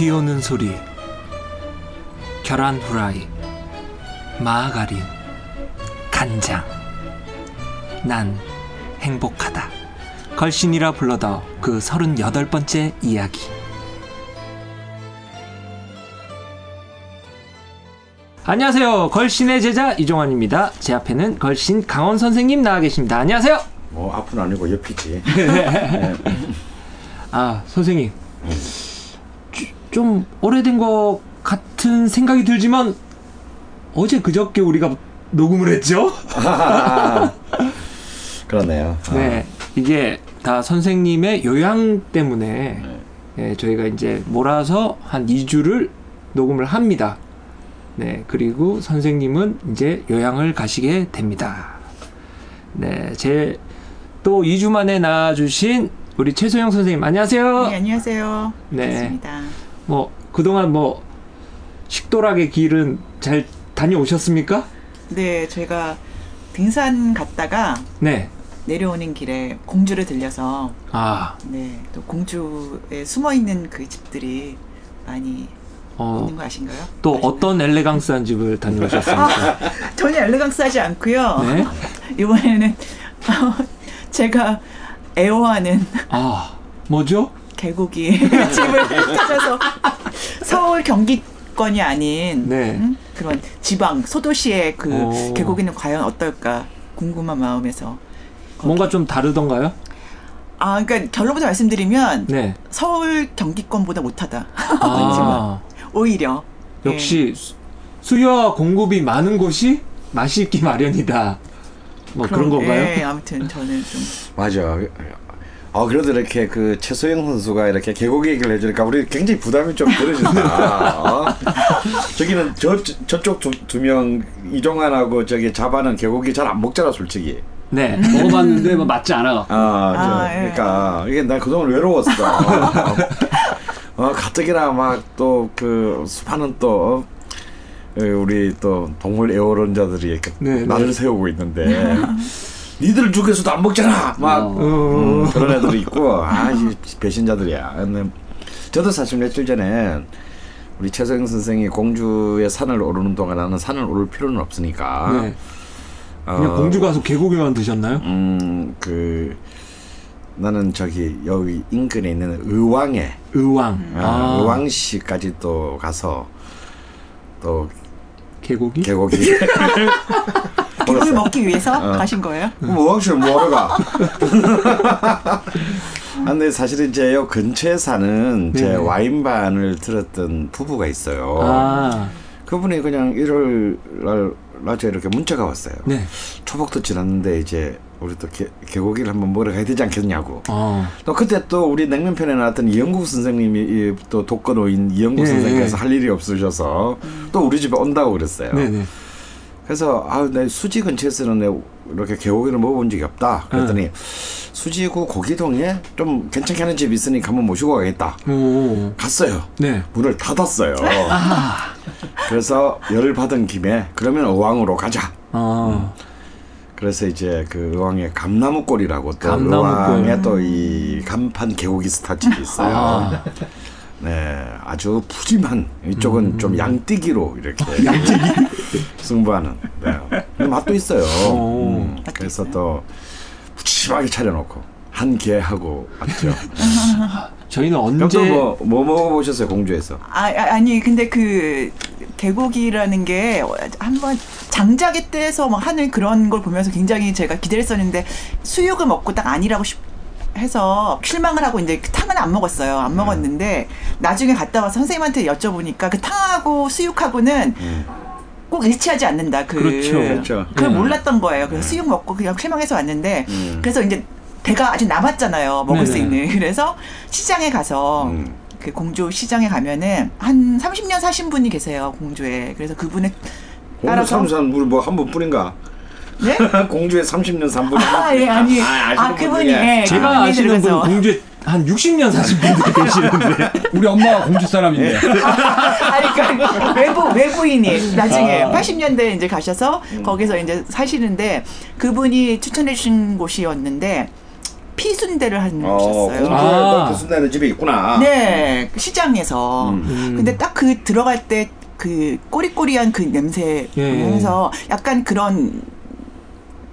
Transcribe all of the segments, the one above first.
비 오는 소리 계란 후라이 마가린 간장. 난 행복하다. 걸신이라 불러다 그 서른여덟 번째 이야기. 안녕하세요. 걸신의 제자 이종환입니다. 제 앞에는 걸신 강원 선생님 나와 계십니다. 안녕하세요. 뭐 앞은 아니고 옆이지. 아 선생님. 주- 좀 오래된 것 같은 생각이 들지만 어제 그저께 우리가 녹음을 했죠? 그러네요. 아, 네 이게 다 선생님의 요양 때문에 예, 저희가 이제 몰아서 한 2주를 녹음을 합니다. 네 그리고 선생님은 이제 요양을 가시게 됩니다. 네 제 또 2주 만에 나와주신 우리 최소영 선생님 안녕하세요. 네, 안녕하세요. 네. 반갑습니다. 뭐 그동안 뭐 식도락의 길은 잘 다녀오셨습니까? 네, 저희가 등산 갔다가 네. 내려오는 길에 공주를 들려서 아, 네, 또 공주에 숨어 있는 그 집들이 많이 어, 있는 거 아신가요? 또 아시나요? 어떤 엘레강스한 집을 다녀오셨습니까? 전혀 엘레강스하지 않고요. 네. 이번에는 제가 애호하는 아, 뭐죠? 개고기 집을 찾아서 서울 경기권이 아닌 네. 음? 그런 지방 소도시의 그 오. 개고기는 과연 어떨까 궁금한 마음에서 뭔가 좀 다르던가요? 아 그러니까 결론부터 말씀드리면 네. 서울 경기권보다 못하다 아, 오히려 역시 수- 수요와 공급이 많은 곳이 맛이 있기 마련이다. 뭐 그런 건가요? 네, 아무튼 저는 좀 맞아. 어 그래도 이렇게 그 최소영 선수가 이렇게 개고기 얘기를 해주니까 우리 굉장히 부담이 좀 덜어진다. 어? 저기는 저 저쪽 두명 이종환하고 저기 자바는 개고기 잘안 먹잖아 솔직히. 네. 먹어봤는데 뭐 맞지 않아. 아, 저, 아, 예. 그러니까 이게 난 그동안 외로웠어. 어, 가뜩이나 막 또 그 수파는 또 어, 우리 또 동물 애호론자들이 이렇게 네, 나를 네. 세우고 있는데 니들 중에서도 안 먹잖아. 막 어. 음, 그런 애들이 있고 아, 이 배신자들이야. 근데 저도 사실 며칠 전에 우리 최소영 선생이 공주의 산을 오르는 동안 나는 산을 오를 필요는 없으니까. 네. 그냥 어, 공주 가서 개고기만 드셨나요? 음, 그 나는 저기 여기 인근에 있는 의왕에 의왕. 아, 아, 의왕시까지 또 가서 또 개고기? 개고기 개고기 먹기 위해서 어. 가신 거예요? 그럼 의왕시를 뭐하러 가? 아, 근데 사실은 이제 요 근처에 사는 제 네네. 와인반을 들었던 부부가 있어요. 아, 그분이 그냥 일요일 날 낮에 이렇게 문자가 왔어요. 네. 초복도 지났는데 이제 우리 또 개, 개고기를 한번 먹으러 가야 되지 않겠냐고. 어. 또 그때 또 우리 냉면편에 나왔던 이영국 선생님이 이또 독거노인 이영국 예, 선생님께서 예. 할 일이 없으셔서 또 우리 집에 온다고 그랬어요. 네네. 그래서 아내 수지 근처에서는 내 이렇게 개고기를 먹어본 적이 없다. 그랬더니 수지구 고기동에 좀 괜찮게 하는 집이 있으니까 한번 모시고 가겠다. 오. 갔어요. 네. 문을 닫았어요. 그래서 열 받은 김에 그러면 어왕으로 가자. 아. 그래서 이제 그 의왕의 감나무골이라고 또 감나무골. 의왕에 또 이 간판 개고기 스타집이 있어요. 아. 네, 아주 푸짐한 이쪽은 음. 좀 양띠기로 이렇게 승부하는. 네. 근데 맛도 있어요. 오. 음, 그래서 또 푸짐하게 차려놓고 한 개 하고 왔죠. 저희는 형도 언제 뭐, 뭐 먹어보셨어요 공주에서? 아, 아, 아니 근데 그 개고기라는 게 한번 장작에 떼서 막 하는 그런 걸 보면서 굉장히 제가 기대를 했었는데 수육을 먹고 딱 아니라고 싶 해서 실망을 하고 이제 그 탕은 안 먹었어요. 안 먹었는데 나중에 갔다 와서 선생님한테 여쭤보니까 그 탕하고 수육하고는 꼭 일치하지 않는다. 그 그렇죠. 그렇죠. 그걸 네. 몰랐던 거예요. 그래서 수육 먹고 그냥 실망해서 왔는데 음. 그래서 이제 대가 아직 남았잖아요. 먹을 수 네네. 있는. 그래서 시장에 가서 음. 그 공주 시장에 가면은 한 30년 사신 분이 계세요. 공주에. 그래서 그분의 공주 따라서 삼산 물뭐 한 번 뿐인가? 네? 공주에 30년 산 분이 아, 예, 아니. 아, 아, 그분이 분 중에. 예, 제가 아시는 분 공주에 한 60년 사신 분들이 계시는데 우리 엄마가 공주 사람인데. 아니, 그러니까 외부 외부인이 나중에 아. 80년대에 이제 가셔서 거기서 이제 사시는데 그분이 추천해 주신 곳이었는데 피순대를 어, 하셨어요. 공주에 아. 그 순대는 집에 있구나. 네, 시장에서. 음. 근데 딱 그 들어갈 때 그 꼬리꼬리한 그 냄새 예. 하면서 약간 그런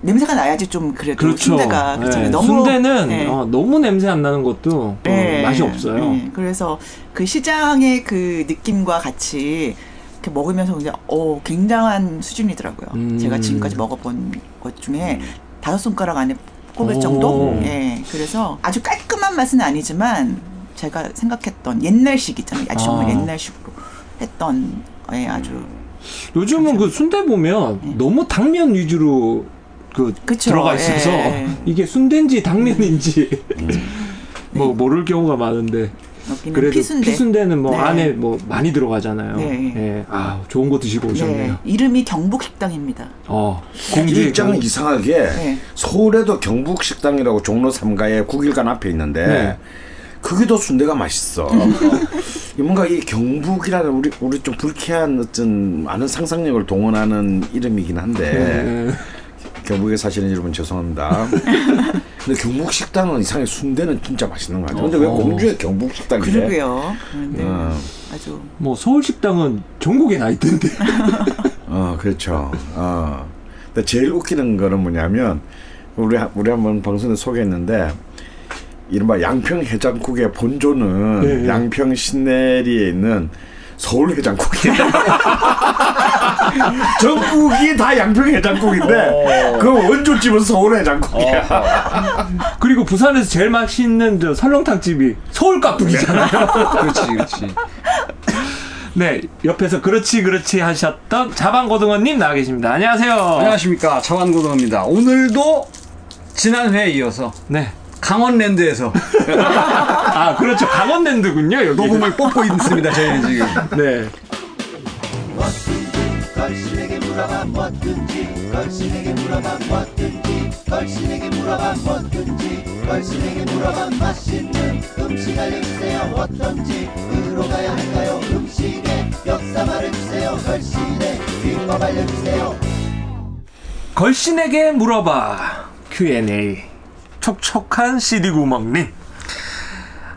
냄새가 나야지 좀 그래도 그렇죠. 순대가 그렇잖아요. 예. 너무 순대는 예. 어, 너무 냄새 안 나는 것도 또 예. 맛이 없어요. 예. 그래서 그 시장의 그 느낌과 같이 이렇게 먹으면서 그냥 어 굉장한 수준이더라고요. 음. 제가 지금까지 먹어본 것 중에 다섯 손가락 안에 꼽을 오. 정도. 예. 그래서 아주 깔끔한 맛은 아니지만 제가 생각했던 옛날식 있잖아요. 아주 정말 아. 옛날식으로 했던 예, 아주 요즘은 그 순대 보면 예. 너무 당면 위주로 그 그쵸. 들어가 있어서 예. 이게 순대인지 당면인지 뭐 모를 경우가 많은데 그래도 피순대. 피순대는 뭐 네. 안에 뭐 많이 들어가잖아요. 네. 예. 아 좋은 거 드시고 오셨네요. 네, 이름이 경북 식당입니다. 어이 공주의 입장은 경- 이상하게 네. 서울에도 경북 식당이라고 종로 3가에 국일관 앞에 있는데 네. 거기도 순대가 맛있어. 이 뭔가 이 경북이라는 우리 우리 좀 불쾌한 어떤 많은 상상력을 동원하는 이름이긴 한데 네. 경북에 사시는 여러분 죄송합니다. 근데 경북 식당은 이상하게 순대는 진짜 맛있는 거 같아요. 근데 왜 어. 공주에 경북 식당이래? 그러게요. 네, 어, 아주 뭐 서울 식당은 전국에 나 있던데. 어, 그렇죠. 어. 근데 제일 웃기는 거는 뭐냐면 우리 한- 우리 한번 방송에 소개했는데 이른바 양평 해장국의 본조는 네, 네. 양평 신내리에 있는 서울 해장국이에요. 전국이 다 양평 해장국인데 그 원조집은 서울 해장국이야. 그리고 부산에서 제일 맛있는 저 설렁탕 집이 서울 깍두기잖아요. 그렇지, 그렇지. 네, 옆에서 그렇지 그렇지 하셨던 자방고등어님 나와 계십니다. 안녕하세요. 안녕하십니까. 차완고등입니다. 오늘도 지난 회에 이어서 네. 강원랜드에서 아 그렇죠 강원랜드군요 여기. 녹음을 뽑고 있습니다. 저희는 지금. 네. 걸신에게 물어봐 뭐든지 걸신에게 물어봐 뭐든지 걸신에게 물어봐 뭐든지 걸신에게 물어봐 맛있는 음식 알려주세요 어떤지 으로 가야 할까요 음식의 역사 말해주세요 걸신의 비법 알려주세요 걸신에게 물어봐 Q&A 촉촉한 CD 구멍님.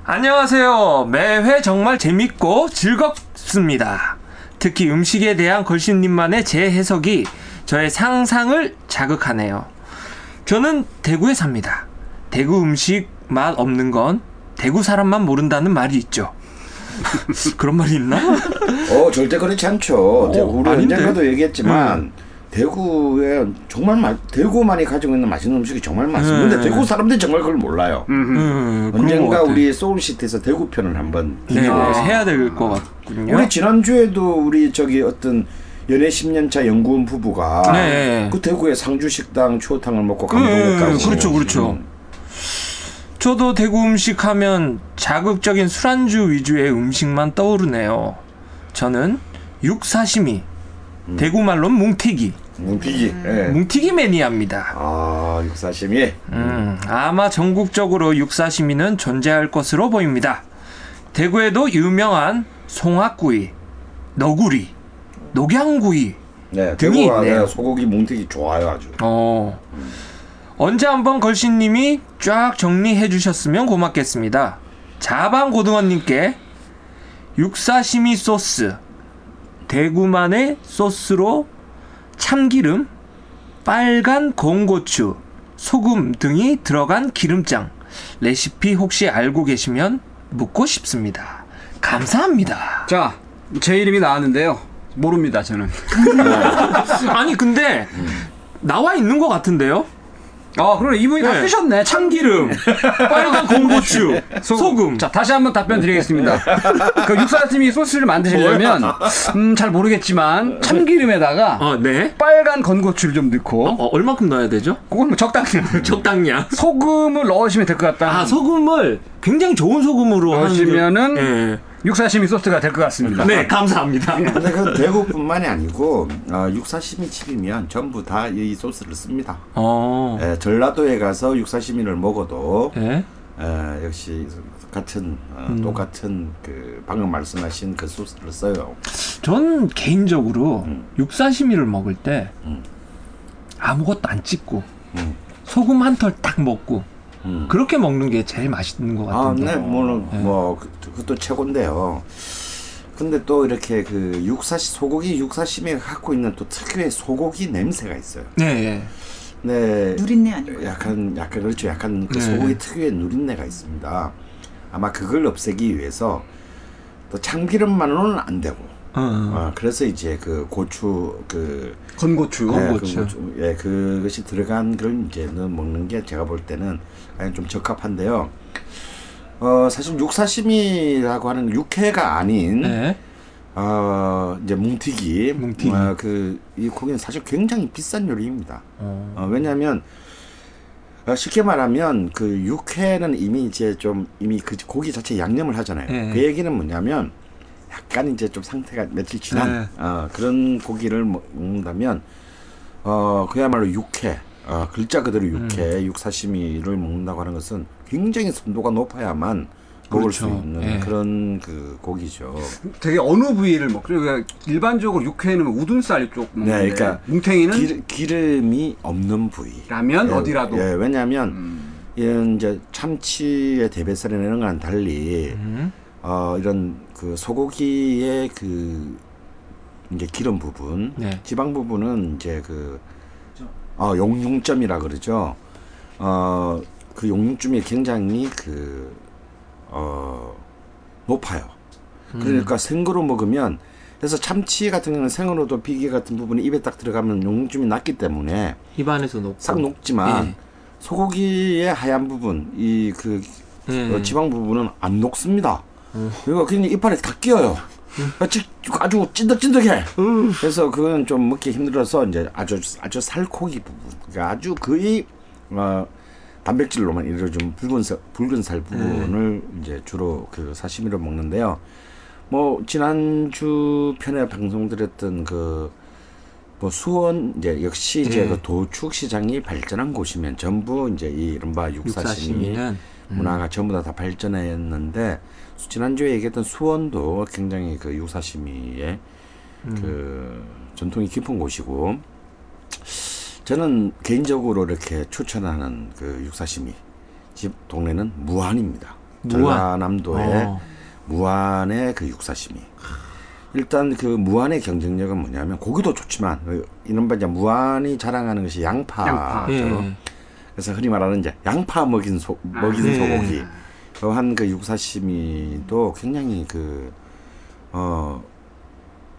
안녕하세요. 매회 정말 재밌고 즐겁습니다. 특히 음식에 대한 걸신님만의 재해석이 저의 상상을 자극하네요. 저는 대구에 삽니다. 대구 음식 맛 없는 건 대구 사람만 모른다는 말이 있죠. 그런 말이 있나? 어 절대 그렇지 않죠. 우리 아닌데? 언젠가도 얘기했지만 대구에 정말 마, 대구만이 가지고 있는 맛있는 음식이 정말 많습니다. 네. 대구 사람들이 정말 그걸 몰라요. 음, 그런 것 언젠가. 우리 소울시티에서 대구 편을 한번 네. 해야 될 것 같군요. 우리 지난주에도 우리 저기 어떤 연애 10년차 연구원 부부가 네. 그 대구의 상주 식당 추어탕을 먹고 감동했다고. 음, 그렇죠, 그렇죠. 음. 저도 대구 음식 하면 자극적인 술안주 위주의 음식만 떠오르네요. 저는 육사시미, 대구 말로 뭉티기, 뭉티기. 예. 뭉티기 매니아입니다. 아 육사심이. 음, 아마 전국적으로 육사시미는 존재할 것으로 보입니다. 대구에도 유명한 송악구이, 너구리, 녹양구이 네, 등이 대구가 있네요. 내가 소고기 뭉티기 좋아요 아주. 어. 언제 한번 걸신님이 쫙 정리해 주셨으면 고맙겠습니다. 자방 고등어님께 육사시미 소스, 대구만의 소스로 참기름, 빨간 공고추, 소금 등이 들어간 기름장 레시피 혹시 알고 계시면 묻고 싶습니다. 감사합니다. 자, 제 이름이 나왔는데요. 모릅니다, 저는. 아니 근데 나와 있는 것 같은데요? 아, 그러네. 이분이 다 네. 쓰셨네. 참기름, 빨간 공고추, 소금. 자, 다시 한번 답변 드리겠습니다. 그 육사심이 소스를 만드시려면, 음, 잘 모르겠지만, 참기름에다가 어, 네. 빨간 건고추를 좀 넣고, 어, 얼마큼 넣어야 되죠? 그건 뭐 적당히. 적당량. 소금을 넣으시면 될 것 같다. 아, 소금을 굉장히 좋은 소금으로 넣으시면은 예. 육사시미 소스가 될 것 같습니다. 네, 감사합니다. 근데 그 대구뿐만이 아니고 어, 육사시미 집이면 전부 다 이 소스를 씁니다. 어. 예, 전라도에 가서 육사시미를 먹어도 예. 에, 역시 같은 어, 음. 똑같은 그 방금 말씀하신 그 소스를 써요. 전 개인적으로 음. 육사시미를 먹을 때 음. 아무것도 안 찍고 음. 소금 한 털 딱 먹고 음. 그렇게 먹는 게 제일 맛있는 것 아, 같은데. 네, 뭐는 네. 뭐 그- 그것도 최고인데요. 근데 또 이렇게 그 육사시 소고기 육사시미가 갖고 있는 또 특유의 소고기 냄새가 있어요. 네. 예. 네, 누린내 아니고요. 약간 약간 그렇죠. 약간 그 네. 소고기 특유의 누린내가 있습니다. 아마 그걸 없애기 위해서 또 참기름만으로는 안 되고. 어, 어. 아, 그래서 이제 그 고추 그 건고추. 예, 건고추. 그 고추, 예, 그것이 들어간 걸 이제는 먹는 게 제가 볼 때는 좀 적합한데요. 어, 사실 육사시미라고 하는 육회가 아닌 네. 어, 이제 뭉티기, 뭉티기. 어, 그 이 고기는 사실 굉장히 비싼 요리입니다. 어. 어, 왜냐하면 어, 쉽게 말하면 그 육회는 이미 이제 좀 이미 그 고기 자체 양념을 하잖아요. 네. 그 얘기는 뭐냐면 약간 이제 좀 상태가 며칠 지난 네. 어, 그런 고기를 먹- 먹는다면 어 그야말로 육회 어, 글자 그대로 육회 음. 육사시미를 먹는다고 하는 것은 굉장히 선도가 높아야만 먹을 수 그렇죠. 있는 예. 그런 그 고기죠. 되게 어느 부위를 먹? 그러니까 일반적으로 육회는 우둔살 쪽 먹는데 네, 그러니까 뭉탱이는 기, 기름이 없는 부위. 라면 예, 어디라도. 예, 왜냐하면 음. 이런 이제 참치의 대뱃살이나 이런 거랑 달리 음. 어 이런 그 소고기의 그 이제 기름 부분, 네. 지방 부분은 이제 그 어, 용융점이라 그러죠. 어, 그 용융점이 굉장히 그, 어, 높아요. 그러니까 생으로 먹으면, 그래서 참치 같은 경우는 생으로도 비계 같은 부분이 입에 딱 들어가면 용융점이 낮기 때문에 입안에서 녹고. 싹 녹지만 예. 소고기의 하얀 부분, 이그 예. 어, 지방 부분은 안 녹습니다. 음. 그러니까 그냥 이빨에 다 끼어요. 아주, 아주 찐득찐득해. 음. 그래서 그건 좀 먹기 힘들어서 이제 아주 아주 살코기 부분, 그러니까 아주 거의 어, 단백질로만 이루어진 붉은 살, 붉은 살 부분을 이제 주로 그 사시미로 먹는데요. 뭐 지난주 편에 방송드렸던 그 뭐 수원 이제 역시 이제 예. 그 도축 시장이 발전한 곳이면 전부 이제 이 이른바 육사시미 육사시미는 문화가 전부 다 다 발전했는데 지난주에 얘기했던 수원도 굉장히 그 육사시미의 그 전통이 깊은 곳이고 저는 개인적으로 이렇게 추천하는 그 육사시미 집 동네는 무안입니다. 무안. 전라남도의 어. 무안의 그 육사시미. 일단 그 무안의 경쟁력은 뭐냐면 고기도 좋지만 그 이른바 이제 무안이 자랑하는 것이 양파죠. 양파. 예. 그래서 흔히 말하는 이제 양파 먹인 소 먹인 네. 소고기 또한 그 육사시미도 굉장히 그 어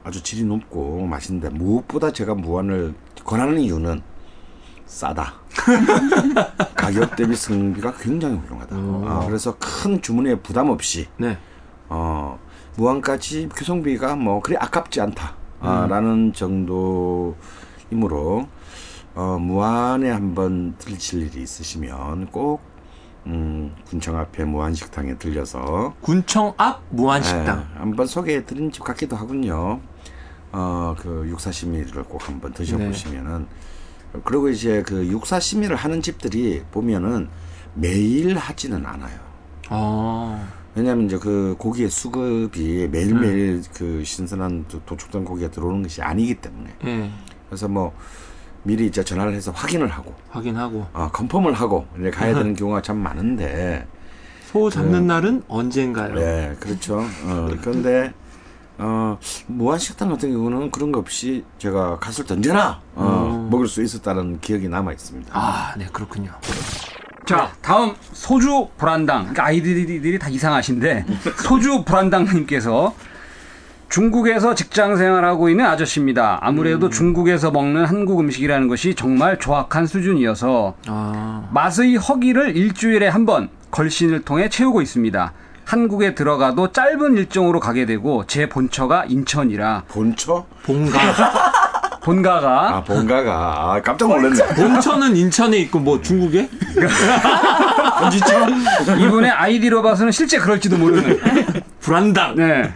아주 질이 높고 맛있는데 무엇보다 제가 무안을 권하는 이유는 싸다. 가격 대비 성비가 굉장히 훌륭하다. 오. 아, 그래서 큰 주문에 부담 없이 네. 어, 무한까지 교성비가 뭐 그리 아깝지 않다. 아, 라는 정도이므로 어, 무한에 한번 들칠 일이 있으시면 꼭 음, 군청 앞에 무한식당에 들려서 군청 앞 무한식당. 예, 한번 소개해 드린 집 같기도 하군요. 어, 그 육사시미를 꼭 한번 드셔보시면은 그리고 이제 그 육사시미를 하는 집들이 보면은 매일 하지는 않아요. 어. 왜냐하면 이제 그 고기의 수급이 매일매일 그 신선한 도- 도축된 고기가 들어오는 것이 아니기 때문에 예. 그래서 뭐 미리 이제 전화를 해서 확인을 하고 확인하고 어, 컨펌을 하고 이제 가야 되는 경우가 참 많은데 소 잡는 날은 언젠가요? 네 그렇죠 어, 그런데 어, 무한식당 같은 경우는 그런 거 없이 제가 갔을 때 언제나 어, 음. 먹을 수 있었다는 기억이 남아 있습니다. 아, 네 그렇군요. 자, 다음 소주 불안당. 그러니까 아이디들이 다 이상하신데 소주 불안당님께서 중국에서 직장 생활하고 있는 아저씨입니다. 아무래도 중국에서 먹는 한국 음식이라는 것이 정말 조악한 수준이어서 아. 맛의 허기를 일주일에 한 번 걸신을 통해 채우고 있습니다. 한국에 들어가도 짧은 일정으로 가게 되고 제 본처가 인천이라 본처? 본가. 본가가 아 본가가 아, 깜짝 놀랐네. 본처는 인천에 있고 뭐 중국에? 이분의 아이디로 봐서는 실제 그럴지도 모르는 불안당. 네.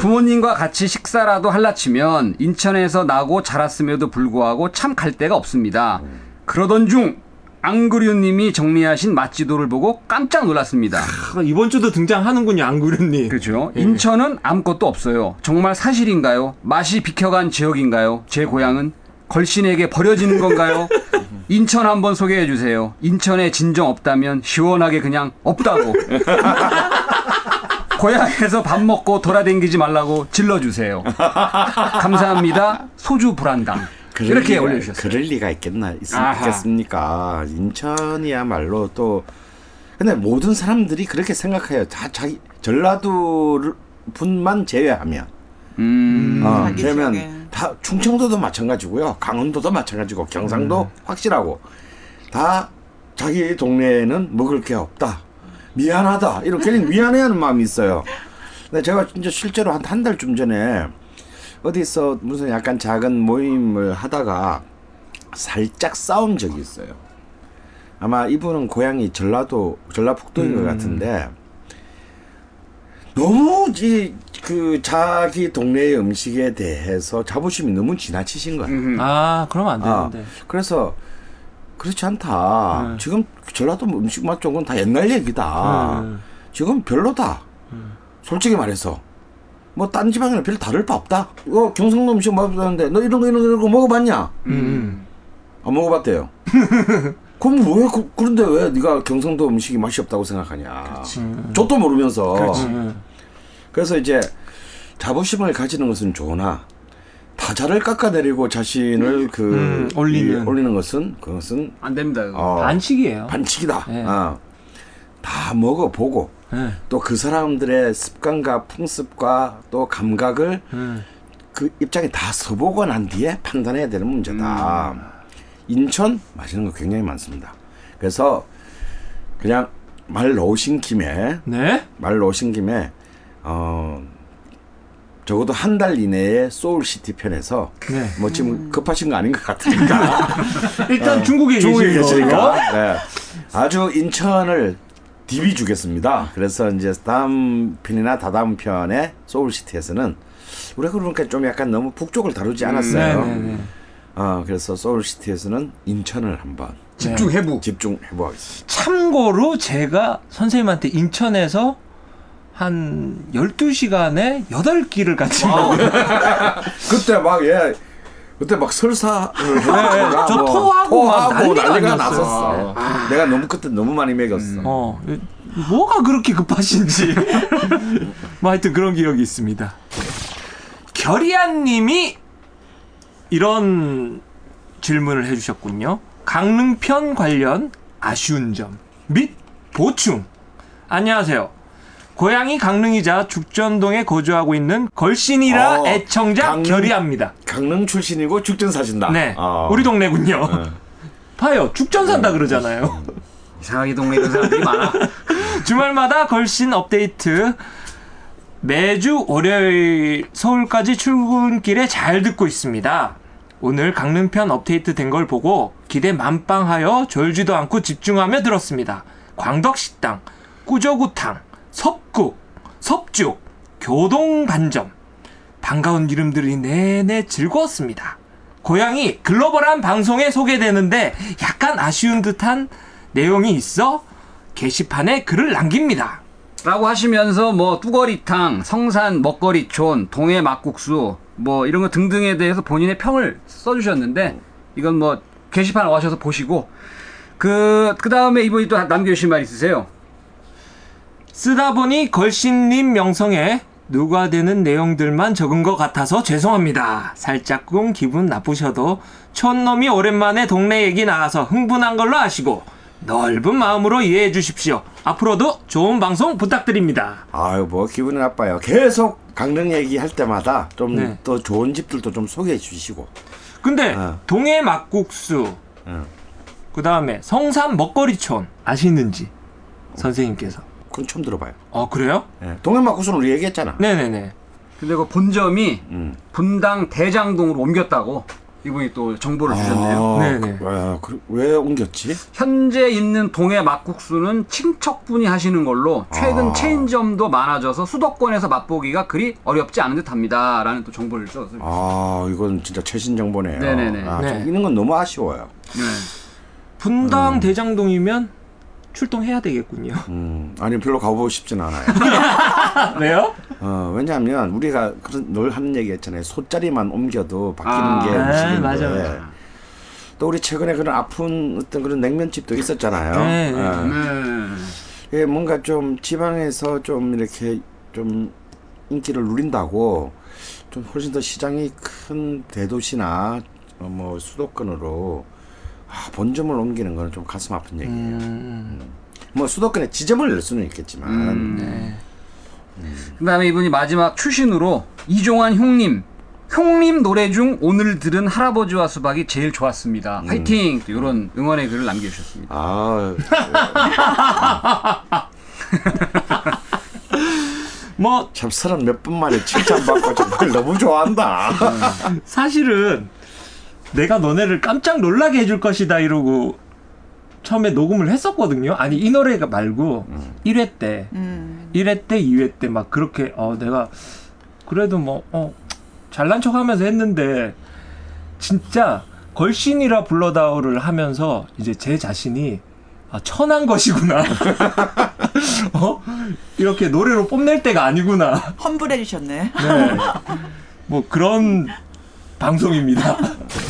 부모님과 같이 식사라도 할라치면 인천에서 나고 자랐음에도 불구하고 참 갈 데가 없습니다. 그러던 중 앙그류님이 정리하신 맛지도를 보고 깜짝 놀랐습니다. 아, 이번 주도 등장하는군요, 안구련님. 그렇죠. 인천은 아무것도 없어요. 정말 사실인가요? 맛이 비켜간 지역인가요? 제 고향은 걸신에게 버려지는 건가요? 인천 한번 소개해 주세요. 인천에 진정 없다면 시원하게 그냥 없다고. 고향에서 밥 먹고 돌아다니지 말라고 질러주세요. 감사합니다. 소주 불안당. 그럴 이렇게 리가- 올려주셨어요. 그럴 리가 있겠나 있, 아하. 있겠습니까? 인천이야말로 또 근데 모든 사람들이 그렇게 생각해요. 다 자기 전라도 분만 제외하면 음, 어, 그러면. 다 충청도도 마찬가지고요. 강원도도 마찬가지고 경상도 확실하고 다 자기 동네에는 먹을 게 없다. 미안하다. 이렇게 미안해하는 마음이 있어요. 근데 제가 진짜 실제로 한 한 달쯤 전에 어디서 무슨 약간 작은 모임을 하다가 살짝 싸운 적이 있어요. 아마 이분은 고향이 전라도 전라북도인 것 같은데 너무 이 그 자기 동네의 음식에 대해서 자부심이 너무 지나치신 거야. 음. 아, 그러면 안 아, 되는데. 그래서 그렇지 않다. 네. 지금 전라도 음식 맛 좋은 건다 옛날 얘기다. 네. 지금 별로다. 솔직히 말해서. 뭐 딴 지방이랑 별 다를 바 없다. 이거 경상도 음식 맛없다는데 너 이런 거 이런 거 이런 거 먹어봤냐? 음. 안 먹어봤대요. 그럼 왜 그, 그런데 왜 네가 경상도 음식이 맛이 없다고 생각하냐? 저도 모르면서. 음. 그래서 이제 자부심을 가지는 것은 좋으나 타자를 깎아내리고 자신을 그 음, 올리는. 이- 올리는 것은 그것은 안 됩니다. 어, 반칙이에요. 반칙이다. 네. 어. 다 먹어보고 네. 또그 사람들의 습관과 풍습과 또 감각을 네. 그 입장에 다 서보고 난 뒤에 판단해야 되는 문제다. 인천 맛있는 거 굉장히 많습니다. 그래서 그냥 말 놓으신 김에 네? 말 놓으신 김에 어 적어도 한 달 이내에 소울시티 편에서 네. 뭐 지금 급하신 거 아닌 것 같으니까 일단 중국에 중국에 거예요. 계시니까 네. 아주 인천을 디비 주겠습니다. 그래서 이제 다음 편이나 다다음 편에 소울시티에서는 우리가 그러니까 좀 약간 너무 북쪽을 다루지 않았어요. 네, 네, 네. 어, 그래서 소울시티에서는 인천을 한번 집중 해부. 집중해보겠습니다. 참고로 제가 선생님한테 인천에서 한 12시간에 8끼를 같이 먹어요. 그때 막 예. 그때 막 설사를 해가지고 저 뭐 토하고 막 토하고 난리가 난리가. 났었어. 내가 너무 그때 너무 많이 먹였어. 어, 뭐가 그렇게 급하신지. 뭐 하여튼 그런 기억이 있습니다. 결이안 님이 이런 질문을 해주셨군요. 강릉편 관련 아쉬운 점 및 보충. 안녕하세요. 고향이 강릉이자 죽전동에 거주하고 있는 걸신이라 어, 애청자 강릉- 결이합니다. 강릉 출신이고 죽전 사신다. 네, 어. 우리 동네군요. 봐요, 죽전 산다 그러잖아요. 이상하게 동네 이런 사람들이 많아. 주말마다 걸신 업데이트 매주 월요일 서울까지 출근길에 잘 듣고 있습니다. 오늘 강릉편 업데이트 된 걸 보고 기대 만빵하여 졸지도 않고 집중하며 들었습니다. 광덕식당, 꾸저구탕, 섭국, 섭죽, 교동반점. 반가운 이름들이 내내 즐거웠습니다. 고향이 글로벌한 방송에 소개되는데 약간 아쉬운 듯한 내용이 있어 게시판에 글을 남깁니다. 라고 하시면서 뭐 뚜거리탕, 성산 먹거리촌, 동해 막국수 뭐 이런 거 등등에 대해서 본인의 평을 써주셨는데 이건 뭐 게시판 와셔서 보시고 그 그 다음에 이분이 또 남겨주신 말 있으세요? 쓰다 보니 걸신님 명성에 누가 되는 내용들만 적은 것 같아서 죄송합니다. 살짝쿵 기분 나쁘셔도 촌놈이 오랜만에 동네 얘기 나와서 흥분한 걸로 아시고 넓은 마음으로 이해해 주십시오. 앞으로도 좋은 방송 부탁드립니다. 아유 뭐 기분이 나빠요. 계속 강릉 얘기할 때마다 좀 네. 더 좋은 집들도 좀 소개해 주시고. 근데 어. 동해 막국수 어. 그 다음에 성산 먹거리촌 아시는지 선생님께서 그건 처음 들어봐요. 어 그래요? 예. 동해막국수는 우리 얘기했잖아. 네네네 근데 그 본점이 음. 분당 대장동으로 옮겼다고 이분이 또 정보를 주셨네요. 아, 네네. 그, 와, 그, 왜 옮겼지? 현재 있는 동해 막국수는 친척분이 하시는 걸로 최근 아. 체인점도 많아져서 수도권에서 맛보기가 그리 어렵지 않은 듯합니다. 라는 또 정보를 써서 아, 이건 진짜 최신 정보네요. 네네네. 아, 네. 좀 이런 건 너무 아쉬워요. 네. 분당 음. 대장동이면 출동해야 되겠군요 음, 아니 별로 가보고 싶진 않아요. 왜요? 어, 왜냐하면 우리가 그런 늘 하는 얘기 했잖아요. 소자리만 옮겨도 바뀌는 아, 게 네, 음식인데. 맞아, 맞아. 또 우리 최근에 그런 아픈 어떤 그런 냉면집도 있었잖아요. 네, 네. 어. 네. 예, 뭔가 좀 지방에서 좀 이렇게 좀 인기를 누린다고 좀 훨씬 더 시장이 큰 대도시나 어, 뭐 수도권으로 아, 본점을 옮기는 거는 좀 가슴 아픈 얘기예요. 음, 뭐 수도권에 지점을 낼 수는 있겠지만 음. 네. 그다음에 이분이 마지막 추신으로 이종환 형님 형님 노래 중 오늘 들은 할아버지와 수박이 제일 좋았습니다. 화이팅! 이런 응원의 글을 남겨주셨습니다. 아, 뭐 참 서른 몇 분 만에 칭찬받고 정말 너무 좋아한다. 사실은 내가 너네를 깜짝 놀라게 해줄 것이다 이러고 처음에 녹음을 했었거든요. 아니 이 노래가 말고 1회 때 음. 1회 때 2회 때 막 그렇게 어 내가 그래도 뭐 어 잘난 척하면서 했는데 진짜 걸신이라 불러다오를 하면서 이제 제 자신이 아 천한 것이구나. 어 이렇게 노래로 뽐낼 때가 아니구나. 험불해 주셨네. 네. 뭐 그런 방송입니다.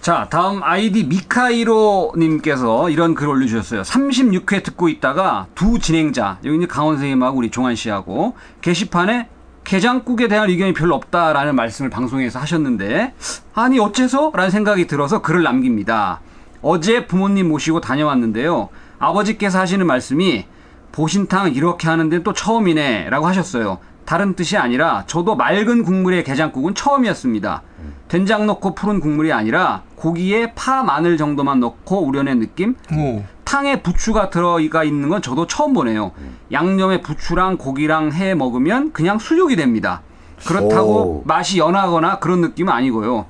자, 다음 아이디 미카이로님께서 이런 글 올려주셨어요. 36회 듣고 있다가 두 진행자, 여기 이제 강원 선생님하고 우리 종환 씨하고 게시판에 게장국에 대한 의견이 별로 없다라는 말씀을 방송에서 하셨는데, 아니, 어째서? 라는 생각이 들어서 글을 남깁니다. 어제 부모님 모시고 다녀왔는데요. 아버지께서 하시는 말씀이 보신탕 이렇게 하는데 또 처음이네 라고 하셨어요. 다른 뜻이 아니라 저도 맑은 국물의 게장국은 처음이었습니다. 된장 넣고 푸른 국물이 아니라 고기에 파 마늘 정도만 넣고 우려낸 느낌? 오. 탕에 부추가 들어가 있는 건 저도 처음 보네요. 양념에 부추랑 고기랑 해 먹으면 그냥 수육이 됩니다. 그렇다고 오. 맛이 연하거나 그런 느낌은 아니고요.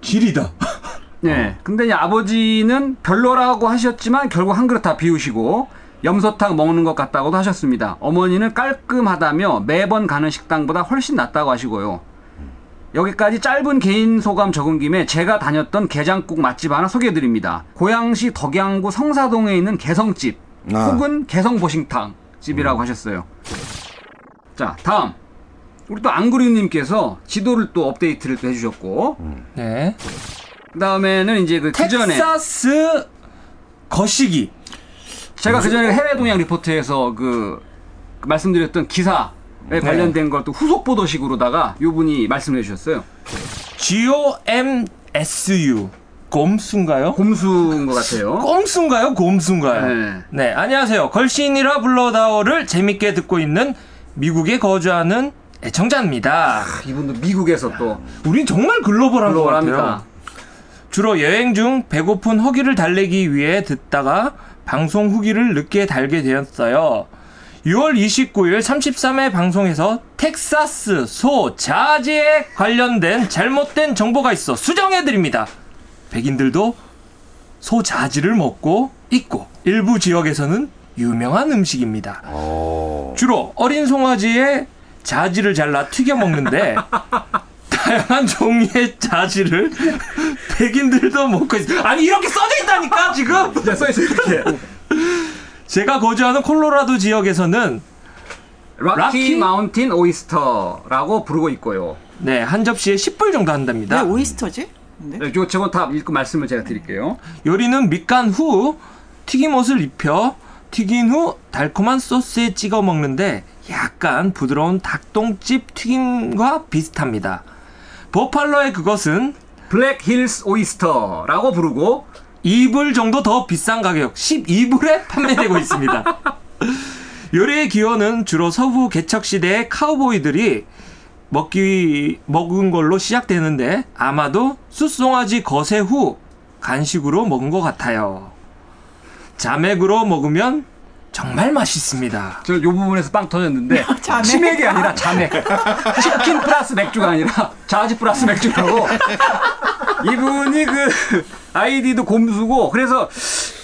질이다. 네. 근데 아버지는 별로라고 하셨지만 결국 한 그릇 다 비우시고 염소탕 먹는 것 같다고도 하셨습니다. 어머니는 깔끔하다며 매번 가는 식당보다 훨씬 낫다고 하시고요. 여기까지 짧은 개인 소감 적은 김에 제가 다녔던 게장국 맛집 하나 소개해드립니다. 고양시 덕양구 성사동에 있는 개성집 아. 혹은 개성보신탕 집이라고 하셨어요. 자 다음 우리 또 안그리님께서 지도를 또 업데이트를 또 해주셨고 네. 그 다음에는 이제 그 그전에 텍사스 거시기. 제가 그 전에 해외 동향 리포트에서 그, 그 말씀드렸던 기사에 네. 관련된 걸 또 후속 보도식으로다가 요 분이 말씀해 주셨어요. G O M S U. 곰수인가요? 곰수인 것 같아요. 꼼수인가요? 곰수인가요? 네. 네, 안녕하세요. 걸신이라 불러다오를 재밌게 듣고 있는 미국에 거주하는 애청자입니다. 이분도 미국에서 또 우린 정말 글로벌한 것 같아요. 주로 여행 중 배고픈 허기를 달래기 위해 듣다가 방송 후기를 늦게 달게 되었어요. 6월 29일 33회 방송에서 텍사스 소 자지에 관련된 잘못된 정보가 있어 수정해드립니다. 백인들도 소 자지를 먹고 있고 일부 지역에서는 유명한 음식입니다. 오. 주로 어린 송아지의 자지를 잘라 튀겨 먹는데 다양한 종류의 자지를 백인들도 먹고 있어요. 아니 이렇게 써져 있다니까 지금. 자, 써있어요, 이렇게. 제가 거주하는 콜로라도 지역에서는 락키 락키? 마운틴 오이스터라고 부르고 있고요. 네 한 접시에 10불 정도 왜 한답니다. 오이스터지? 근데? 네, 요, 저건 다 읽고 말씀을 제가 드릴게요. 요리는 밑간 후 튀김옷을 입혀 튀긴 후 달콤한 소스에 찍어 먹는데 약간 부드러운 닭똥집 튀김과 비슷합니다. 버팔로의 그것은 Black Hills oyster라고 부르고 2불 정도 더 비싼 가격 12불에 판매되고 있습니다. 요리의 기원은 주로 서부 개척 시대의 카우보이들이 먹기 먹은 걸로 시작되는데 아마도 숫송아지 거세 후 간식으로 먹은 것 같아요. 자맥으로 먹으면 정말 맛있습니다. 저요 부분에서 빵 터졌는데 자맥. 치맥이 아니라 자맥. 치킨 플러스 맥주가 아니라 자지 플러스 맥주라고. 이분이 그 아이디도 곰수고 그래서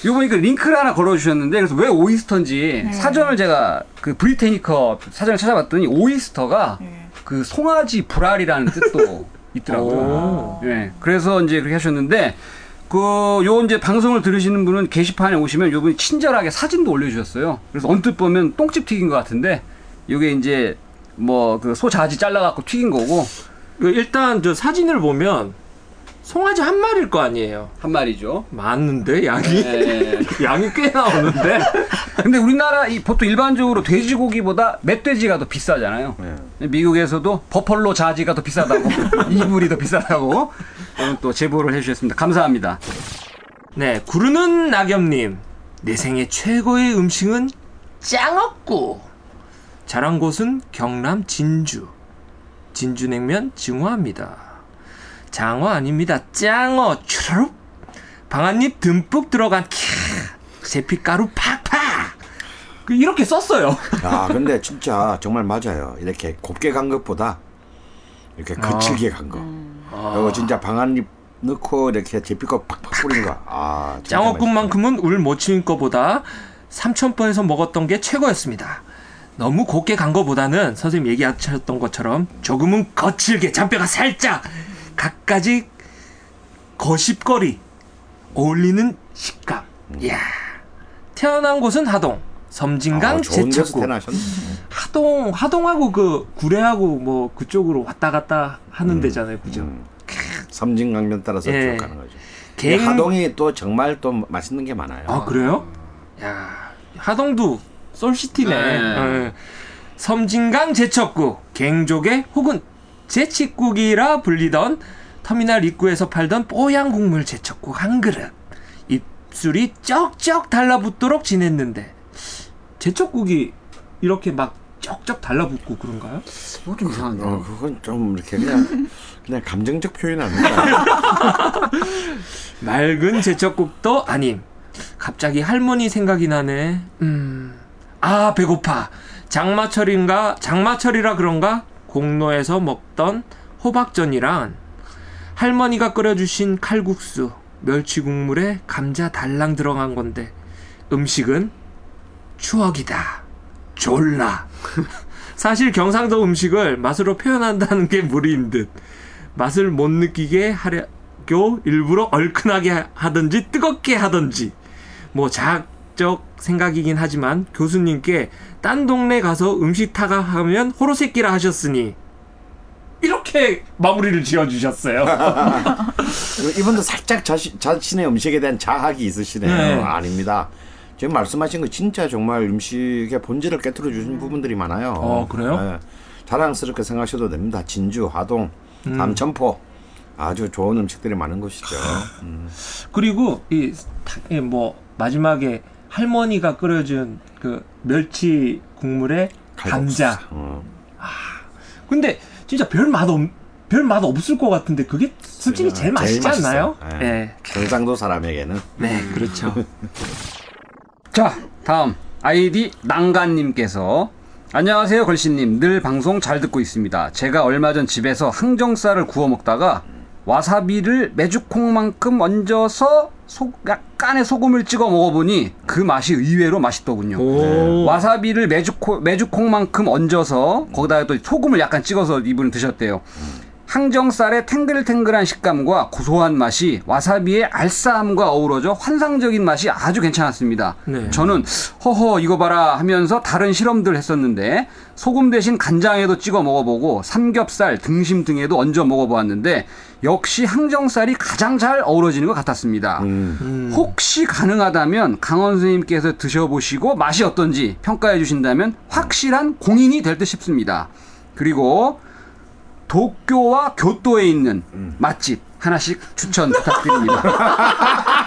요번에 그 링크를 하나 걸어주셨는데 그래서 왜 oyster인지 사전을 제가 그 브리테니커 사전을 찾아봤더니 oyster가 네. 그 송아지 불알이라는 뜻도 있더라고요. 예. 그래서 이제 그렇게 하셨는데 그 요 이제 방송을 들으시는 분은 게시판에 오시면 요 분이 친절하게 사진도 올려주셨어요. 그래서 언뜻 보면 똥집 튀긴 것 같은데 요게 이제 뭐 그 소 자지 잘라갖고 튀긴 거고 그 일단 저 사진을 보면 송아지 한 마리일 거 아니에요. 한 마리죠. 많은데 양이 예. 양이 꽤 나오는데 근데 우리나라 이 보통 일반적으로 돼지고기보다 멧돼지가 더 비싸잖아요. 미국에서도 버펄로 자지가 더 비싸다고 이불이 더 비싸다고 오늘 또 제보를 해주셨습니다. 감사합니다. 네 구르는 낙엽님. 내 생애 최고의 음식은 짱어꾸 자란 곳은 경남 진주. 진주냉면 증화합니다. 장어 아닙니다. 짱어. 추르륵 방아잎 듬뿍 들어간 캬 제피가루 팍팍. 그 이렇게 썼어요. 아 근데 진짜 정말 맞아요. 이렇게 곱게 간 것보다 이렇게 거칠게 간 거. 그리고 진짜 방아잎 넣고 이렇게 제피고 팍팍 뿌린 거. 아. 짱어국만큼은 울못 치는 것보다 삼천포에서 먹었던 게 최고였습니다. 너무 곱게 간 것보다는 선생님 얘기하셨던 것처럼 조금은 거칠게 잔뼈가 살짝 갖가지 거십거리 어울리는 식감. 이야. 태어난 곳은 하동. 섬진강 아. 태어나셨네. 하동 하동하고 그 구례하고 뭐 그쪽으로 왔다 갔다 하는 데잖아요. 그죠? 음. 섬진강변 따라서 예. 쭉 가는 거죠. 갱- 하동이 또 정말 또 맛있는 게 많아요. 아 그래요? 야 하동도 솔시티네. 네. 예. 섬진강 제첩국, 갱조개 혹은 제치국이라 불리던 터미널 입구에서 팔던 뽀얀 국물 제첩국 한 그릇. 입술이 쩍쩍 달라붙도록 지냈는데 제첩국이 이렇게 막 쩍쩍 달라붙고 그런가요? 뭐 좀 이상한데. 어, 그건 좀 이렇게 그냥 그냥 감정적 표현 아닌가. 맑은 제첩국도 아님. 갑자기 할머니 생각이 나네. 음. 아, 배고파. 장마철인가, 장마철이라 그런가? 공로에서 먹던 호박전이랑 할머니가 끓여주신 칼국수, 멸치 국물에 감자 달랑 들어간 건데 음식은 추억이다. 졸라. 사실 경상도 음식을 맛으로 표현한다는 게 무리인 듯. 맛을 못 느끼게 하려고 일부러 얼큰하게 하든지 뜨겁게 하든지 뭐 자학적 생각이긴 하지만 교수님께 딴 동네 가서 음식 타가 하면 호로새끼라 하셨으니 이렇게 마무리를 지어주셨어요. 이분도 살짝 자신, 자신의 음식에 대한 자학이 있으시네요. 네. 아닙니다. 지금 말씀하신 거 진짜 정말 음식의 본질을 깨뜨려 주신 부분들이 많아요. 어, 그래요? 네. 자랑스럽게 생각하셔도 됩니다. 진주, 화동, 음. 남천포 아주 좋은 음식들이 많은 곳이죠. 음. 그리고 이 뭐 마지막에 할머니가 끓여준 그 멸치 국물에 감자. 어. 근데 진짜 별맛 없, 별맛 없을 것 같은데 그게 솔직히 제일 맛있지 않나요? 맛있어요. 네. 예. 경상도 사람에게는 네, 그렇죠. 자, 다음 아이디 난간님께서 안녕하세요 걸신님 늘 방송 잘 듣고 있습니다. 제가 얼마 전 집에서 항정살을 구워 먹다가 와사비를 메주콩만큼 얹어서 소, 약간의 소금을 찍어 먹어보니 그 맛이 의외로 맛있더군요. 오. 와사비를 메주콩, 메주콩만큼 얹어서 거기다가 또 소금을 약간 찍어서 이분은 드셨대요. 항정살의 탱글탱글한 식감과 고소한 맛이 와사비의 알싸함과 어우러져 환상적인 맛이 아주 괜찮았습니다. 네. 저는 허허 이거 봐라 하면서 다른 실험들 했었는데 소금 대신 간장에도 찍어 먹어보고 삼겹살, 등심 등에도 얹어 먹어보았는데 역시 항정살이 가장 잘 어우러지는 것 같았습니다. 음. 혹시 가능하다면 강원 선생님께서 드셔보시고 맛이 어떤지 평가해 주신다면 확실한 공인이 될 듯 싶습니다. 그리고 도쿄와 교토에 있는 맛집 하나씩 추천 부탁드립니다.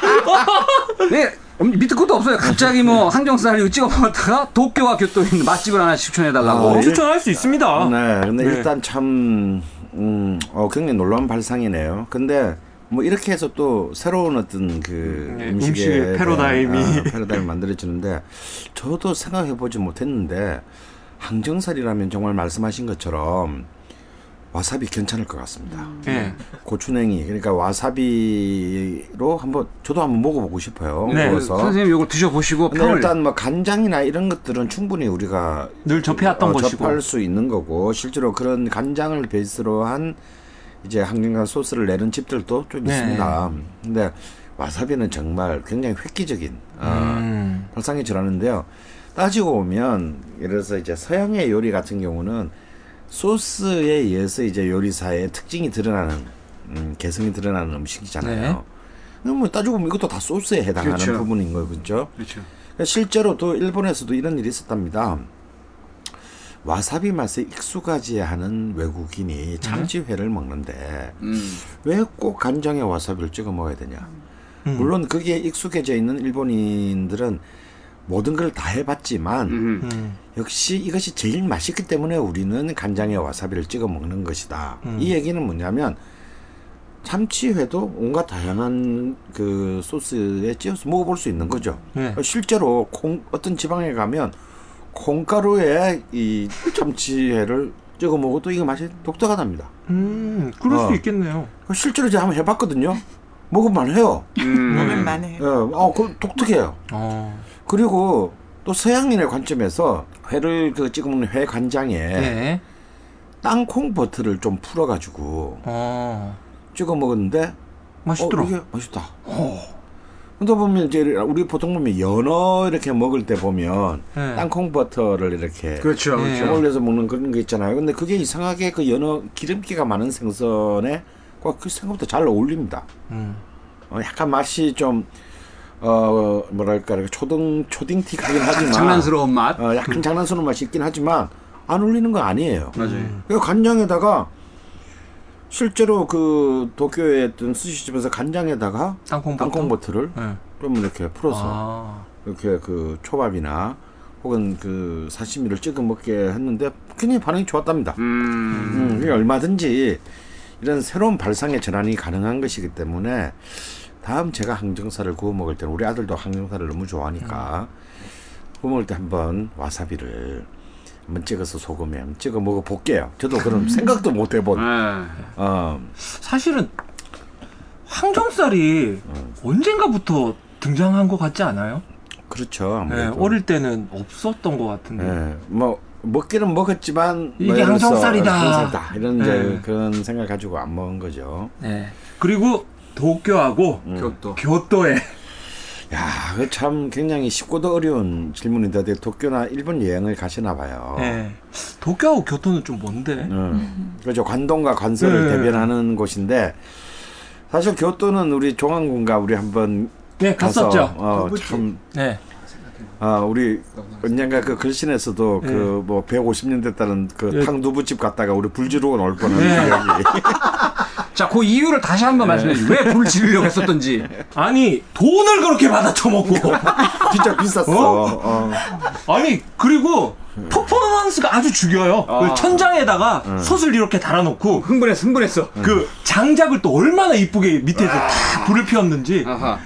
네, 음, 밑에 것도 없어요. 갑자기 뭐 항정살 이거 찍어 먹었다가 도쿄와 교토에 있는 맛집을 하나 추천해달라고. 아. 추천할 수 있습니다. 네, 근데 네. 일단 참, 음, 어, 굉장히 놀라운 발상이네요. 근데 뭐 이렇게 해서 또 새로운 어떤 그 네, 음식의 패러다임이. 아, 패러다임이 만들어지는데 저도 생각해 보지 못했는데 항정살이라면 정말 말씀하신 것처럼 와사비 괜찮을 것 같습니다. 네. 고추냉이 그러니까 와사비로 한번 저도 한번 먹어보고 싶어요. 네. 구워서. 선생님 이걸 드셔보시고 근데 평을 일단 뭐 간장이나 이런 것들은 충분히 우리가 늘 접해왔던 어, 것이고. 접할 수 있는 거고 실제로 그런 간장을 베이스로 한 이제 항정살 소스를 내는 집들도 좀 네. 있습니다. 근데 와사비는 정말 굉장히 획기적인 어, 음. 질환인데요. 따지고 보면 예를 들어서 이제 서양의 요리 같은 경우는 소스에 의해서 이제 요리사의 특징이 드러나는 음, 개성이 드러나는 음식이잖아요. 네. 뭐 따지고 보면 이것도 다 소스에 해당하는 그렇죠. 부분인 거죠. 그렇죠. 실제로도 일본에서도 이런 일이 있었답니다. 와사비 맛에 익숙하지 않은 외국인이 참치회를 먹는데 음. 왜꼭 간장에 와사비를 찍어 먹어야 되냐? 음. 물론 그게 익숙해져 있는 일본인들은 모든 걸 다 해봤지만 음. 음. 역시 이것이 제일 맛있기 때문에 우리는 간장에 와사비를 찍어 먹는 것이다. 음. 이 얘기는 뭐냐면 참치회도 온갖 다양한 그 소스에 찍어서 먹어볼 수 있는 거죠. 네. 실제로 콩 어떤 지방에 가면 콩가루에 이 참치회를 찍어 먹어도 이게 맛이 독특하답니다. 음, 그럴 어. 수 있겠네요. 실제로 제가 한번 해봤거든요. 먹으면 해요. 음. 먹을만해. 예, 어, 그 독특해요. 어. 그리고 또 서양인의 관점에서 회를 그 찍어 먹는 회 간장에 네. 땅콩 버터를 좀 풀어가지고 어. 찍어 먹었는데 맛있더라. 어, 이게 맛있다. 근데 보면 이제 우리 보통 보면 연어 이렇게 먹을 때 보면 네. 땅콩 버터를 이렇게 그렇죠. 네. 그렇죠. 올려서 먹는 그런 게 있잖아요. 근데 그게 이상하게 그 연어 기름기가 많은 생선에 그 생각보다 잘 어울립니다. 음. 어, 약간 맛이 좀 어, 뭐랄까 초등 초딩틱하긴 하지만 장난스러운 맛. 어, 약간 장난스러운 맛이 있긴 하지만 안 어울리는 거 아니에요. 맞아요. 그 간장에다가 실제로 그 도쿄에 있던 스시집에서 간장에다가 땅콩 버터. 땅콩 버터를 네. 좀 이렇게 풀어서 아. 이렇게 그 초밥이나 혹은 그 사시미를 찍어 먹게 했는데 굉장히 반응이 좋았답니다. 음. 음, 그게 얼마든지 이런 새로운 발상의 전환이 가능한 것이기 때문에 다음 제가 항정살을 구워 먹을 때는 우리 아들도 항정살을 너무 좋아하니까 구워 먹을 때 한번 와사비를 한번 찍어서 소금에 한번 찍어 먹어 볼게요. 저도 그런 생각도 못 해본. 네. 어, 사실은 항정살이 언젠가부터 등장한 것 같지 않아요? 그렇죠. 네, 아무래도. 어릴 때는 없었던 것 같은데. 예, 뭐 먹기는 먹었지만 이게 뭐 항정살이다. 항정살이다. 이런 네. 이제 그런 생각 가지고 안 먹은 거죠. 네. 그리고 도쿄하고 음. 교토. 교토에 야, 그 참 굉장히 쉽고도 어려운 질문인데 어디 도쿄나 일본 여행을 가시나 봐요. 네. 도쿄하고 교토는 좀 먼데. 음. 그렇죠. 관동과 관서를 네. 대변하는 곳인데 사실 교토는 우리 종안군가 우리 한번 네, 가서 갔었죠. 어, 참 네. 아, 우리 언젠가 그 글신에서도 네. 그뭐 150년 됐다는 그 네. 탕두부집 갔다가 우리 불 지르고 나올 뻔한 네. 기억이. 자, 그 이유를 다시 한번 말씀해 주세요. 왜 불 지르려고 했었던지. 아니, 돈을 그렇게 받아 처먹고. 진짜 비쌌어. 어? 어. 아니, 그리고 퍼포먼스가 아주 죽여요. 아. 그 천장에다가 솥을 이렇게 달아놓고 흥분했어, 흥분했어. 그 장작을 또 얼마나 이쁘게 밑에서 다 불을 피웠는지 아하.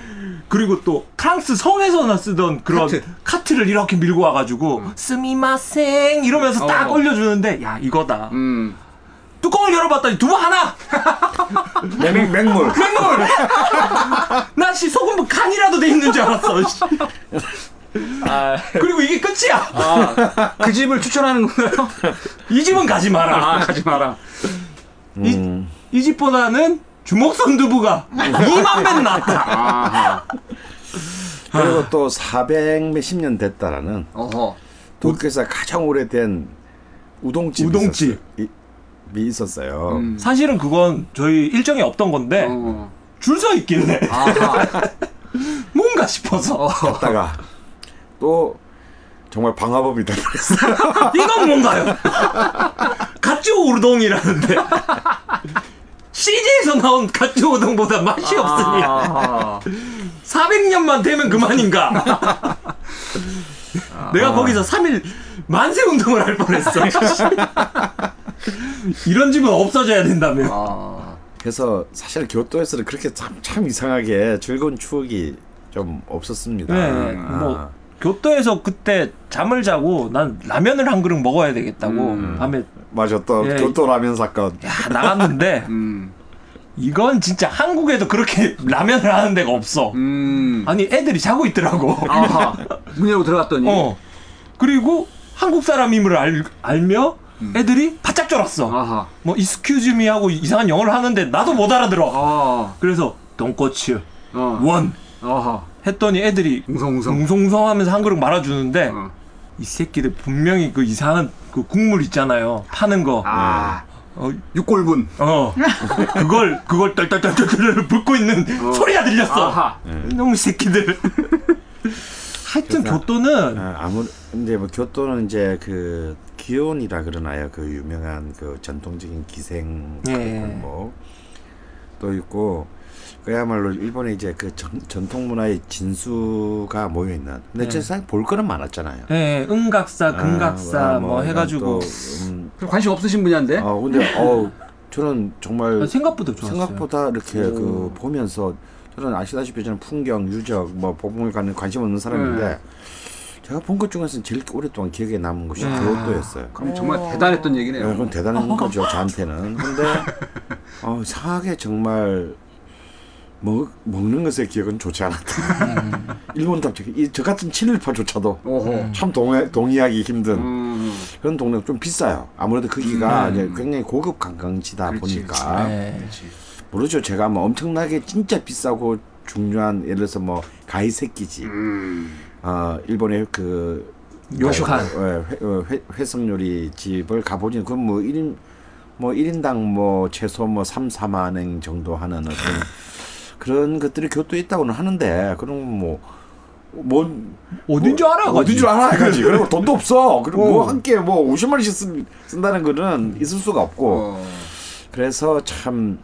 그리고 또 프랑스 성에서나 쓰던 그런 카트. 를 이렇게 밀고 와가지고 스미마생 이러면서 딱 어. 올려주는데 야 이거다 음. 뚜껑을 열어봤더니 두부 하나 맹, 맹물. 맹물 나씨 소금 뭐 간이라도 돼 있는 줄 알았어 씨. 그리고 이게 끝이야 아, 그 집을 추천하는 건가요? 이 집은 가지 마라 아, 가지 마라. 음. 이 집보다는 주먹선 두부가 2만 배는 낫다. 그리고 또 400 몇십 년 됐다라는 어허. 도쿄에서 가장 오래된 우동집. 있었- 이 있었어요. 음. 사실은 그건 저희 일정에 없던 건데 어. 줄서 있길래. 뭔가 싶어서 어. 갔다가 또 정말 방화범이 돼버렸어요. 이건 뭔가요? 가쪼 우동이라는데 CJ에서 나온 갓주 우동보다 맛이 없으니 아, 400년만 되면 그만인가? 내가 거기서 3일 만세 운동을 할 뻔했어. 이런 집은 없어져야 된다며. 아, 그래서 사실 교토에서는 그렇게 참, 참 이상하게 즐거운 추억이 좀 없었습니다. 네, 아, 뭐 교토에서 그때 잠을 자고 난 라면을 한 그릇 먹어야 되겠다고 밤에 맞아 또 예. 교토 라면 사건. 야, 나갔는데 음, 이건 진짜 한국에도 그렇게 라면을 하는 데가 없어. 음, 아니 애들이 자고 있더라고. 아하, 문 열고 들어갔더니, 어. 그리고 한국 사람임을 알, 알며 애들이 바짝 졸았어. 아하, 뭐 이스큐즈미 하고 이상한 영어를 하는데 나도 못 알아들어. 아, 그래서 돈코츠 어, 원 아하, 했더니 애들이 웅성웅성. 웅성웅성하면서 한 그릇 말아주는데 어. 이 새끼들 분명히 그 이상한 그 국물 있잖아요. 파는 거. 아, 어, 육골분. 어. 그걸 그걸 떨떨떨떨 붓고 있는 소리가 들렸어. 아하. 너무 새끼들. 하여튼 교토는 아, 아무 이제 뭐 교토는 이제 그 기온이라 그러나요? 그 유명한 그 전통적인 기생 예. 골목도 있고 그야말로 일본의 이제 그 전, 전통 문화의 진수가 모여 있는. 근데 예. 세상 볼 거는 많았잖아요. 예, 은각사, 금각사 아, 뭐, 이런 해가지고 또, 음, 관심 없으신 분야인데? 어 근데 어 저는 정말 아, 생각보다 좋았어요. 생각보다 이렇게 그 보면서 저는 아시다시피 저는 풍경, 유적, 뭐 보물관에 관심 없는 사람인데 네. 제가 본 것 중에서는 제일 오랫동안 기억에 남은 곳이 네. 교토였어요. 그럼 정말 대단했던 네, 얘기네요. 그건 대단한 거죠 저한테는. 근데 어, 이상하게 정말 먹 먹는 것의 기억은 좋지 않았다. 일본답게 이저 같은 친일파조차도 오호. 참 동의, 동의하기 힘든 음, 그런 동네가 좀 비싸요. 아무래도 거기가 이제 굉장히 고급 관광지다 그렇지, 보니까 예. 모르죠. 제가 뭐 엄청나게 진짜 비싸고 중요한 예를 들어서 뭐 가이세끼지, 음, 어 일본의 그 요식한. 어, 회, 어, 회, 회 성 요리 집을 가보니 그건 뭐 1인 뭐 1인당 뭐 최소 뭐 3, 4만 엔 정도 하는 어떤 그런 것들이 교토에 있다고는 하는데 그럼 뭐뭔 어딘 줄 알아? 어딘 줄 알아 가지 그리고 돈도 없어 그리고 어. 뭐한 끼에 뭐 50만 원씩 쓴, 쓴다는 거는 있을 수가 없고 어, 그래서 참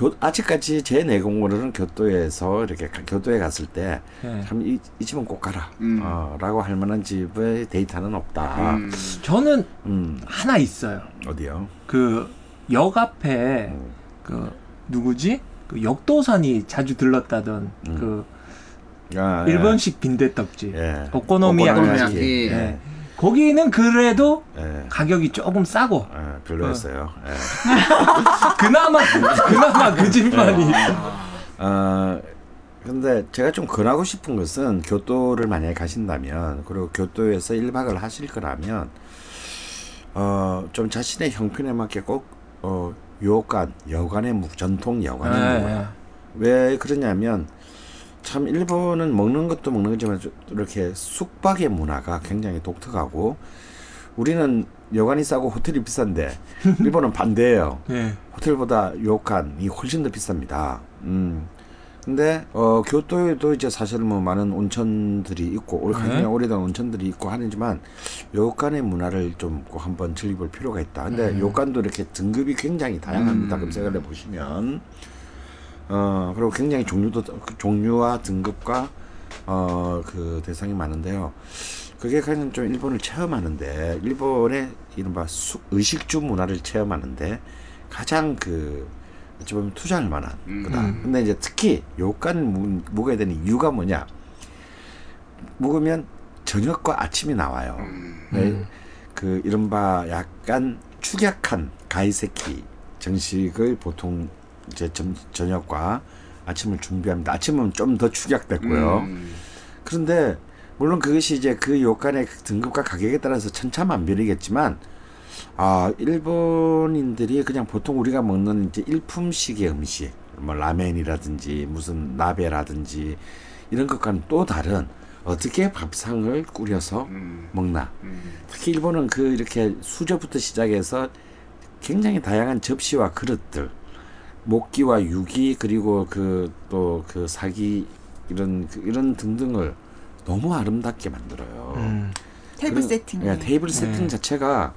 교, 아직까지 제 내공으로는 교토에서 이렇게 가- 교토에 갔을 때 예. 참이이 집은 꼭 가라 음. 어, 라고 할 만한 집의 데이터는 없다 음, 저는 음, 하나 있어요. 어디요? 그 역 앞에 음. 그 누구지? 그 역도산이 자주 들렀다던 음. 그 아, 예. 일본식 빈대떡집 예. 오코노미야키. 오코노미야키. 예. 거기는 그래도 예. 가격이 조금 싸고 예, 별로였어요. 예. 그나마 그나마 그 집만이 어, 근데 제가 좀 권하고 싶은 것은 교토를 만약에 가신다면 그리고 교토에서 1박을 하실 거라면 어, 좀 자신의 형편에 맞게 꼭 어, 요관, 여관의 무, 전통 여관의 예, 문화. 예. 왜 그러냐면 참 일본은 먹는 것도 먹는 거지만 좀 이렇게 숙박의 문화가 굉장히 독특하고 우리는 여관이 싸고 호텔이 비싼데 일본은 반대예요. 예. 호텔보다 요칸이 훨씬 더 비쌉니다. 음. 근데 어 교토에도 이제 사실 뭐 많은 온천들이 있고 올 네. 굉장히 오래된 온천들이 있고 하지만 요칸의 문화를 좀 꼭 한번 즐겨볼 필요가 있다. 근데 요칸도 이렇게 등급이 굉장히 다양합니다. 음. 검색을 해 보시면 어 그리고 굉장히 종류도 그 종류와 등급과 어 그 대상이 많은데요. 그게 그냥 좀 일본을 체험하는데 일본의 이른바 수, 의식주 문화를 체험하는데 가장 그 어찌 보면 투자할 만한 거다. 근데 이제 특히 요간 먹어야 되는 이유가 뭐냐? 먹으면 저녁과 아침이 나와요. 네, 그 이른바 약간 축약한 가이세키 정식을 보통 이제 점, 저녁과 아침을 준비합니다. 아침은 좀 더 축약됐고요. 음, 그런데 물론 그것이 이제 그 요간의 그 등급과 가격에 따라서 천차만별이겠지만 아 일본인들이 그냥 보통 우리가 먹는 이제 일품식의 음식 뭐 라멘이라든지 무슨 나베라든지 이런 것과는 또 다른 어떻게 밥상을 꾸려서 음, 먹나 음. 특히 일본은 그 이렇게 수저부터 시작해서 굉장히 다양한 접시와 그릇들 목기와 유기 그리고 그또그 사기 이런 그 이런 등등을 너무 아름답게 만들어요. 음. 테이블 그런- 세팅. 예, 테이블 세팅 네. 자체가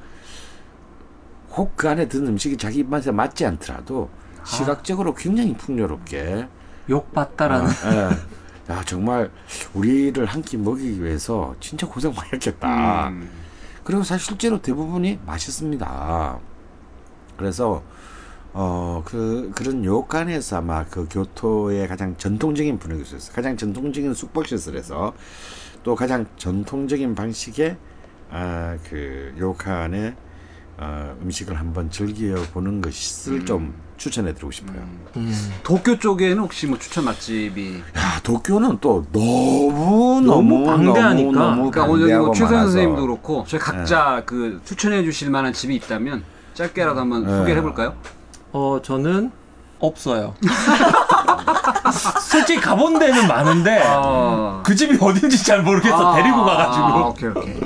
혹 그 안에 든 음식이 자기 입맛에 맞지 않더라도 시각적으로 굉장히 풍요롭게 욕받다라는. 아, 예. 야 정말 우리를 한 끼 먹이기 위해서 진짜 고생 많이 했겠다. 음. 그리고 사실 실제로 대부분이 맛있습니다. 그래서 어 그 그런 요간에서 아마 그 교토의 가장 전통적인 분위기 속에서 가장 전통적인 숙박 시설에서 또 가장 전통적인 방식의 아 그 요칸의 어, 음식을 한번 즐겨 보는 것을 좀 추천해 드리고 싶어요. 음. 도쿄 쪽에는 혹시 뭐 추천 맛집이 야 도쿄는 또 너무 너무 방대하니까. 너무, 너무 그러니까 오늘 뭐 최선. 선생님도 그렇고 저희 각자 그 추천해 주실 만한 집이 있다면 짧게라도 한번 네. 소개를 해볼까요? 어, 저는 없어요. 솔직히 가본 데는 많은데 어. 그 집이 어딘지 잘 모르겠어. 아, 데리고 가가지고. 아, 오케이 오케이.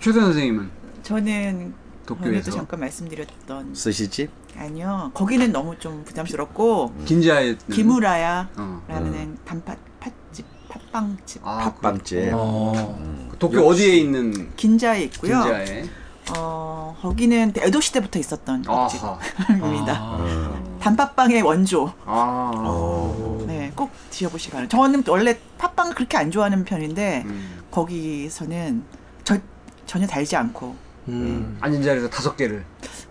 최선 선생님은 저는 도쿄에서 잠깐 말씀드렸던 스시집 아니요 거기는 너무 좀 부담스럽고 긴자에 기무라야라는 어. 단팥 팥집 팥빵집 아, 팥빵집 어. 그 도쿄 어디에 있는 긴자에 있고요. 긴자에 어 거기는 에도 시대부터 있었던. 집입니다. 어. 단팥빵의 원조. 아. 어. 네, 꼭 드셔보시기 바랍니다. 저는 원래 팥빵을 그렇게 안 좋아하는 편인데 음. 거기서는 저, 전혀 달지 않고 음. 앉은 자리에서 다섯 개를.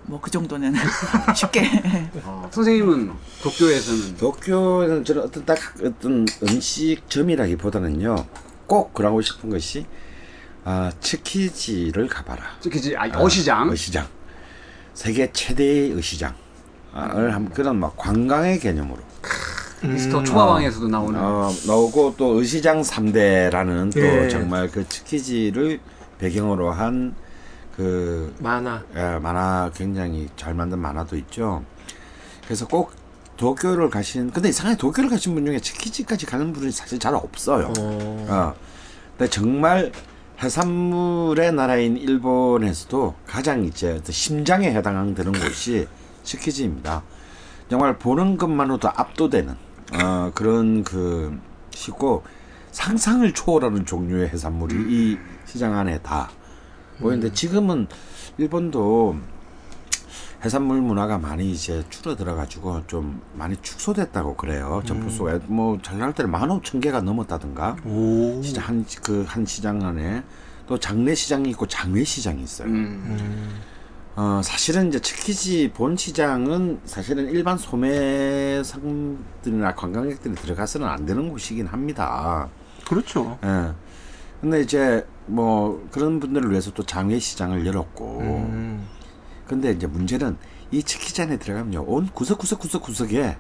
뭐 그 정도는 쉽게 어, 선생님은 도쿄에서는 도쿄에는 저는 어떤 딱 어떤 음식점이라기보다는요 꼭 그러고 싶은 것이 아 츠키지를 가봐라 그지 아, 어시장. 어시장 세계 최대의 어시장을 한 그런 막 관광의 개념으로 미스터 초밥왕에서도 나오는. 어, 나오고 또 의시장 3대라는 또 예. 정말 그 츠키지를 배경으로 한그 많아. 예, 만화 굉장히 잘 만든 만화도 있죠. 그래서 꼭 도쿄를 가신 근데 이상하게 도쿄를 가신 분 중에 츠키지까지 가는 분이 사실 잘 없어요. 어. 어. 근데 정말 해산물의 나라인 일본에서도 가장 이제 어떤 심장에 해당되는 곳이 츠키지입니다. 정말 보는 것만으로도 압도되는 어, 그런 그 시고 상상을 초월하는 종류의 해산물이 이 시장 안에 다 보이는데 지금은 일본도 해산물 문화가 많이 이제 줄어들어 가지고 좀 많이 축소됐다고 그래요. 점포수가 뭐 잘날 때는 만 오천 개가 넘었다든가. 오. 진짜 한 그 한 시장 안에 또 장례 시장이 있고 장외 시장이 있어요. 음. 음. 어 사실은 이제 츠키지 본 시장은 사실은 일반 소매 상들이나 관광객들이 들어가서는 안 되는 곳이긴 합니다. 그렇죠. 예. 근데 이제 뭐 그런 분들을 위해서 또 장외 시장을 열었고. 음. 근데 이제 문제는 이 치키잔에 들어가면요 온 구석구석 구석구석에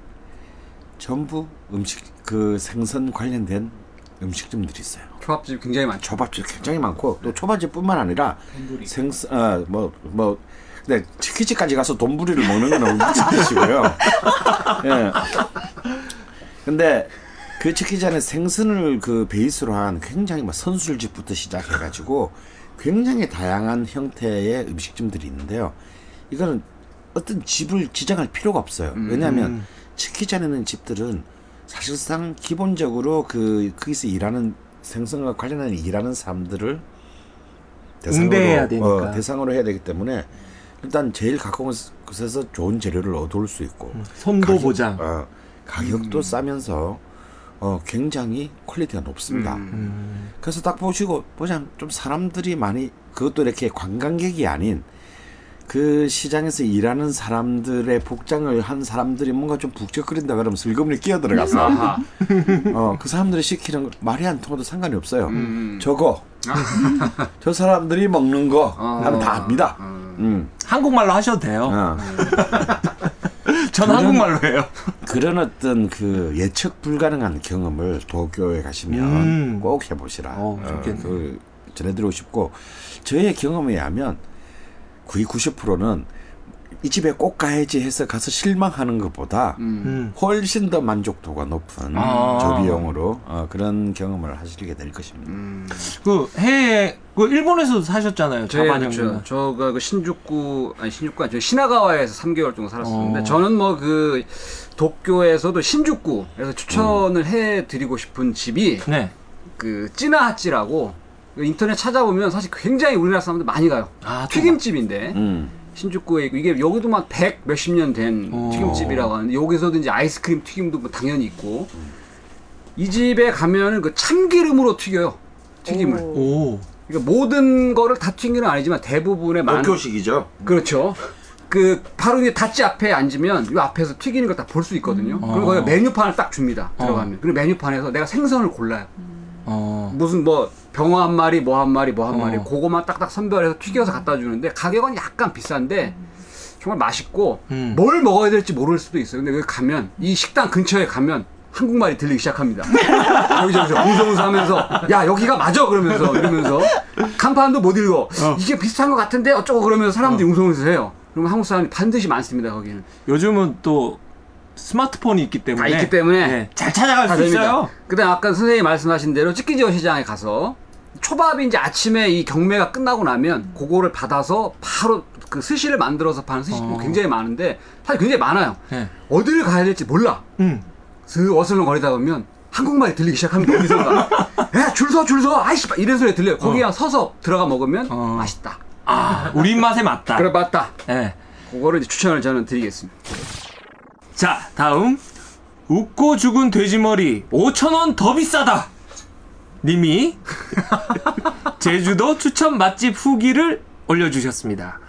전부 음식 그 생선 관련된 음식점들이 있어요. 초밥집 굉장히 많죠. 초밥집 굉장히 많고 또 초밥집뿐만 아니라 생선 어뭐뭐 근데 치키지까지 가서 돈부리를 먹는 건 무슨 뜻이고요. 예. 근데 그 치키잔에 생선을 그 베이스로 한 굉장히 막 선술집부터 시작해가지고 굉장히 다양한 형태의 음식점들이 있는데요. 이거는 어떤 집을 지정할 필요가 없어요. 왜냐하면 치키잔에는 집들은 사실상 기본적으로 그 거기서 일하는 생선과 관련한 일하는 사람들을 응대해야 되니까. 어, 대상으로 해야 되기 때문에 일단 제일 가까운 곳에서 좋은 재료를 얻을 수 있고 선도 가격- 보장. 어, 가격도 싸면서 어, 굉장히 퀄리티가 높습니다. 음. 음. 그래서 딱 보시고 보자 좀 사람들이 많이 그것도 이렇게 관광객이 아닌 그 시장에서 일하는 사람들의 복장을 한 사람들이 뭔가 좀 북적거린다 그러면 슬그머니 끼어 들어가서. 어, 그 사람들이 시키는 거 말이 안 통해도 상관이 없어요. 음. 저거 저 사람들이 먹는 거 아. 하면 다 압니다. 음. 음. 한국말로 하셔도 돼요. 어. 전 한국말로 해요. 그런 어떤 그 예측 불가능한 경험을 도쿄에 가시면 음. 꼭 해보시라. 어, 좋겠네. 그 전해드리고 싶고 저의 경험에 의하면 거의 90%는 이 집에 꼭 가야지 해서 가서 실망하는 것보다 음. 음. 훨씬 더 만족도가 높은 아. 저비용으로 어, 그런 경험을 하시게 될 것입니다. 음. 그 해외 그 일본에서 사셨잖아요. 자반형. 그렇죠. 저가 그 신주쿠 아니 신주쿠 아니 저 시나가와에서 3개월 정도 살았었는데 어. 저는 뭐 그 도쿄에서도 신주쿠에서 추천을 해드리고 싶은 집이 네. 그 찌나하찌라고 그 인터넷 찾아보면 사실 굉장히 우리나라 사람들 많이 가요. 아, 또 튀김집인데 음. 신주쿠에 있고 이게 여기도 막 백 몇십 년된 어. 튀김집이라고 하는데 여기서도 이제 아이스크림 튀김도 뭐 당연히 있고 이 집에 가면은 그 참기름으로 튀겨요 튀김을. 오. 오. 그러니까 모든 거를 다 튀기는 건 아니지만 대부분의 많은 목표식이죠. 그렇죠. 그 바로 이제 닷지 앞에 앉으면 이 앞에서 튀기는 거다볼 수 있거든요. 그리고 거기 메뉴판을 딱 줍니다. 들어가면. 그리고 메뉴판에서 내가 생선을 골라요. 어. 무슨 뭐 병어 한 마리, 뭐 한 마리, 뭐 한 마리, 어. 그거만 딱딱 선별해서 튀겨서 갖다 주는데 가격은 약간 비싼데 정말 맛있고 음. 뭘 먹어야 될지 모를 수도 있어요. 근데 여기 가면 이 식당 근처에 가면 한국말이 들리기 시작합니다. 여기저기서 웅성웅성 하면서 야 여기가 맞아 그러면서 이러면서 간판도 못 읽어 이게 비슷한 것 같은데 어쩌고 그러면서 사람들이 웅성웅성 해요. 그러면 한국 사람이 반드시 많습니다 거기는. 요즘은 또 스마트폰이 있기 때문에 다 있기 때문에 네, 잘 찾아갈 다수 됩니다. 있어요. 그다음 아까 선생님이 말씀하신 대로 찌끼지어 시장에 가서 초밥이 이제 아침에 이 경매가 끝나고 나면 그거를 받아서 바로 그 스시를 만들어서 파는 스시집이 어. 굉장히 많은데 사실 굉장히 많아요. 네. 어디를 가야 될지 몰라. 음. 슥 어슬렁 거리다 보면 한국말이 들리기 시작합니다. 어디선가. 야, 줄 서, 줄 서. 아이씨, 막 이런 소리 들려요. 거기 그냥 서서 들어가 먹으면 어. 맛있다. 아, 우리 입맛에 맞다. 그래, 맞다. 네. 그거를 이제 추천을 저는 드리겠습니다. 자, 다음. 웃고 죽은 돼지머리 5천원 더 비싸다. 님이 제주도 추천 맛집 후기를 올려주셨습니다.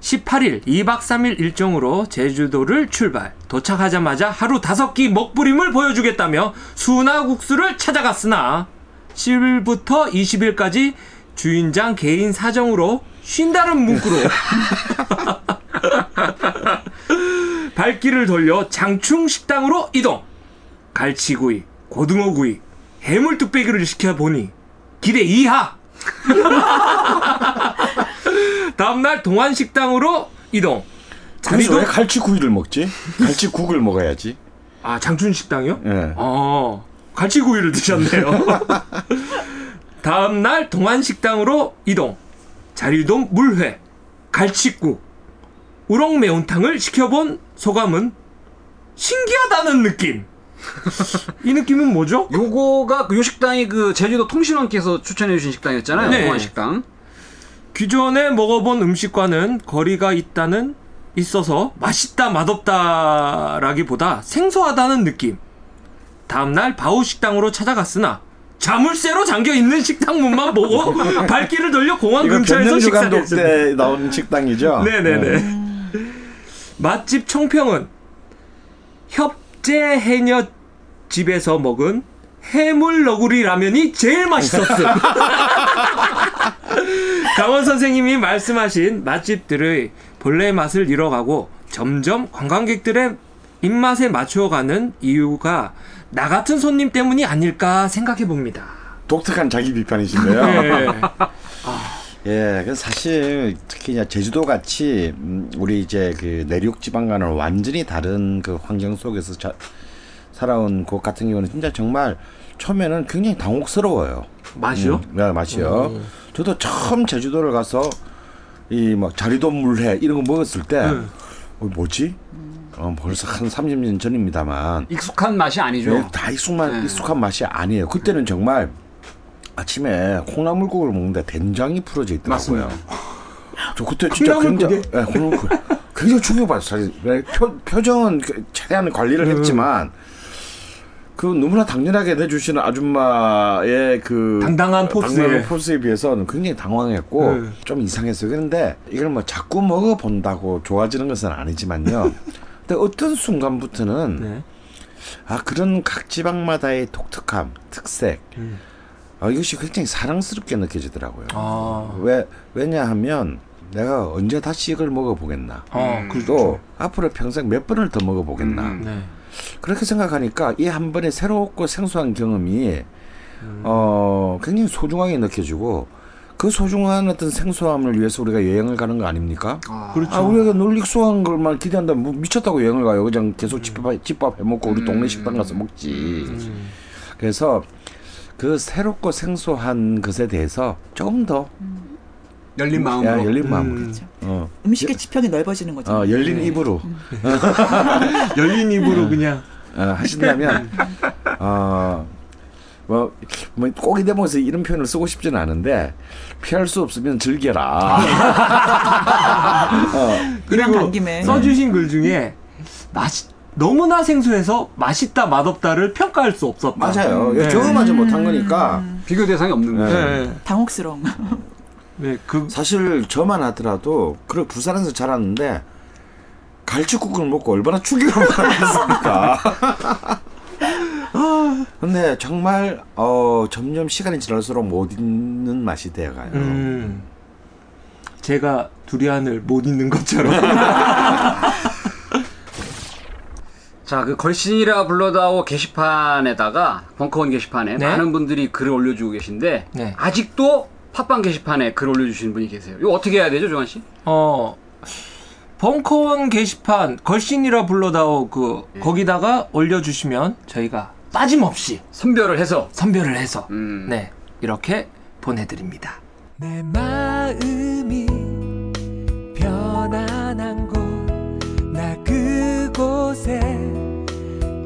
18일 2박 3일 일정으로 제주도를 출발. 도착하자마자 하루 다섯 끼 먹부림을 보여주겠다며 수나국수를 찾아갔으나 10일부터 20일까지 주인장 개인 사정으로 쉰다는 문구로 발길을 돌려 장충 식당으로 이동. 갈치구이, 고등어구이, 해물 뚝배기를 시켜보니 기대 이하. 다음날 동안 식당으로 이동. 자리도 왜 갈치구이를 먹지? 갈치국을 먹어야지. 아 장춘 식당이요? 예. 어 갈치구이를 드셨네요. 다음날 동안 식당으로 이동. 자리도 물회, 갈치국, 우렁 매운탕을 시켜본 소감은 신기하다는 느낌. 이 느낌은 뭐죠? 요거가 그요 식당이 그 제주도 통신원께서 추천해 주신 식당이었잖아요. 네. 동안 식당. 기존에 먹어본 음식과는 거리가 있다는 있어서 맛있다 맛없다라기보다 생소하다는 느낌. 다음날 바우 식당으로 찾아갔으나 자물쇠로 잠겨 있는 식당 문만 보고 발길을 돌려 공항 근처에서 식사를 했습니다. 때 나온 식당이죠. 네네네. 맛집 총평은 협 재 해녀 집에서 먹은 해물 너구리 라면이 제일 맛있었음. 강원 선생님이 말씀하신 맛집들의 본래 맛을 잃어가고 점점 관광객들의 입맛에 맞춰가는 이유가 나 같은 손님 때문이 아닐까 생각해 봅니다. 독특한 자기 비판이신데요. 네. 예, 그 사실 특히 이제 제주도 같이 음, 우리 이제 그 내륙 지방과는 완전히 다른 그 환경 속에서 자, 살아온 곳 같은 경우는 진짜 정말 처음에는 굉장히 당혹스러워요. 맛이요? 음, 네, 맛이요. 저도 처음 제주도를 가서 이 막 자리도 물회 이런 거 먹었을 때 네. 어, 뭐지? 어, 벌써 한 30년 전입니다만 익숙한 맛이 아니죠. 네, 다 익숙한, 네. 익숙한 맛이 아니에요. 그때는 정말 아침에 콩나물국을 먹는데 된장이 풀어져 있더라고요. 저 그때 진짜 굉장히? 네, 콩나물국. 굉장히 충격받았어요. 표, 표정은 그 최대한 관리를 음. 했지만 그 너무나 당연하게 내주시는 아줌마의 그 당당한 포스에. 포스에 비해서는 굉장히 당황했고 네. 좀 이상했어요. 그런데 이걸 뭐 자꾸 먹어본다고 좋아지는 것은 아니지만요. 근데 어떤 순간부터는 네. 아 그런 각 지방마다의 독특함, 특색 음. 아, 이것이 굉장히 사랑스럽게 느껴지더라고요. 아, 왜 왜냐하면 내가 언제 다시 이걸 먹어보겠나. 아, 그렇죠. 또 앞으로 평생 몇 번을 더 먹어보겠나. 음. 네. 그렇게 생각하니까 이 한 번의 새롭고 생소한 경험이 음. 어 굉장히 소중하게 느껴지고 그 소중한 어떤 생소함을 위해서 우리가 여행을 가는 거 아닙니까? 아, 그렇죠. 아, 우리가 놀릭소한 걸만 기대한다면 뭐 미쳤다고 여행을 가요. 그냥 계속 집밥, 집밥 해 먹고 우리 동네 식당 가서 먹지. 음. 그래서 그 새롭고 생소한 것에 대해서 조금 더 열린 마음으로. 야, 열린 마음으로. 음. 어, 음식의 지평이 넓어지는 거죠. 어, 열린 입으로 열린 입으로 그냥 어, 하신다면 어, 뭐, 뭐꼭 이 대목에서 이런 표현을 쓰고 싶지는 않은데 피할 수 없으면 즐겨라. 어, 그리고 김에 써주신 글 중에 맛이 너무나 생소해서 맛있다 맛없다를 평가할 수 없었다. 맞아요. 네. 경험하지 못한 거니까 비교 대상이 없는 거죠. 네. 네. 당혹스러운. 네, 그 사실 저만 하더라도 그래 부산에서 자랐는데 갈치국을 먹고 얼마나 충격을 받았습니까? 근데 정말 어, 점점 시간이 지날수록 못 잊는 맛이 되어가요. 음, 제가 두리안을 못 잊는 것처럼. 자, 그 걸신이라 불러다오 게시판에다가 벙커원 게시판에 네. 많은 분들이 글을 올려주고 계신데 네. 아직도 팟빵 게시판에 글 올려주시는 분이 계세요. 이거 어떻게 해야 되죠, 조한 씨? 어 벙커원 게시판 걸신이라 불러다오 그 거기다가 올려주시면 저희가 빠짐없이 선별을 해서 선별을 해서 음. 네 이렇게 보내드립니다. 내 마음이 편안한 곳 나 그곳에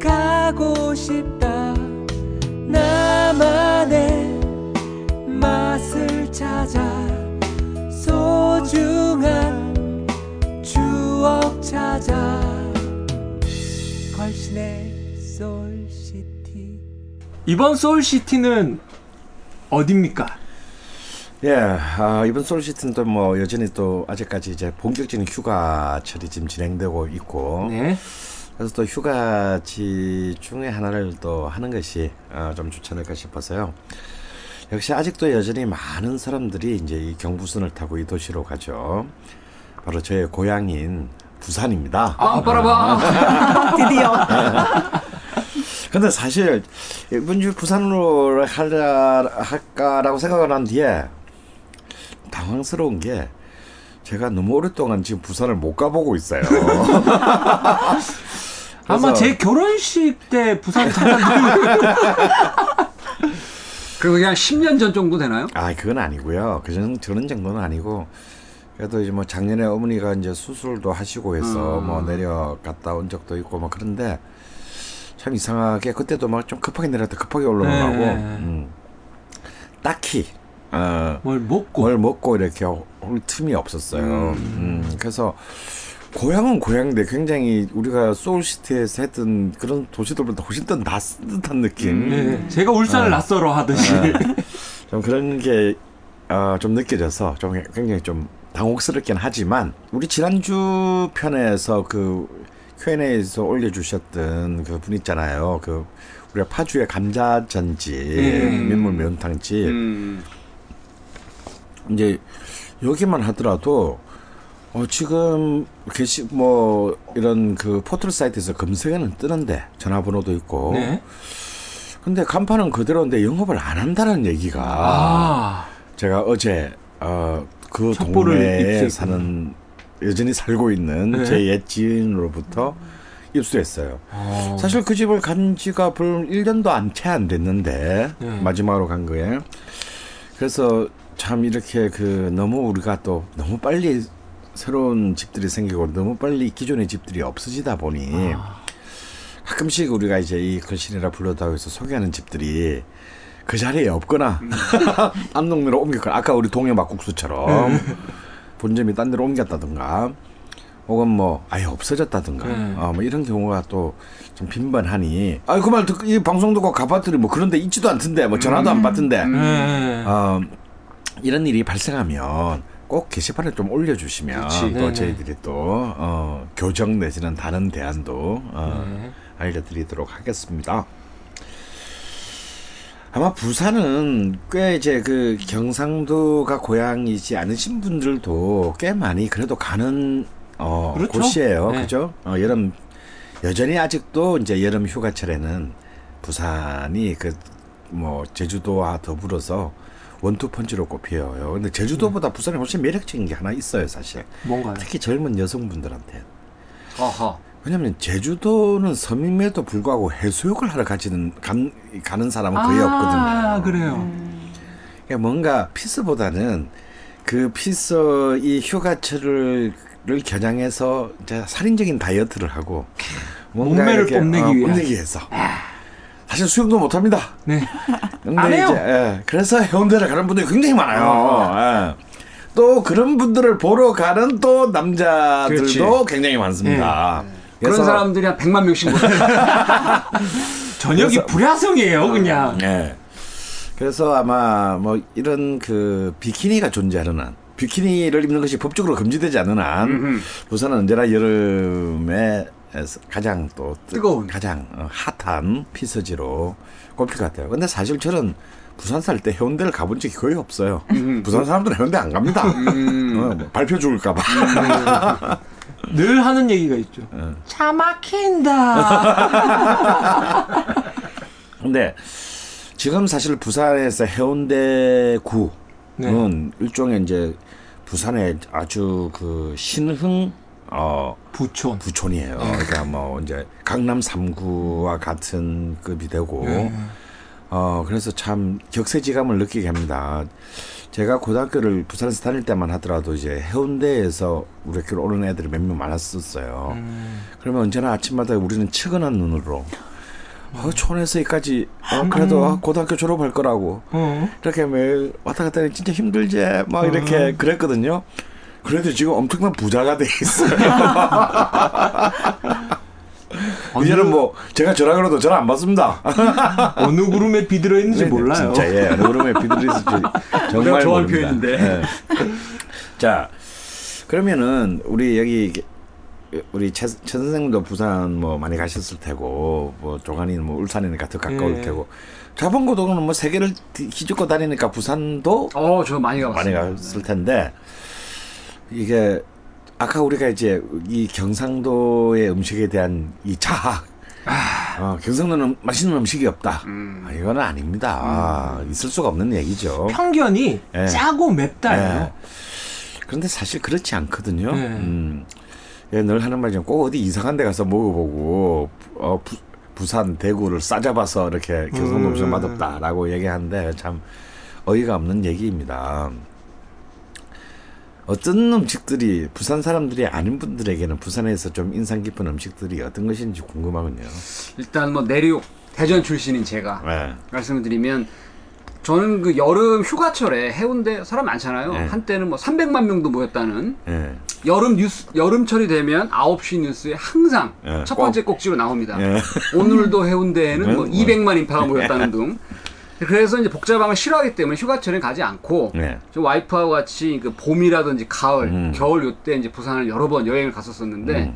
가고 싶다 나만의 맛을 찾아 소중한 추억 찾아 걸신의 소울시티 이번 소울시티는 어딥니까? 예, 아, 이번 소울시티는 또 뭐 여전히 또 아직까지 이제 본격적인 휴가철이 지금 진행되고 있고 네. 그래서 또 휴가지 중에 하나를 또 하는 것이 어, 좀 좋지 않을까 싶어서요. 역시 아직도 여전히 많은 사람들이 이제 이 경부선을 타고 이 도시로 가죠. 바로 저의 고향인 부산입니다. 아, 빠라봐. 드디어 근데 사실 이번 주 부산으로 하려 할까라고 생각을 한 뒤에 당황스러운 게 제가 너무 오랫동안 지금 부산을 못 가보고 있어요. 아마 제 결혼식 때 부산 잠깐. 그리고 그냥 10년 전 정도 되나요? 아, 그건 아니고요. 그 정, 그런 정도는 아니고. 그래도 이제 뭐 작년에 어머니가 이제 수술도 하시고 해서 음. 뭐 내려갔다 온 적도 있고 뭐 그런데 참 이상하게 그때도 막 좀 급하게 내려갔다 급하게 올라가고 네. 음. 딱히 어, 뭘 먹고 뭘 먹고 이렇게 올 틈이 없었어요. 음, 그래서 고향은 고향인데 굉장히 우리가 소울시티에서 했던 그런 도시들보다 훨씬 더 낯선 듯한 느낌. 네, 제가 울산을 어. 낯설어 하듯이 좀 그런 게, 어, 좀 느껴져서 좀 굉장히 좀 당혹스럽긴 하지만, 우리 지난주 편에서 그 Q&A에서 올려주셨던 그 분 있잖아요. 그, 우리가 파주의 감자전집, 음. 민물 매운탕집. 음. 이제 여기만 하더라도, 어, 지금 게시, 뭐, 이런 그 포털 사이트에서 검색에는 뜨는데, 전화번호도 있고. 네. 근데 간판은 그대로인데 영업을 안 한다는 얘기가. 아 제가 어제 어, 그 동네에. 사는 여전히 살고 있는 네. 제옛 지인으로부터 입수했어요. 어. 사실 그 집을 간 지가 불 1년도 안 채 안 됐는데 네. 마지막으로 간 거예요. 그래서 참 이렇게 그 너무 우리가 또 너무 빨리 새로운 집들이 생기고 너무 빨리 기존의 집들이 없어지다 보니 아. 가끔씩 우리가 이제 이 걸신이라 불러다오 해서 소개하는 집들이 그 자리에 없거나 안동네로 옮겼거나 아까 우리 동해 막국수처럼 본점이 딴 데로 옮겼다든가 혹은 뭐 아예 없어졌다든가 네. 어, 뭐 이런 경우가 또 좀 빈번하니 아 그말 듣고 이 방송 듣고 가봤더니 뭐 그런데 있지도 않던데 뭐 전화도 안 받던데 네. 어, 이런 일이 발생하면 꼭 게시판에 좀 올려주시면 그렇지. 또 네네. 저희들이 또 어, 교정 내지는 다른 대안도 어, 네. 알려드리도록 하겠습니다. 아마 부산은 꽤 이제 그 경상도가 고향이지 않으신 분들도 꽤 많이 그래도 가는 어, 그렇죠. 곳이에요. 네. 그죠? 어, 여름 여전히 아직도 이제 여름 휴가철에는 부산이 그 뭐 제주도와 더불어서 원투 펀치로 꼽혀요. 근데 제주도보다 부산이 훨씬 매력적인 게 하나 있어요, 사실. 뭔가요? 특히 젊은 여성분들한테. 어허. 왜냐면 제주도는 섬임에도 불구하고 해수욕을 하러 가지는 간, 가는 사람은 거의 없거든요. 아 그래요. 그러니까 뭔가 피서보다는 그 피서 이 휴가철을 를 겨냥해서 이제 살인적인 다이어트를 하고 뭔가 몸매를 이렇게, 뽐내기 어, 위해서 사실 수영도 못 합니다. 네. 근데 안 해요. 이제 예, 그래서 해운대를 가는 분들이 굉장히 많아요. 예. 또 그런 분들을 보러 가는 또 남자들도 그렇지. 굉장히 많습니다. 그래서 그런 사람들이 한 100만 명씩 모여. 저녁이 불야성이에요, 그냥. 예. 그래서 아마 뭐 이런 그 비키니가 존재하는 한 비키니를 입는 것이 법적으로 금지되지 않는 한 음흠. 부산은 언제나 여름에 가장 또 뜨- 뜨거운. 가장 어, 핫한 피서지로 꼽힐 것 같아요. 근데 사실 저는 부산 살 때 해운대를 가본 적이 거의 없어요. 부산 사람들은 해운대 안 갑니다. 음. 어, 뭐 발표 죽을까봐. 늘 하는 얘기가 있죠. 예. 차 막힌다. 근데 지금 사실 부산에서 해운대구는 네. 일종의 이제 부산의 아주 그 신흥 어 부촌. 부촌이에요. 그러니까 뭐 이제 강남 3구와 같은 급이 되고 네. 어 그래서 참 격세지감을 느끼게 합니다. 제가 고등학교를 부산에서 다닐 때만 하더라도 이제 해운대에서 우리 학교로 오는 애들이 몇 명 많았었어요. 음. 그러면 언제나 아침마다 우리는 측은한 눈으로 어, 촌에서 여기까지 어, 그래도 아, 고등학교 졸업할 거라고 어. 이렇게 매일 왔다 갔다 하니 진짜 힘들지 막 이렇게 그랬거든요. 그래도 지금 엄청난 부자가 돼 있어요. 이제는 뭐 제가 전화 걸어도 전화 안 받습니다. 어느 구름에 비들어 있는지 네, 몰라요. 진짜 예. 어느 그룹에 비둘리 있을지 정말 모릅니다. 표현인데. 예. 자 그러면은 우리 여기 우리 최, 최 선생님도 부산 뭐 많이 가셨을 테고 뭐 조간이 뭐 울산이니까 더 가까울 예. 테고 자본고등은 뭐 세계를 뒤- 뒤집고 다니니까 부산도 어, 저 많이 많이 가봤어요. 갔을 텐데 이게 아까 우리가 이제 이 경상도의 음식에 대한 이 자학 어, 경상도는 맛있는 음식이 없다. 아, 이거는 아닙니다. 아, 있을 수가 없는 얘기죠. 편견이 예. 짜고 맵다예요. 예. 그런데 사실 그렇지 않거든요. 네. 음. 예, 늘 하는 말이죠. 꼭 어디 이상한 데 가서 먹어보고 어, 부, 부산, 대구를 싸잡아서 이렇게 경상도 음식 음. 맛없다라고 얘기하는데 참 어이가 없는 얘기입니다. 어떤 음식들이 부산 사람들이 아닌 분들에게는 부산에서 좀 인상 깊은 음식들이 어떤 것인지 궁금하군요. 일단 뭐 내륙 대전 출신인 제가 네. 말씀을 드리면 저는 그 여름 휴가철에 해운대 사람 많잖아요. 네. 한때는 뭐 300만 명도 모였다는 예. 여름 뉴스 여름철이 되면 9시 뉴스에 항상 예, 첫 꼭. 번째 꼭지로 나옵니다. 예. 오늘도 해운대에는 뭐 네, 200만 인파가 모였다는 등. 그래서 이제 복잡함을 싫어하기 때문에 휴가철에 가지 않고 네. 저 와이프하고 같이 그 봄이라든지 가을, 음. 겨울 요때 이제 부산을 여러 번 여행을 갔었었는데 음.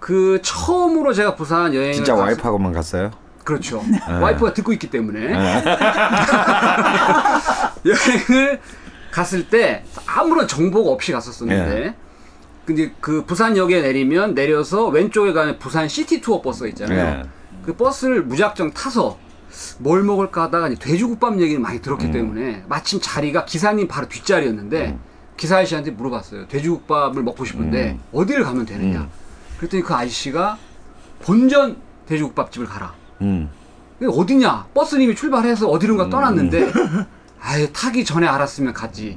그 처음으로 제가 부산 여행을 진짜 갔을- 와이프하고만 갔어요? 그렇죠. 네. 와이프가 듣고 있기 때문에 여행을 갔을 때 아무런 정보가 없이 갔었었는데 네. 근데 그 부산역에 내리면 내려서 왼쪽에 가는 부산 시티 투어 버스가 있잖아요. 네. 그 버스를 무작정 타서 뭘 먹을까 하다가 이제 돼지국밥 얘기를 많이 들었기 음. 때문에 마침 자리가 기사님 바로 뒷자리였는데 기사 아저씨한테 물어봤어요. 돼지국밥을 먹고 싶은데 어디를 가면 되느냐. 음. 그랬더니 그 아저씨가 본전 돼지국밥집을 가라. 음. 어디냐? 버스님이 출발해서 어디론가 떠났는데, 아예 타기 전에 알았으면 갔지.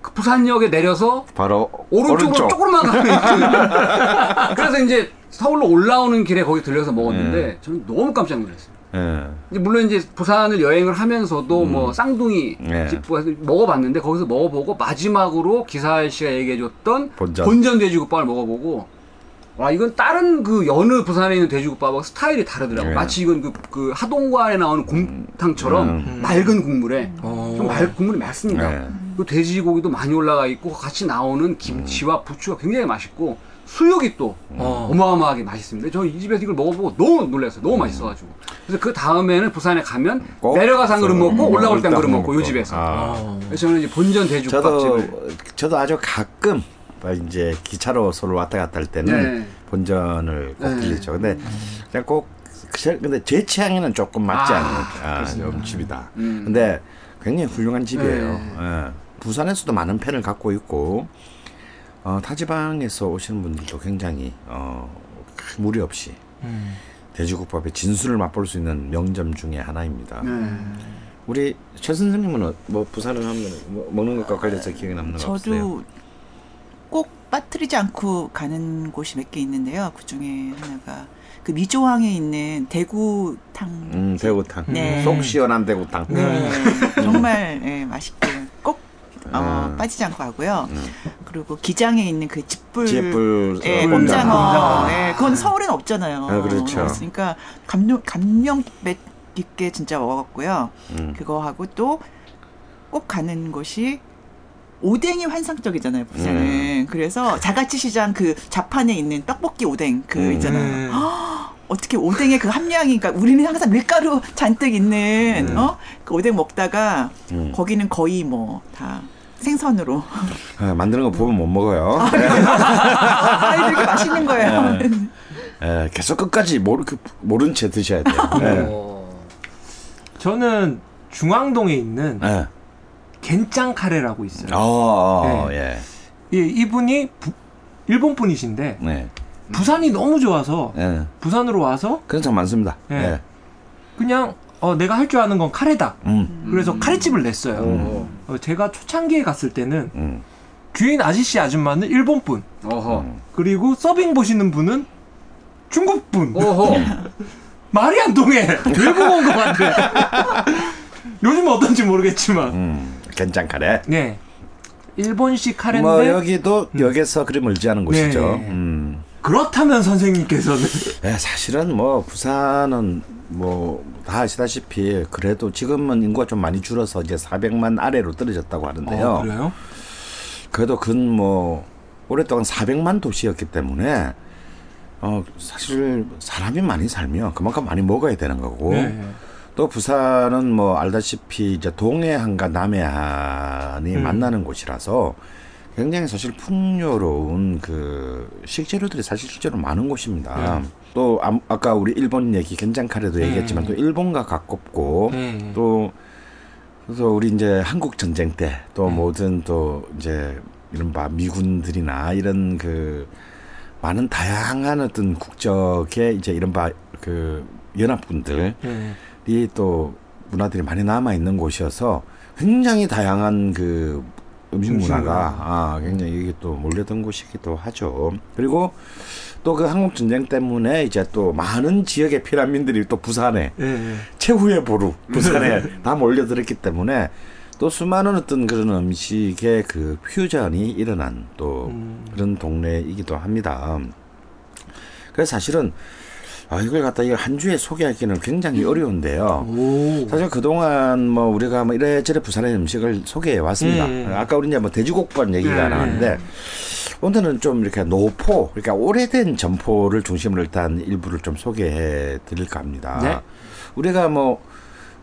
그 부산역에 내려서 바로 오른쪽으로 오른쪽. 조금만 가면 있거든요. 그래서 이제 서울로 올라오는 길에 거기 들려서 먹었는데, 네. 저는 너무 깜짝 놀랐어요. 예. 이제 물론 이제 부산을 여행을 하면서도 뭐 쌍둥이 음. 네. 집 가서 먹어봤는데 거기서 먹어보고 마지막으로 기사 아저씨가 얘기해줬던 본전. 본전 돼지국밥을 먹어보고 와 이건 다른 그 여느 부산에 있는 돼지국밥하고 스타일이 다르더라고. 네. 마치 이건 그, 그 하동관에 나오는 곰탕처럼 음. 맑은 국물에 어. 좀 맑, 국물이 맑습니다. 네. 그 돼지고기도 많이 올라가 있고 같이 나오는 김치와 부추가 굉장히 맛있고 수육이 또 어. 어마어마하게 맛있습니다. 저 이 집에서 이걸 먹어보고 너무 놀랐어요. 너무 맛있어가지고. 그래서 그 다음에는 부산에 가면 꼭 내려가서 한 그릇 먹고 음, 올라올 땐 일단 그릇 먹고 이 먹고. 집에서. 아. 어. 그래서 저는 이제 본전 돼지국밥집을. 저도 저도 아주 가끔 이제 기차로 서울 왔다 갔다 할 때는 네. 본전을 꼭 네. 들리죠. 근데 그냥 꼭 그- 근데 제 취향에는 조금 맞지 아, 않는 아, 좀 집이다. 음. 근데 굉장히 훌륭한 집이에요. 네. 예. 부산에서도 많은 팬을 갖고 있고 어, 타지방에서 오시는 분들도 굉장히 어, 큰 무리 없이 음. 돼지국밥의 진수를 맛볼 수 있는 명점 중에 하나입니다. 네. 우리 최 선생님은 어- 뭐 부산을 하면 뭐 먹는 것과 관련해서 기억에 남는 거? 저도 꼭 빠뜨리지 않고 가는 곳이 몇 개 있는데요. 그 중에 하나가 그 미조항에 있는 대구탕. 음, 대구탕. 네. 속 시원한 대구탕. 네, 정말 예, 맛있게 꼭 어, 음. 빠지지 않고 하고요. 그리고 기장에 있는 그 집불, 지불 예, 어, 꼼장어, 꼼장어. 예, 그건 서울엔 없잖아요. 아, 그렇죠. 그러니까 감명 감명 깊게 진짜 먹었고요. 음. 그거 하고 또 꼭 가는 곳이 오뎅이 환상적이잖아요, 부산은. 음. 그래서 자가치 시장 그 좌판에 있는 떡볶이 오뎅 그 음. 있잖아요. 네. 어떻게 오뎅의 그 함량이, 그러니까 우리는 항상 밀가루 잔뜩 있는, 어? 그 오뎅 먹다가 음. 거기는 거의 뭐 다 생선으로. 아, 만드는 거 보면 못 먹어요. 아, 이렇게 맛있는 거예요. 예, 계속 끝까지 모르, 그, 모른 채 드셔야 돼요. 예. 어. 저는 중앙동에 있는 예. 겐짱 카레라고 있어요. 어, 어, 네. 예, 이분이 부- 일본 분이신데 예. 네. 부산이 너무 좋아서 예. 부산으로 와서 그런 참 많습니다. 예. 예. 그냥 어, 내가 할 줄 아는 건 카레다. 음. 그래서 카레집을 냈어요. 음. 어, 제가 초창기에 갔을 때는 음. 주인 아저씨 아줌마는 일본 분, 어허. 그리고 서빙 보시는 분은 중국 분. 오호. 말이 안 통해. 외국 온것 같아. 요즘 어떤지 모르겠지만. 음. 괜찮 카레. 네. 일본식 카레인데 뭐 여기도 역에서 그리 멀지 않은 곳이죠. 네. 음. 그렇다면 선생님께서는 예, 사실은 뭐 부산은 뭐 다 아시다시피 그래도 지금은 인구가 좀 많이 줄어서 이제 400만 아래로 떨어졌다고 하는데요. 어, 그래요? 그래도 근 뭐 오랫동안 400만 도시였기 때문에 어 사실 사람이 많이 살면 그만큼 많이 먹어야 되는 거고 네. 또 부산은 뭐 알다시피 이제 동해안과 남해안이 음. 만나는 곳이라서 굉장히 사실 풍요로운 그 식재료들이 사실 실제로 많은 곳입니다. 네. 또 아, 아까 우리 일본 얘기 gen장카레도 네. 얘기했지만 또 일본과 가깝고 네. 또 그래서 우리 이제 한국 전쟁 때또 네. 모든 또 이제 이른바 미군들이나 이런 그 많은 다양한 어떤 국적의 이제 이른바 그 연합군들이 네. 또 문화들이 많이 남아 있는 곳이어서 굉장히 다양한 그 음식 문화가 문화. 아 굉장히 이게 또 몰려든 곳이기도 하죠. 그리고 또 그 한국 전쟁 때문에 이제 또 많은 지역의 피난민들이 또 부산에 네. 최후의 보루 부산에 다 몰려들었기 때문에 또 수많은 어떤 그런 음식의 그 퓨전이 일어난 또 음. 그런 동네이기도 합니다. 그래서 사실은 아 이걸 갖다 이한 주에 소개하기는 굉장히 어려운데요. 오. 사실 그동안 뭐 우리가 뭐 이래저래 부산의 음식을 소개해 왔습니다. 음. 아까 우리 이제 뭐 돼지국밥 얘기가 음. 나왔는데 오늘은 좀 이렇게 노포, 그러니까 오래된 점포를 중심으로 일단 일부를 좀 소개해 드릴까 합니다. 네. 우리가 뭐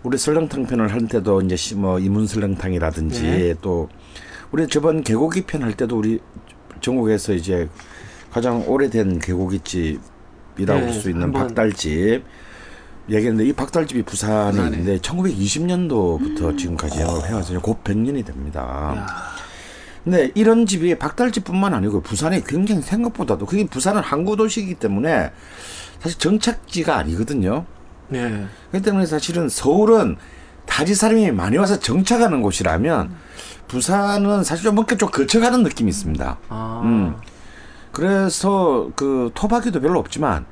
우리 설렁탕 편을 할 때도 이제 시- 뭐 이문 설렁탕이라든지 네. 또 우리 저번 개고기 편 할 때도 우리 전국에서 이제 가장 오래된 개고기집 이라고 네, 볼수 있는 박달집 얘기했는데 이 박달집이 부산에 부산에. 있는데 1920년도부터 지금까지 영업을 해와서 곧 100년이 됩니다. 근데 이런 집이 박달집뿐만 아니고 부산에 굉장히 생각보다도 그게 부산은 항구 도시이기 때문에 사실 정착지가 아니거든요. 네. 그렇기 때문에 사실은 서울은 다지 사람이 많이 와서 정착하는 곳이라면 부산은 사실 좀 뭔가 좀 거쳐가는 느낌이 있습니다. 아. 음. 그래서 그 토박이도 별로 없지만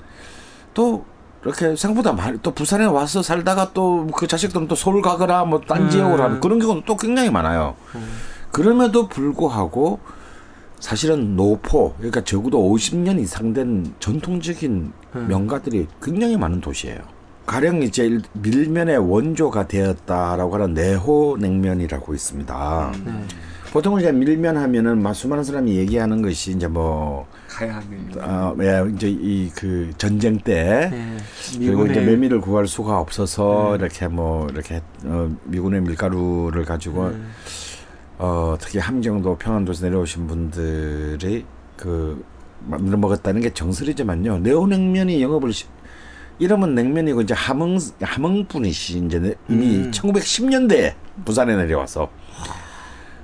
또 이렇게 생각보다 많이 또 부산에 와서 살다가 또 그 자식들은 또 서울 가거나 뭐 딴 지역으로 하는 그런 경우는 또 굉장히 많아요. 그럼에도 불구하고 사실은 노포 그러니까 적어도 50년 이상 된 전통적인 음. 명가들이 굉장히 많은 도시예요. 가령 이제 일- 밀면의 원조가 되었다라고 하는 내호 냉면이라고 있습니다. 네. 보통 이제 밀면 하면은 막 수많은 사람이 얘기하는 것이 이제 뭐 가야하네. 어, 예, 이제 이 그 전쟁 때 네. 그리고 이제 메밀을 구할 수가 없어서 네. 이렇게 뭐 이렇게 어, 미군의 밀가루를 가지고 네. 어, 특히 함경도 평안도에서 내려오신 분들이 그 만들어 먹었다는 게 정설이지만요. 네오냉면이 영업을 시, 이름은 냉면이고 이제 함흥 함흥 분이시 이제 내- 이미 음. 1910년대에 부산에 내려와서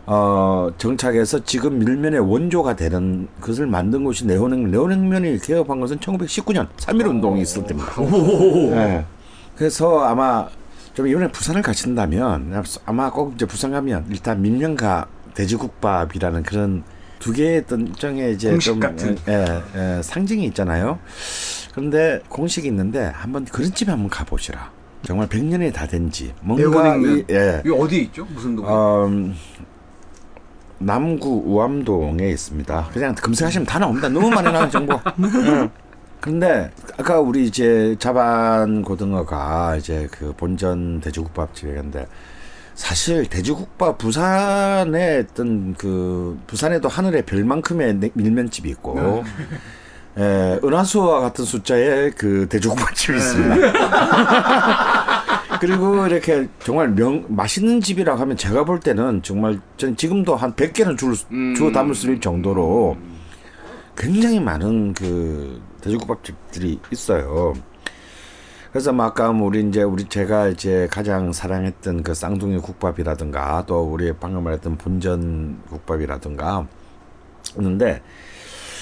어 정착해서 지금 밀면의 원조가 되는 것을 만든 것이 네오냉면. 네오냉면이 개업한 것은 1919년 3.1 운동이 있을 때입니다. 네. 그래서 아마 좀 이번에 부산을 가신다면 아마 꼭 이제 부산 가면 일단 밀면과 돼지국밥이라는 그런 두 개의 어떤 일종의 이제 좀 같은. 예, 예, 상징이 있잖아요. 그런데 공식이 있는데 한번 그런 집에 한번 가보시라. 정말 100년이 다 된 집. 뭔가. 이, 예. 이거 어디에 있죠? 무슨 동네? 어, 음, 남구 우암동에 있습니다. 그냥 검색하시면 다 나옵니다. 너무 많이 나온 정보. 예. 근데 아까 우리 이제 자반 고등어가 이제 그 본전 돼지국밥집이었는데 사실 돼지국밥 부산에 어떤 그 부산에도 하늘의 별만큼의 냉- 밀면집이 있고 예, 은하수와 같은 숫자의 그 돼지국밥집이 있습니다. 그리고 이렇게 정말 명 맛있는 집이라고 하면 제가 볼 때는 정말 저는 지금도 한 100개는 줄 음. 주워 담을 수 있을 정도로 굉장히 많은 그 돼지국밥집들이 있어요. 그래서 뭐 아까 뭐 우리 이제 우리 제가 이제 가장 사랑했던 그 쌍둥이 국밥이라든가 또 우리 방금 말했던 본전 국밥이라든가 있는데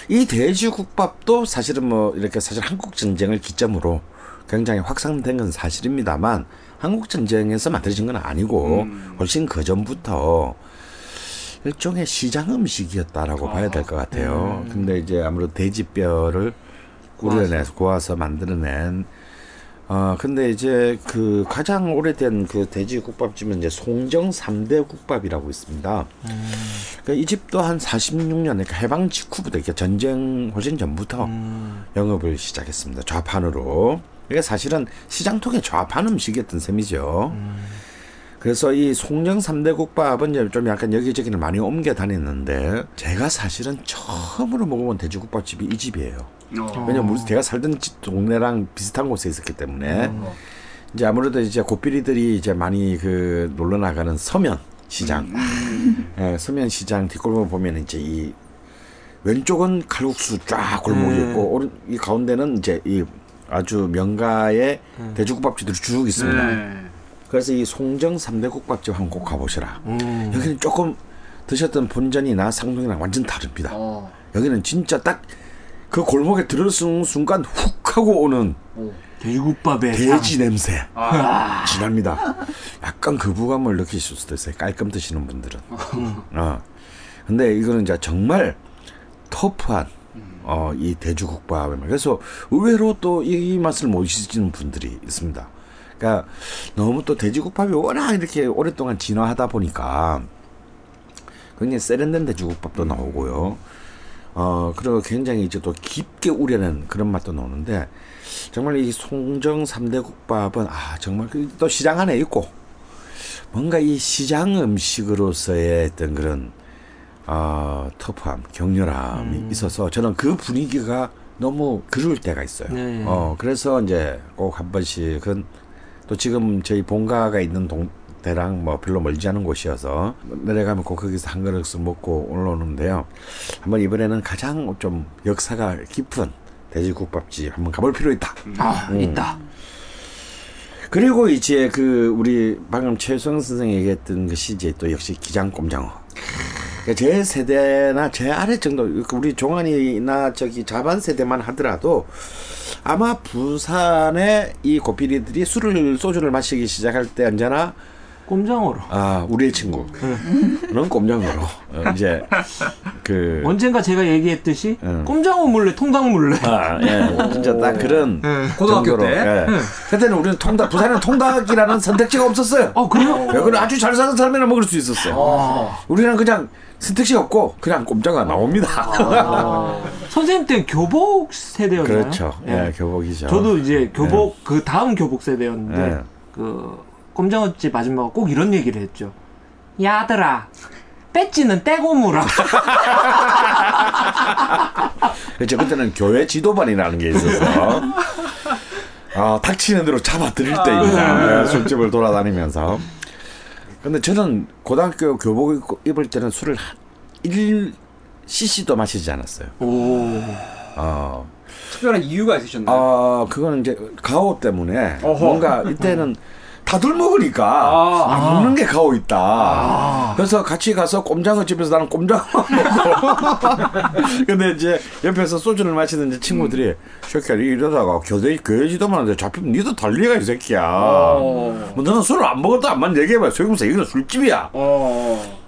이 돼지국밥도 사실은 뭐 이렇게 사실 한국 전쟁을 기점으로 굉장히 확산된 건 사실입니다만 한국 전쟁에서 만들어진 건 아니고 훨씬 그 전부터 일종의 시장 음식이었다라고 봐야 될 것 같아요. 근데 이제 아무래도 돼지뼈를 우려내서 구워서 만들어낸 어 근데 이제 그 가장 오래된 그 돼지 국밥집은 이제 송정 삼대 국밥이라고 있습니다. 그러니까 이 집도 한 46년 그러니까 해방 직후부터 이렇게 전쟁 훨씬 전부터 영업을 시작했습니다. 좌판으로. 이게 사실은 시장통의 좌판 음식이었던 셈이죠. 그래서 이 송정 삼대 국밥은 좀 약간 여기저기를 많이 옮겨 다녔는데 제가 사실은 처음으로 먹어본 돼지국밥집이 이 집이에요. 어. 왜냐면 우리 제가 살던 집 동네랑 비슷한 곳에 있었기 때문에 이제 아무래도 이제 고삐리들이 이제 많이 그 놀러 나가는 서면 시장, 예, 서면 시장 뒷골목 보면 이제 이 왼쪽은 칼국수 쫙 골목이 네. 있고 오른 이 가운데는 이제 이 아주 명가의 돼지국밥집들이 쭉 있습니다. 네. 그래서 이 송정 삼대 국밥집 한번 꼭 가보시라. 음. 여기는 조금 드셨던 본전이나 상동이랑 완전 다릅니다. 어. 여기는 진짜 딱 그 골목에 들어서는 순간 훅 하고 오는 돼지국밥에 돼지 냄새 아. 진합니다. 약간 거부감을 느끼실 수도 있어요. 깔끔 드시는 분들은. 어. 근데 이거는 이제 정말 터프한 어, 이 돼지국밥에 그래서 의외로 또 이 맛을 모시는 분들이 있습니다. 그러니까 너무 또 돼지국밥이 워낙 이렇게 오랫동안 진화하다 보니까 굉장히 세련된 돼지국밥도 나오고요. 어, 그리고 굉장히 이제 또 깊게 우려낸 그런 맛도 나오는데, 정말 이 송정 삼대 국밥은, 아, 정말 그또 시장 안에 있고, 뭔가 이 시장 음식으로서의 어떤 그런, 어, 터프함, 격렬함이 있어서 저는 그 분위기가 너무 그리울 때가 있어요. 네. 어, 그래서 이제 꼭 한 번씩은 또 지금 저희 본가가 있는 동 대랑 뭐 별로 멀지 않은 곳이어서 내려가면 꼭 거기서 한 그릇을 먹고 올라오는데요. 한번 이번에는 가장 좀 역사가 깊은 돼지국밥집 한번 가볼 필요 있다. 아 음. 있다. 그리고 이제 그 우리 방금 최수영 선생이 얘기했던 것이 이제 또 역시 기장 꼼장어. 그러니까 제 세대나 제 아래 정도 그 우리 종환이나 저기 자반 세대만 하더라도 아마 부산의 이 고삐리들이 술을 소주를 마시기 시작할 때 언제나 꼼장어로. 아 우리의 친구 는 꼼장어로 어, 이제 그 언젠가 제가 얘기했듯이 응. 꼼장어 물래 통닭 물래. 아, 예, 진짜 딱 그런 고등학교 정도로, 때? 예. 그때는 우리는 통닭, 부산에는 통닭이라는 선택지가 없었어요. 어 그래요? 여기는 아주 잘 사는 사람이나 먹을 수 있었어요. 우리는 그냥 선택지가 없고 그냥 꼼짝아 나옵니다. 선생님 때 교복 세대였나요? 그렇죠. 예. 예, 교복이죠. 저도 이제 교복 그 다음 교복 세대였는데 예. 그 꼼장어집 아줌마가 꼭 이런 얘기를 했죠. 야들아, 배지는 떼고 물어. 그렇죠. 그때는 교회 지도반이라는 게 있어서 아, 탁치는 대로 잡아드릴 때입니다. 예, 술집을 돌아다니면서. 근데 저는 고등학교 교복 입을 때는 술을 1cc도 마시지 않았어요. 오. 어, 특별한 이유가 있으셨나요? 아, 그거는 이제 가오 때문에 어허. 뭔가 이때는 다들 먹으니까 아. 아, 먹는 게 가오 있다. 그래서 같이 가서 꼼장어 집에서 나는 꼼장어 먹고. 근데 이제 옆에서 소주를 마시는 이제 친구들이 새끼야 이러다가 교대 교회지도만 하는데 잡히면 니도 달리가 이 새끼야. 어. 뭐 너는 술을 안 먹어도 안만 얘기해봐. 소금사 이거는 술집이야. 어.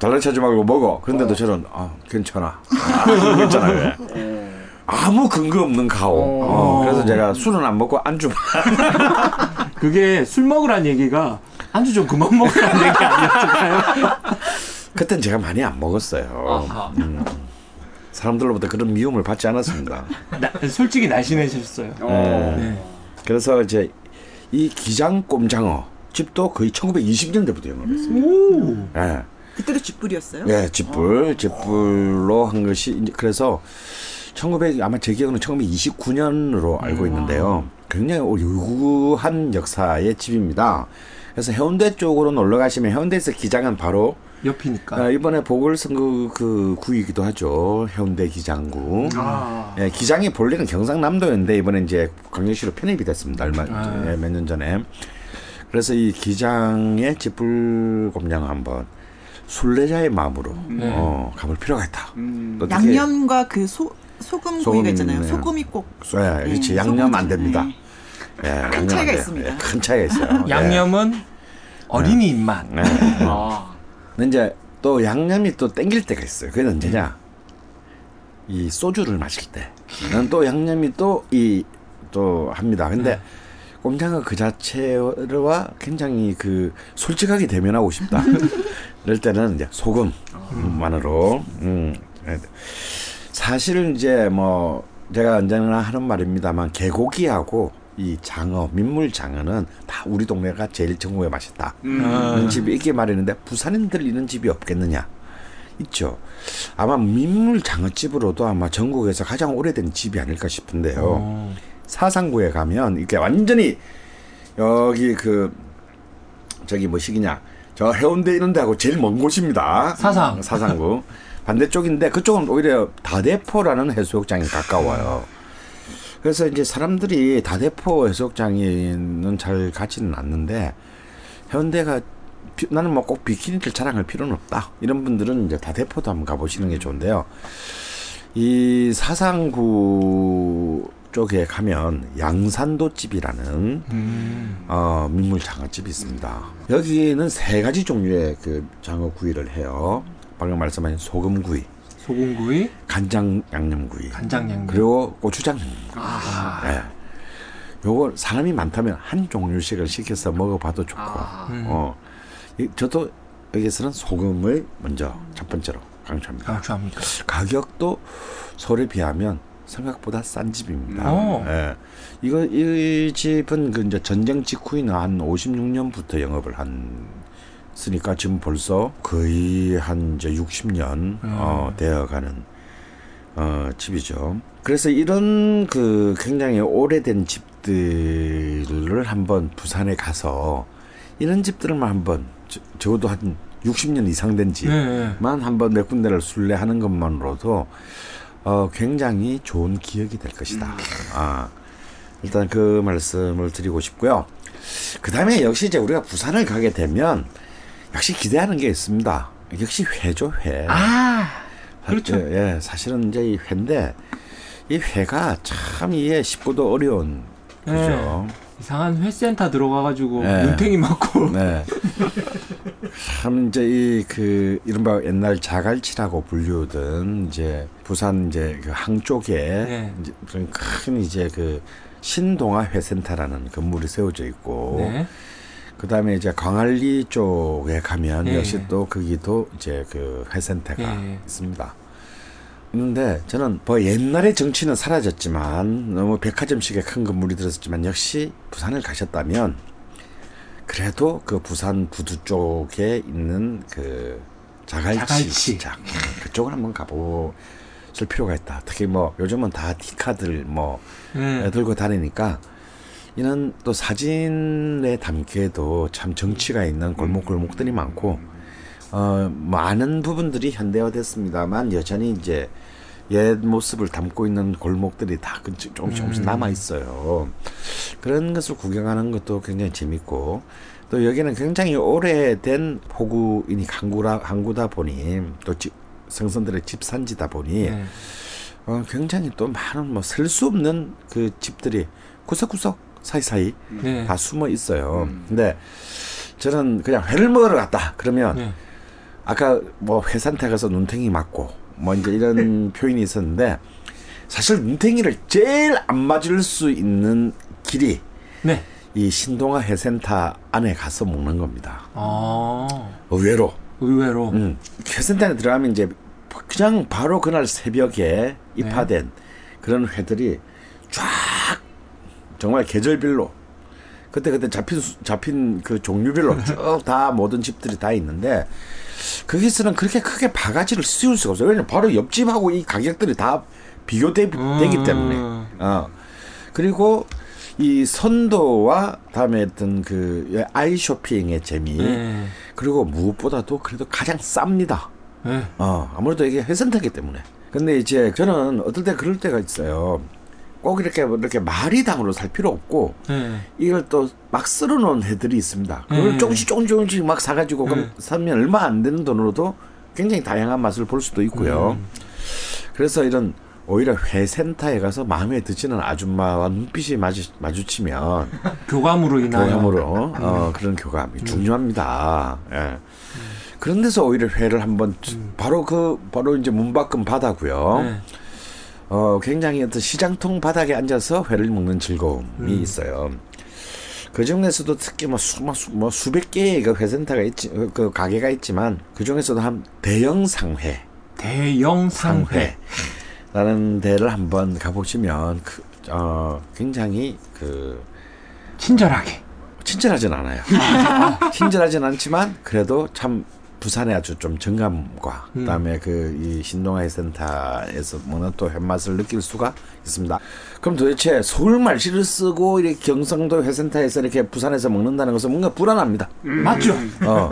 잘난 체하지 말고 먹어. 그런데도 저는 아 괜찮아. 아, 괜찮아 왜? 아무 근거 없는 가오. 어, 그래서 제가 술은 안 먹고 안주만. 그게 술 먹으란 얘기가 안주 좀 그만 먹으라는 얘기 아니었을까요? 그땐 제가 많이 안 먹었어요. 음, 사람들로부터 그런 미움을 받지 않았습니다. 나- 솔직히 날씬해졌어요. 네. 그래서 이제 이 기장 꼼장어 집도 거의 1920년대부터 영업했어요. 오. 예. 그때도 쥐뿔이었어요? 예, 집불, 집불로 한 것이 이제 그래서 1900 아마 제 기억은 1929년으로 알고 있는데요. 굉장히 유구한 역사의 집입니다. 그래서 해운대 쪽으로 놀러 가시면 해운대에서 기장은 바로 옆이니까. 아, 이번에 보궐선거 그 구이기도 하죠. 해운대 기장구. 예, 기장이 본래는 경상남도였는데 이번에 이제 광역시로 편입이 됐습니다. 얼마 아. 예, 몇년 전에. 그래서 이 기장의 집불곰장 한번 순례자의 마음으로 네. 어, 가볼 필요가 있다. 음. 양념과 그 소, 소금 구이가 있잖아요. 네. 소금이 꼭 예, 그렇지. 네, 양념 안 됩니다. 네. 예, 안 차이가. 있습니다. 예, 큰 차이가 있어요. 양념은 어린이 입맛. 예. 네. 아. 근데 이제 또 양념이 또 땡길 때가 있어요. 그게 언제냐? 이 소주를 마실 때. 는 또 양념이 또 이 또 합니다. 근데 꼼장어 그 자체와 굉장히 그 솔직하게 대면하고 싶다. 이럴 때는 이제 소금만으로. 음. 네. 사실은 이제 뭐 제가 언제나 하는 말입니다만 개고기하고 이 장어, 민물 장어는 다 우리 동네가 제일 전국에 맛있다. 이런 집이 있게 말했는데 부산인들 이런 집이 없겠느냐? 있죠. 아마 민물 장어집으로도 아마 전국에서 가장 오래된 집이 아닐까 싶은데요. 어. 사상구에 가면 이렇게 완전히 여기 그 저기 뭐시기냐 저 해운대 이런 데하고 제일 먼 곳입니다. 사상. 사상구 반대쪽인데 그쪽은 오히려 다대포라는 해수욕장이 가까워요. 그래서 이제 사람들이 다대포 해수욕장에는 잘 가지는 않는데 비- 나는 뭐 꼭 비키니를 자랑할 필요는 없다. 이런 분들은 이제 다대포도 한번 가보시는 게 좋은데요. 이 사상구 쪽에 가면 양산도 집이라는 음. 어, 민물 장어집이 있습니다. 여기는 세 가지 종류의 그 장어 구이를 해요. 방금 말씀하신 소금구이, 소금구이, 간장 양념구이, 간장 양념. 그리고 고추장 양념구이. 아. 예. 요거 사람이 많다면 한 종류씩을 시켜서 먹어봐도 좋고, 아. 음. 어, 이- 저도 여기서는 소금을 먼저 첫 번째로 강조합니다. 강추합니까? 가격도 서울에 비하면 생각보다 싼 집입니다. 오. 예. 이거 이 집은 그 이제 전쟁 직후인 한 56년부터 영업을 한 쓰니까 지금 벌써 거의 한 이제 60년 어, 되어가는 어, 집이죠. 그래서 이런 그 굉장히 오래된 집들을 한번 부산에 가서 이런 집들만 한번 저- 적어도 한 60년 이상 된 집. 네, 네. 만 한번 몇 군데를 순례하는 것만으로도 어, 굉장히 좋은 기억이 될 것이다. 아, 일단 그 말씀을 드리고 싶고요. 그 다음에 역시 이제 우리가 부산을 가게 되면 역시 기대하는 게 있습니다. 역시 회죠, 회. 아, 그렇죠. 예, 예, 사실은 이제 이 회인데 이 회가 참 이해 싶고도 어려운 그죠. 이상한 회센터 들어가가지고 네. 눈탱이 맞고. 네. 참 이제 이 그 이른바 옛날 자갈치라고 불리우던 이제 부산 이제 그 항 쪽에 네. 이제 그런 큰 이제 그 신동아 회센터라는 건물이 세워져 있고 네. 그다음에 이제 광안리 쪽에 가면 네. 역시 또 거기도 이제 그 회센터가 네. 있습니다. 있는데 저는 뭐 옛날의 정치는 사라졌지만 너무 백화점식의 큰 건물이 들었지만 역시 부산을 가셨다면 그래도 그 부산 구두 쪽에 있는 그 자갈치, 자갈치. 시장 그쪽을 한번 가보실 필요가 있다. 특히 뭐 요즘은 다 디카들 뭐 네. 들고 다니니까 이런 또 사진에 담기에도 참 정치가 있는 골목골목들이 많고 어 많은 부분들이 현대화됐습니다만 여전히 이제 옛 모습을 담고 있는 골목들이 다 그- 조금씩 조금씩 남아 있어요. 그런 것을 구경하는 것도 굉장히 재밌고 또 여기는 굉장히 오래된 포구이니 항구라 항구다 보니 또 집, 성선들의 집산지다 보니 네. 어, 굉장히 또 많은 뭐 셀 수 없는 그 집들이 구석구석 사이사이 네. 다 숨어 있어요. 근데 저는 그냥 회를 먹으러 갔다. 그러면 네. 아까 뭐 회산태 가서 눈탱이 맞고 뭐 이제 이런 표현이 있었는데 사실 눈탱이를 제일 안 맞을 수 있는 길이 네. 이 신동아 해센터 안에 가서 먹는 겁니다. 아, 의외로. 의외로. 음. 해센터에 들어가면 이제 그냥 바로 그날 새벽에 입하된 그런 회들이 쫙 정말 계절별로 그때 그때 잡힌 수- 잡힌 그 종류별로 쭉 다 모든 집들이 다 있는데 거기서는 그렇게 크게 바가지를 씌울 수가 없어요. 왜냐면 바로 옆집하고 이 가격들이 다 비교되기 음. 때문에. 어. 그리고 이 선도와 다음에 어떤 그 아이 쇼핑의 재미 네. 그리고 무엇보다도 그래도 가장 쌉니다. 네. 어, 아무래도 이게 회선타기 때문에. 근데 이제 저는 어떨 때 그럴 때가 있어요. 꼭 이렇게 이렇게 마리당으로 살 필요 없고 네. 이걸 또막 썰어 놓은 애들이 있습니다. 그걸 네. 조금씩 조금씩 조금씩 막 사가지고 그럼 네. 사면 얼마 안 되는 돈으로도 굉장히 다양한 맛을 볼 수도 있고요. 음. 그래서 이런 오히려 회센터에 가서 마음에 드시는 아줌마와 눈빛이 마주, 마주치면 교감으로 인하여. 교감으로 어, 그런 교감이 중요합니다. 예. 그런 데서 오히려 회를 한번 바로 그 바로 이제 문 밖은 바다고요. 네. 어, 굉장히 어떤 시장통 바닥에 앉아서 회를 먹는 즐거움이 있어요. 그 중에서도 특히 뭐, 수, 뭐, 수, 뭐 수백 개의 그 회센터가 있지, 그- 그 가게가 있지만 그 중에서도 한 대형 상회, 대형 상회. 상회 라는 데를 한번 가보시면 그, 어, 굉장히 그 친절하게. 친절하진 않아요. 친절하진 않지만 그래도 참 부산의 아주 좀 정감과 음. 그다음에 그 이 신동아의 센터에서 먹는 또 햇맛을 느낄 수가 있습니다. 그럼 도대체 서울 말씨를 쓰고 이렇게 경상도 회센터에서 이렇게 부산에서 먹는다는 것은 뭔가 불안합니다. 맞죠? 어.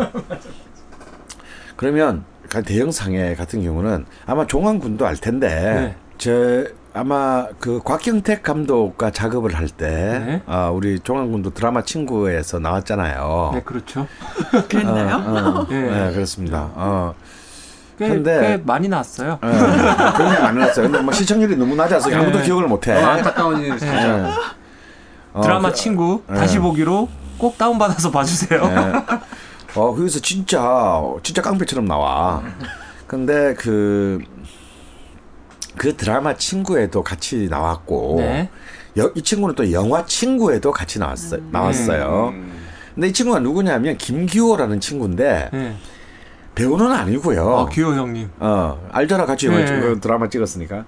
그러면 그 대형 상해 같은 경우는 아마 종안군도 알 텐데 네. 저 아마 그 곽경택 감독과 작업을 할때 네. 아, 우리 종안군도 드라마 친구에서 나왔잖아요. 네, 그렇죠. 그랬나요? 어, 네. 네. 그렇습니다. 어. 꽤, 근데- 꽤 많이 나왔어요. 예, 굉장히 많이 났어요. 근데 뭐 시청률이 너무 낮아서 아무도 네. 기억을 못 해. 어, 안타까운 일 진짜. 예. 어, 드라마 그- 친구 네. 다시 보기로 꼭 다운 받아서 봐주세요. 예. 어, 거기서 진짜, 진짜 깡패처럼 나와. 근데 그, 그 드라마 친구에도 같이 나왔고, 네. 여- 이 친구는 또 영화 친구에도 같이 나왔어요. 나왔어요. 근데 이 친구가 누구냐면 김기호라는 친구인데, 네. 배우는 아니고요. 아, 기호 형님. 어, 알잖아. 같이 네. 그 드라마 찍었으니까.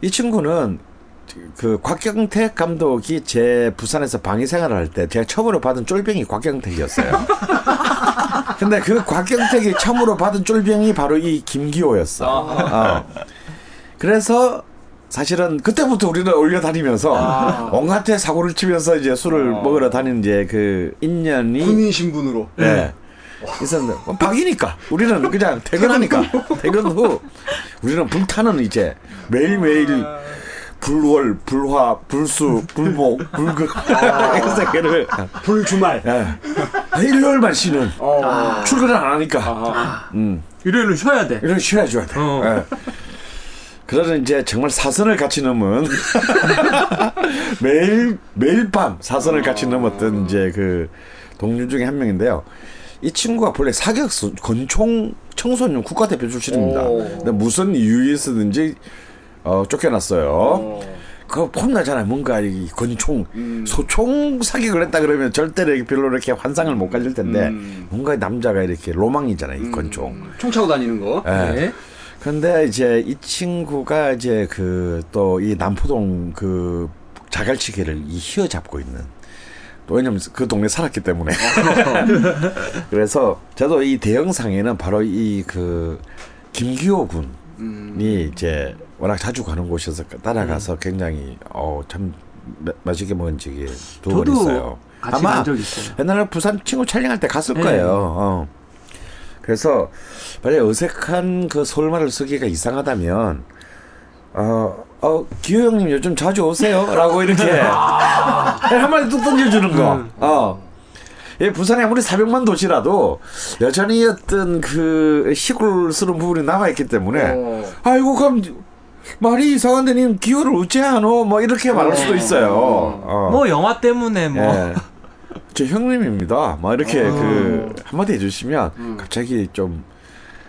이 친구는 그 곽경택 감독이 제 부산에서 방위 생활을 할 때 제가 처음으로 받은 쫄병이 곽경택이었어요. 근데 그 곽경택이 처음으로 받은 쫄병이 바로 이 김기호였어. 어. 그래서 사실은 그때부터 우리는 올려 다니면서 온갖 해 사고를 치면서 이제 술을 먹으러 다니는 이제 그 인연이 군인 신분으로. 네. 있었는데 뭐 박이니까. 우리는 그냥 퇴근하니까. 퇴근 후. 우리는 불타는 이제 매일매일 불월 불화 불수 불목 불극 그래서 걔를 불주말. 예. 아, 일요일만 쉬는. 출근을 안 하니까. 음. 일요일은 쉬어야 돼. 이런 쉬어줘야 돼. 어. 예. 그러는 이제 정말 사선을 같이 넘은 매일 매일 밤 사선을 같이 넘었던 이제 그 동료 중에 한 명인데요. 이 친구가 본래 사격 수- 권총 청소년 국가대표 출신입니다. 오. 근데 무슨 이유에서든지 어, 쫓겨났어요. 그거 폼나잖아요. 뭔가 이 권총, 소총 사격을 했다 그러면 절대 이렇게 별로 이렇게 환상을 못 가질 텐데 음. 뭔가 남자가 이렇게 로망이잖아요. 이 권총. 총 차고 다니는 거. 예. 네. 근데 이제 이 친구가 이제 그 또 이 남포동 그 자갈치기를 이 휘어잡고 있는 또 왜냐면 그 동네 살았기 때문에 그래서 저도 이 대형 상에는 바로 이 그 김기호 군이 이제 워낙 자주 가는 곳이어서 따라가서 굉장히 어참 맛있게 먹은 적이 두 번 있어요. 아마. 옛날에 부산 친구 촬영할 때 갔을 네. 거예요. 어. 그래서 만약에 어색한 그 서울말을 쓰기가 이상하다면 어, 어, 기호 형님 요즘 자주 오세요? 라고 이렇게 한마디 뚝 던져주는 거. 음. 어. 예, 부산에 아무리 400만 도시라도 여전히 어떤 그 시골스러운 부분이 남아있기 때문에 어. 아이고, 그럼 말이 이상한데 님 기호를 어째 하노? 뭐 이렇게 말할 수도 있어요. 어. 뭐 영화 때문에 뭐 예. 제 형님입니다. 막 이렇게 어. 그 한마디 해주시면 갑자기 좀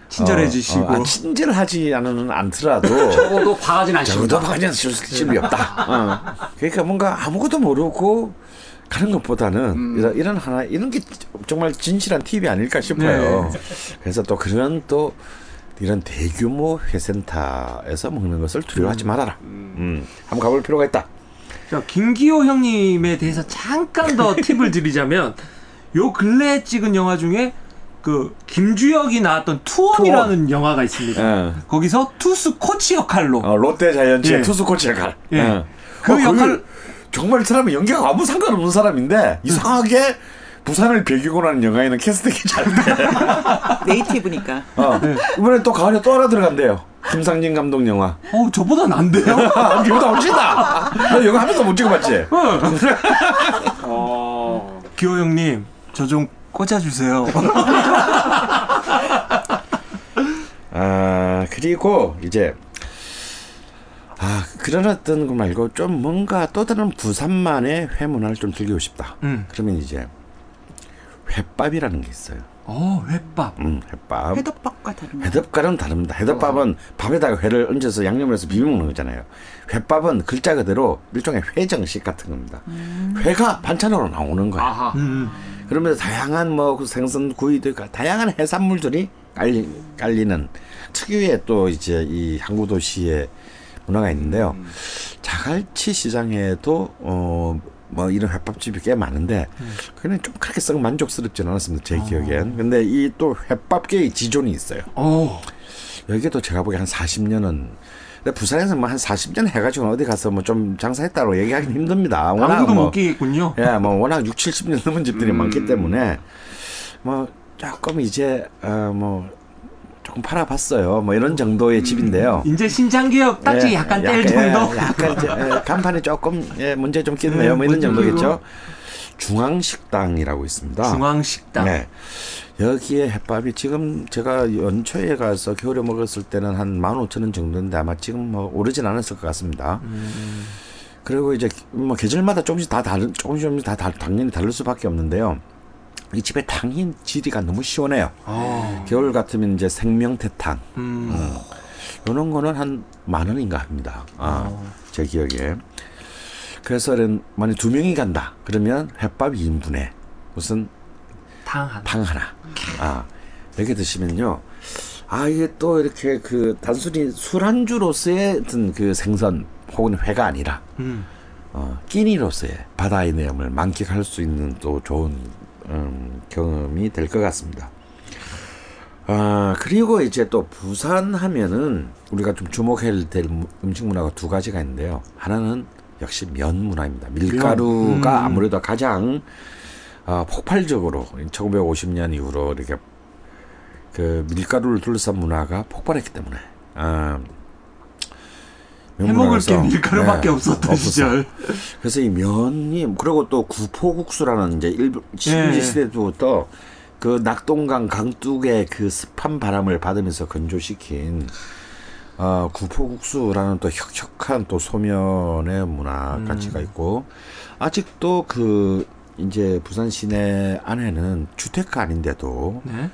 친절해지시고. 어, 어, 아, 친절하지 않은 않더라도 적어도 바가진 않습니다. 적어도 바가지는 실습이 없다. 어. 그러니까 뭔가 아무것도 모르고 가는 것보다는 이런, 이런 하나 이런 게 정말 진실한 팁이 아닐까 싶어요. 그래서 또 그런 또 이런 대규모 회센터에서 먹는 것을 두려워하지 말아라. 음, 한번 가볼 필요가 있다. 자, 김기호 형님에 대해서 잠깐 더 팁을 드리자면 요 근래에 찍은 영화 중에 그 김주혁이 나왔던 투원이라는 영화가 있습니다. 예. 거기서 투수 코치 역할로 어, 롯데 자이언츠의 예. 투수 코치 역할. 예. 어. 그 어, 역할- 정말 이 사람이 연기가 아무 상관없는 사람인데 이상하게 부산을 배경으로 하는 영화에는 캐스팅이 잘 돼. 네이티브니까. 어. 이번에 또 가을에 또 하나 들어간대요. 김상진 감독 영화. 어 저보다 난데요? 이보다 훨씬 나. 너 영화 한 번도 못 찍어봤지? 기호 형님 저 좀 꽂아주세요. 아 그리고 이제 아 그런 어떤 거 말고 좀 뭔가 또 다른 부산만의 회 문화를 좀 즐기고 싶다. 음. 그러면 이제 횟밥이라는 게 있어요. 어 횟밥. 음, 횟밥. 회덮밥과 다른 거. 회덮과는 다릅니다. 회덮밥은 밥에다가 회를 얹어서 양념을 해서 비벼 먹는 거잖아요. 횟밥은 글자 그대로 일종의 회정식 같은 겁니다. 회가 반찬으로 나오는 거예요. 음. 그러면서 다양한 뭐그 생선 구이도 있고 다양한 해산물들이 깔리, 깔리는 특유의 또 이제 이 항구 도시의 문화가 있는데요. 자갈치 시장에도 어 뭐 이런 횟밥집이 꽤 많은데 그는 좀 그렇게 썩 만족스럽지는 않았습니다. 제 기억엔. 근데 이 또 횟밥계의 지존이 있어요. 어. 여기도 제가 보기에 한 40년은 근데 부산에서 뭐 한 40년 해가지고 어디 가서 뭐 좀 장사했다고 얘기하기는 힘듭니다. 워낙 아무도 뭐 못 끼겠군요. 예, 뭐 워낙 6, 70년 넘은 집들이 많기 때문에 뭐 조금 이제 어뭐 조금 팔아봤어요. 뭐 이런 정도의 집인데요. 이제 신장개혁 딱지 예, 약간 뗄 정도. 예, 약간 이제, 예, 간판에 조금 예, 문제 좀 끼네요. 뭐 이런 정도겠죠. 중앙식당이라고 있습니다. 중앙식당. 네. 여기에 햇밥이 지금 제가 연초에 가서 겨울에 먹었을 때는 한 15,000원 정도인데 아마 지금 뭐 오르진 않았을 것 같습니다. 그리고 이제 뭐 계절마다 조금씩 다 다른 조금씩 조금씩 다, 다 당연히 다를 수밖에 없는데요. 이 집의 탕인 질이가 너무 시원해요. 어. 겨울 같으면 이제 생명태탕 음. 요런 거는 한 만 원인가 합니다. 아, 제 기억에. 그래서 만약 두 명이 간다. 그러면 햇밥 2인분에 무슨 탕 하나. 탕 하나. 아, 이렇게 드시면요. 아, 이게 또 이렇게 그 단순히 술안주로서의 어떤 그 생선 혹은 회가 아니라 음. 어, 끼니로서의 바다의 내음을 만끽할 수 있는 또 좋은 음, 경험이 될 것 같습니다. 아, 그리고 이제 또 부산 하면은 우리가 좀 주목해야 될 무- 음식 문화가 두 가지가 있는데요. 하나는 역시 면 문화입니다. 밀가루가 음. 아무래도 가장 어, 폭발적으로 1950년 이후로 이렇게 그 밀가루를 둘러싼 문화가 폭발했기 때문에 아, 면 해먹을 게 밀가루밖에 네, 없었던 없었어. 시절. 그래서 이 면이 그리고 또 구포국수라는 이제 일부 식민지 예. 시대부터 그 낙동강 강둑의 그 습한 바람을 받으면서 건조시킨 어, 구포국수라는 또 혁혁한 또 소면의 문화 음. 가치가 있고 아직도 그 이제 부산 시내 안에는 주택가 아닌데도 네.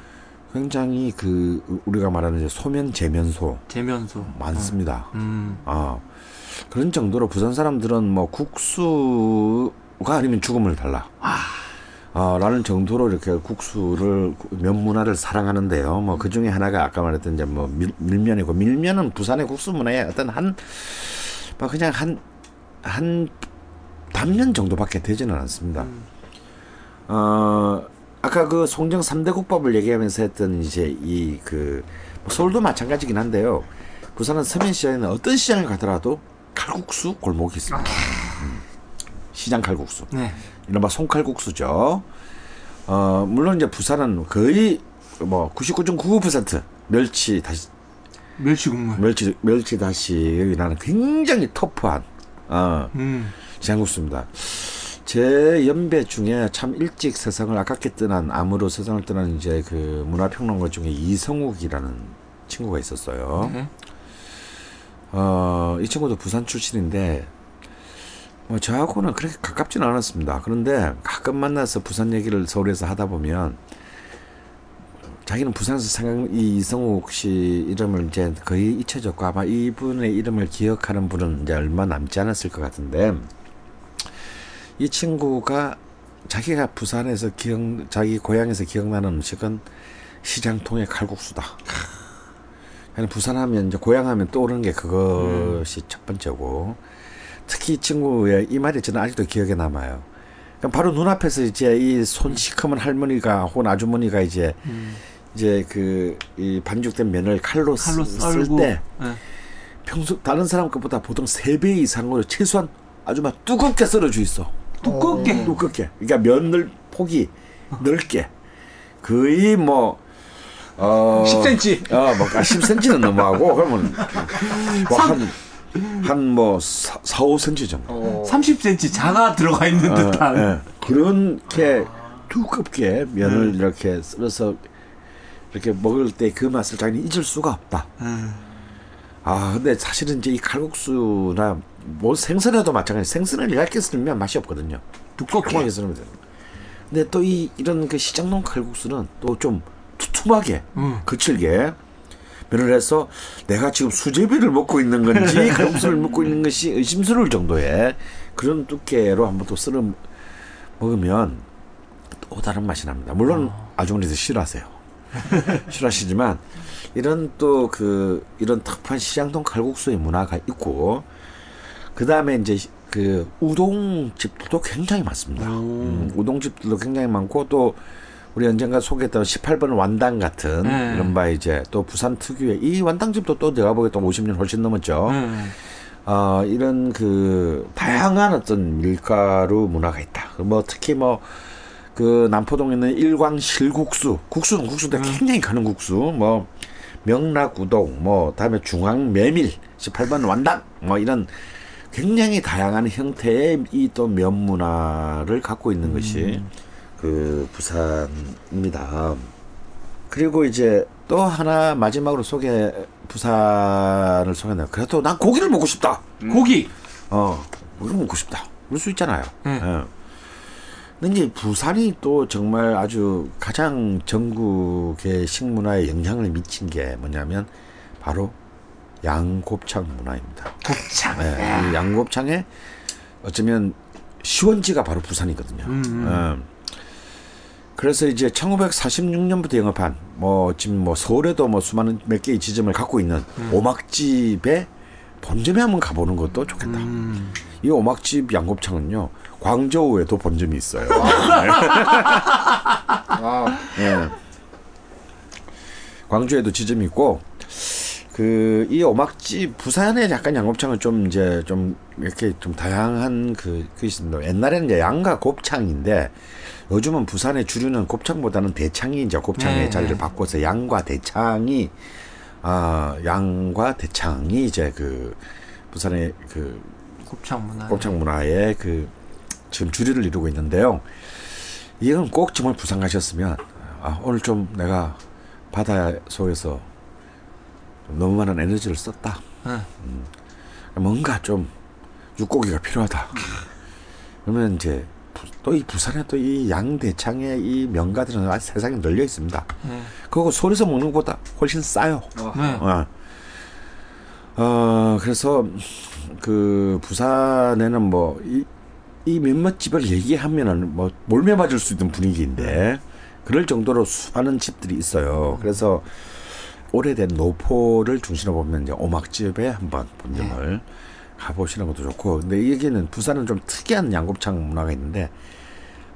굉장히 그 우리가 말하는 소면 재면소 재면소. 많습니다. 음. 아 그런 정도로 부산 사람들은 뭐 국수가 아니면 죽음을 달라. 아, 라는 정도로 이렇게 국수를 면 문화를 사랑하는데요. 뭐 그 중에 하나가 아까 말했던 이제 뭐 밀, 밀면이고 밀면은 부산의 국수 문화의 어떤 한뭐 그냥 한한 단면 정도밖에 되지는 않습니다. 어 아까 그 송정 삼대 국밥을 얘기하면서 했던 이제 이 그 서울도 마찬가지긴 한데요. 부산은 서면 시장에는 어떤 시장을 가더라도 칼국수 골목이 있습니다. 음. 시장 칼국수. 네. 이른바 송칼국수죠. 어, 물론 이제 부산은 거의 뭐 99.99% 멸치 다시 멸치 국물. 멸치 멸치 다시 나는 굉장히 터프한 어, 음. 시장국수입니다. 제 연배 중에 참 일찍 세상을 아깝게 떠난 암으로 세상을 떠난 이제 그 문화평론가 중에 이성욱이라는 친구가 있었어요. 네. 어, 이 친구도 부산 출신인데, 뭐, 저하고는 그렇게 가깝지는 않았습니다. 그런데 가끔 만나서 부산 얘기를 서울에서 하다 보면, 자기는 부산에서 생각 이 이성욱 씨 이름을 이제 거의 잊혀졌고 아마 이분의 이름을 기억하는 분은 이제 얼마 남지 않았을 것 같은데 이 친구가 자기가 부산에서 기억 자기 고향에서 기억나는 음식은 시장통의 칼국수다. 그냥 부산하면 이제 고향하면 떠오르는 게 그것이 첫 번째고 특히 이 친구의 이 말이 저는 아직도 기억에 남아요. 바로 눈앞에서 이제 이 손 시커먼 할머니가 혹은 아주머니가 이제 이제 그 이 반죽된 면을 칼로, 칼로 쓸 썰고. 때 예. 평소 다른 사람 것보다 보통 세 배 이상으로 최소한 아주 막 두껍게 썰어 주 있어. 두껍게. 두껍게. 그러니까 면을 폭이 넓게. 거의 뭐 어, 10cm. 어, 뭐 10cm는 넘어가고 그러면 뭐한한뭐 4, 5cm 정도. 30cm 자가 들어가 있는 어, 듯한. 예. 그렇게 두껍게 면을 이렇게 썰어서 이렇게 먹을 때 그 맛을 자기는 잊을 수가 없다. 아, 근데 사실은 이제 이 칼국수나 뭐 생선에도 마찬가지. 생선을 얇게 썰면 맛이 없거든요. 두껍게 썰면 돼요. 근데 또 이 이런 그 시장동 칼국수는 또 좀 투툼하게, 거칠게 면을 해서 내가 지금 수제비를 먹고 있는 건지 칼국수를 먹고 있는 것이 의심스러울 정도의 그런 두께로 한번 또 썰어 먹으면 또 다른 맛이 납니다. 물론 아주머니들 싫어하세요. 싫어하시지만 이런 또 그 이런 특판 시장동 칼국수의 문화가 있고 그 다음에 이제 그 우동집들도 굉장히 많습니다. 음, 우동집들도 굉장히 많고 또 우리 언젠가 소개했던 18번 완당 같은 네. 이런 바 이제 또 부산 특유의 이 완당집도 또 내가 보기에 또 50년 훨씬 넘었죠. 예. 어, 이런 그 다양한 어떤 밀가루 문화가 있다. 뭐 특히 뭐 그 남포동에 있는 일광 실국수, 국수는 국수인데 굉장히 가는 국수, 뭐 명락 우동, 뭐 다음에 중앙 메밀, 18번 완당, 뭐 이런 굉장히 다양한 형태의 이 또 면 문화를 갖고 있는 것이 그 부산입니다. 그리고 이제 또 하나 마지막으로 소개 부산을 소개해요. 그래도 난 고기를 먹고 싶다. 고기. 어, 고기 먹고 싶다. 그럴 수 있잖아요. 네. 예. 근데 이제 부산이 또 정말 아주 가장 전국의 식문화에 영향을 미친 게 뭐냐면 바로 양곱창 문화입니다. 곱창. 네, 이 양곱창의 어쩌면 시원지가 바로 부산이거든요. 음, 예. 그래서 이제 1946년부터 영업한 뭐 지금 뭐 서울에도 뭐 수많은 몇 개의 지점을 갖고 있는 음. 오막집에 본점에 한번 가보는 것도 좋겠다. 음. 이 오막집 양곱창은요 광저우에도 본점이 있어요. 아, 예. 광주에도 지점이 있고 그 이 오막집 부산의 약간 양곱창은 좀 이제 좀 이렇게 좀 다양한 그, 그 있습니다. 옛날에는 이제 양과 곱창인데 요즘은 부산의 주류는 곱창보다는 대창이 이제 곱창의 네, 자리를 네. 바꿔서 양과 대창이 아 양과 대창이 이제 그 부산의 그 곱창 문화. 곱창 문화의 그 지금 주류를 이루고 있는데요. 이건 꼭 정말 부산 가셨으면 아, 오늘 좀 내가 바다 속에서 너무 많은 에너지를 썼다. 네. 음, 뭔가 좀 육고기가 필요하다. 그러면 이제 또 이 부산에 또 이 양대창의 이 명가들은 아주 세상에 널려 있습니다. 네. 그거 서울에서 먹는 것보다 훨씬 싸요. 네. 어. 어, 그래서 그 부산에는 뭐이 이 몇몇 집을 얘기하면은 뭐 몰매 맞을 수 있는 분위기인데 그럴 정도로 수많은 집들이 있어요. 그래서 오래된 노포를 중심으로 보면 이제 오막집에 한번 본점을 가보시는 것도 좋고 근데 여기는 부산은 좀 특이한 양곱창 문화가 있는데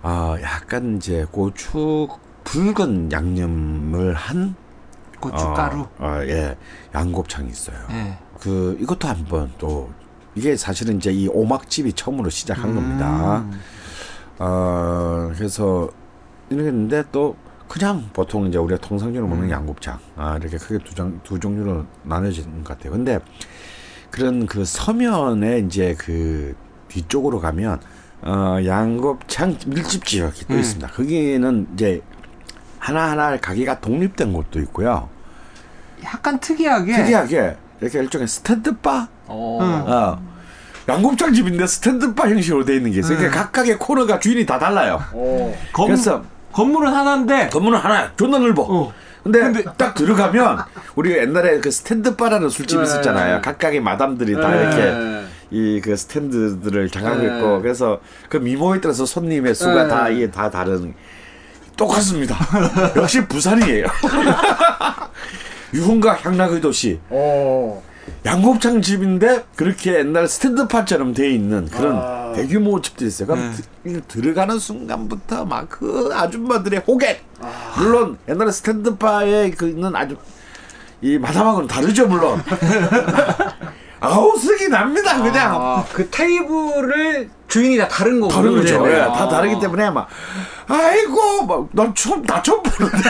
아 약간 이제 고추 붉은 양념을 한 고춧가루. 어, 어, 예 양곱창이 있어요. 예. 그 이것도 한번 또 이게 사실은 이제 이 오막집이 처음으로 시작한 겁니다. 음. 어 그래서 이랬는데 또 그냥 보통 이제 우리가 통상적으로 먹는 양곱창 아 이렇게 크게 두, 장, 두 종류로 나눠지는 것 같아요. 근데 그런 그 서면에 이제 그 뒤쪽으로 가면 어 양곱창 밀집 지역이 또 음. 있습니다. 거기는 이제 하나하나 가게가 독립된 곳도 있고요. 약간 특이하게. 특이하게 이렇게 일종의 스탠드바 어. 응. 어. 양곱창 집인데 스탠드바 형식으로 돼 있는 게 있어요. 음. 그러니까 각각의 코너가 주인이 다 달라요. 어. 검, 그래서 건물은 하나인데 건물은 하나야. 존나 넓어. 어. 근데, 딱 들어가면 우리 옛날에 그 스탠드 바라는 술집이 네. 있었잖아요. 각각의 마담들이 다 네. 이렇게 이 그 스탠드들을 장악하고 네. 있고 그래서 그 미모에 따라서 손님의 수가 네. 다 이게 다 다른 똑같습니다. 역시 부산이에요. 유흥과 향락의 도시. 어. 양곱창 집인데 그렇게 옛날 스탠드파처럼 돼 있는 그런 대규모 집들이 있어요. 그럼 드- 들어가는 순간부터 막 그 아줌마들의 호객. 물론 옛날에 스탠드바에 그 있는 아주 이 마담하고는 다르죠 물론. 아우 쓰기 납니다 그냥. 아, 그 테이블을 주인이 다 다른 거고 다른 거죠. 네, 네. 예, 다 다르기 때문에 막 아이고 막난 처음 나 처음 보는데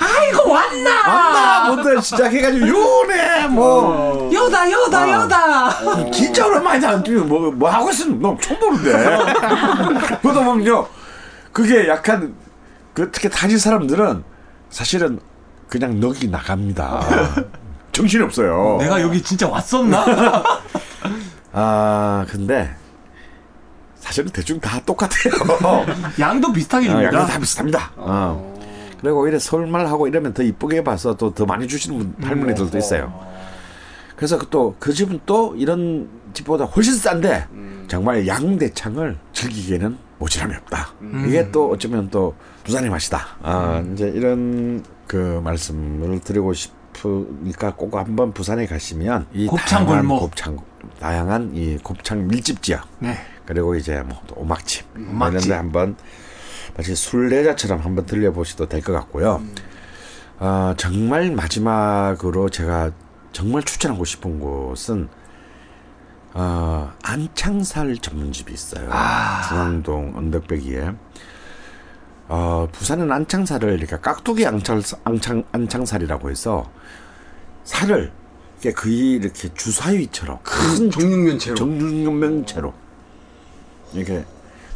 아이고 왔나 왔나부터 시작해가지고 요네 뭐 여다 여다 아. 여다. 진짜 오랜만이다. 뭐, 뭐 하고 있으면 너무 처음 보는데. 그러다 보면요. 그게 약간, 그, 특히 타지 사람들은 사실은 그냥 넋이 나갑니다. 정신이 없어요. 내가 여기 진짜 왔었나? 아, 근데, 사실은 대충 다 똑같아요. 양도 비슷하게 어, 줍니다. 약간 다 비슷합니다. 어. 그리고 오히려 서울말 하고 이러면 더 이쁘게 봐서 또 더 많이 주시는 분, 할머니들도 있어요. 그래서 또 그 집은 또 이런 집보다 훨씬 싼데 정말 양대창을 즐기기에는 모질함이 없다. 이게 또 어쩌면 또 부산의 맛이다. 아, 이제 이런 그 말씀을 드리고 싶 으니까 꼭 한번 부산에 가시면 이 곱창 골목. 곱창 다양한 이 곱창 밀집 지역 네. 그리고 이제 뭐또 오막집 오막집. 이런데 한번 마치 술래자처럼 한번 들려보셔도 될 것 같고요. 어, 정말 마지막으로 제가 정말 추천하고 싶은 곳은 어, 안창살 전문집이 있어요. 중앙동 언덕배기에. 어, 부산은 안창살을 이렇게 깍두기 안창, 안창, 안창살이라고 해서 살을 이렇게 거의 이렇게 주사위처럼 큰 정육면체로. 정육면체로 이렇게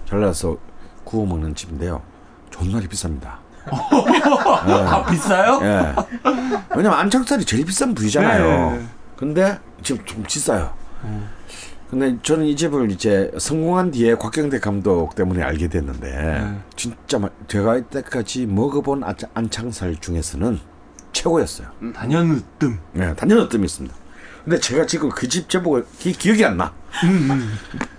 잘라서 구워 먹는 집인데요. 존나리 비쌉니다. 아 비싸요? 예. 왜냐면 안창살이 제일 비싼 부위잖아요. 네. 근데 지금 좀 비싸요. 근데 저는 이 집을 이제 성공한 뒤에 곽경대 감독 때문에 알게 됐는데 네. 진짜 마- 제가 이때까지 먹어본 안- 안창살 중에서는 최고였어요. 단연 으뜸. 네, 단연 어뜸이 있습니다. 근데 제가 지금 그 집 제목을 기, 기억이 안 나.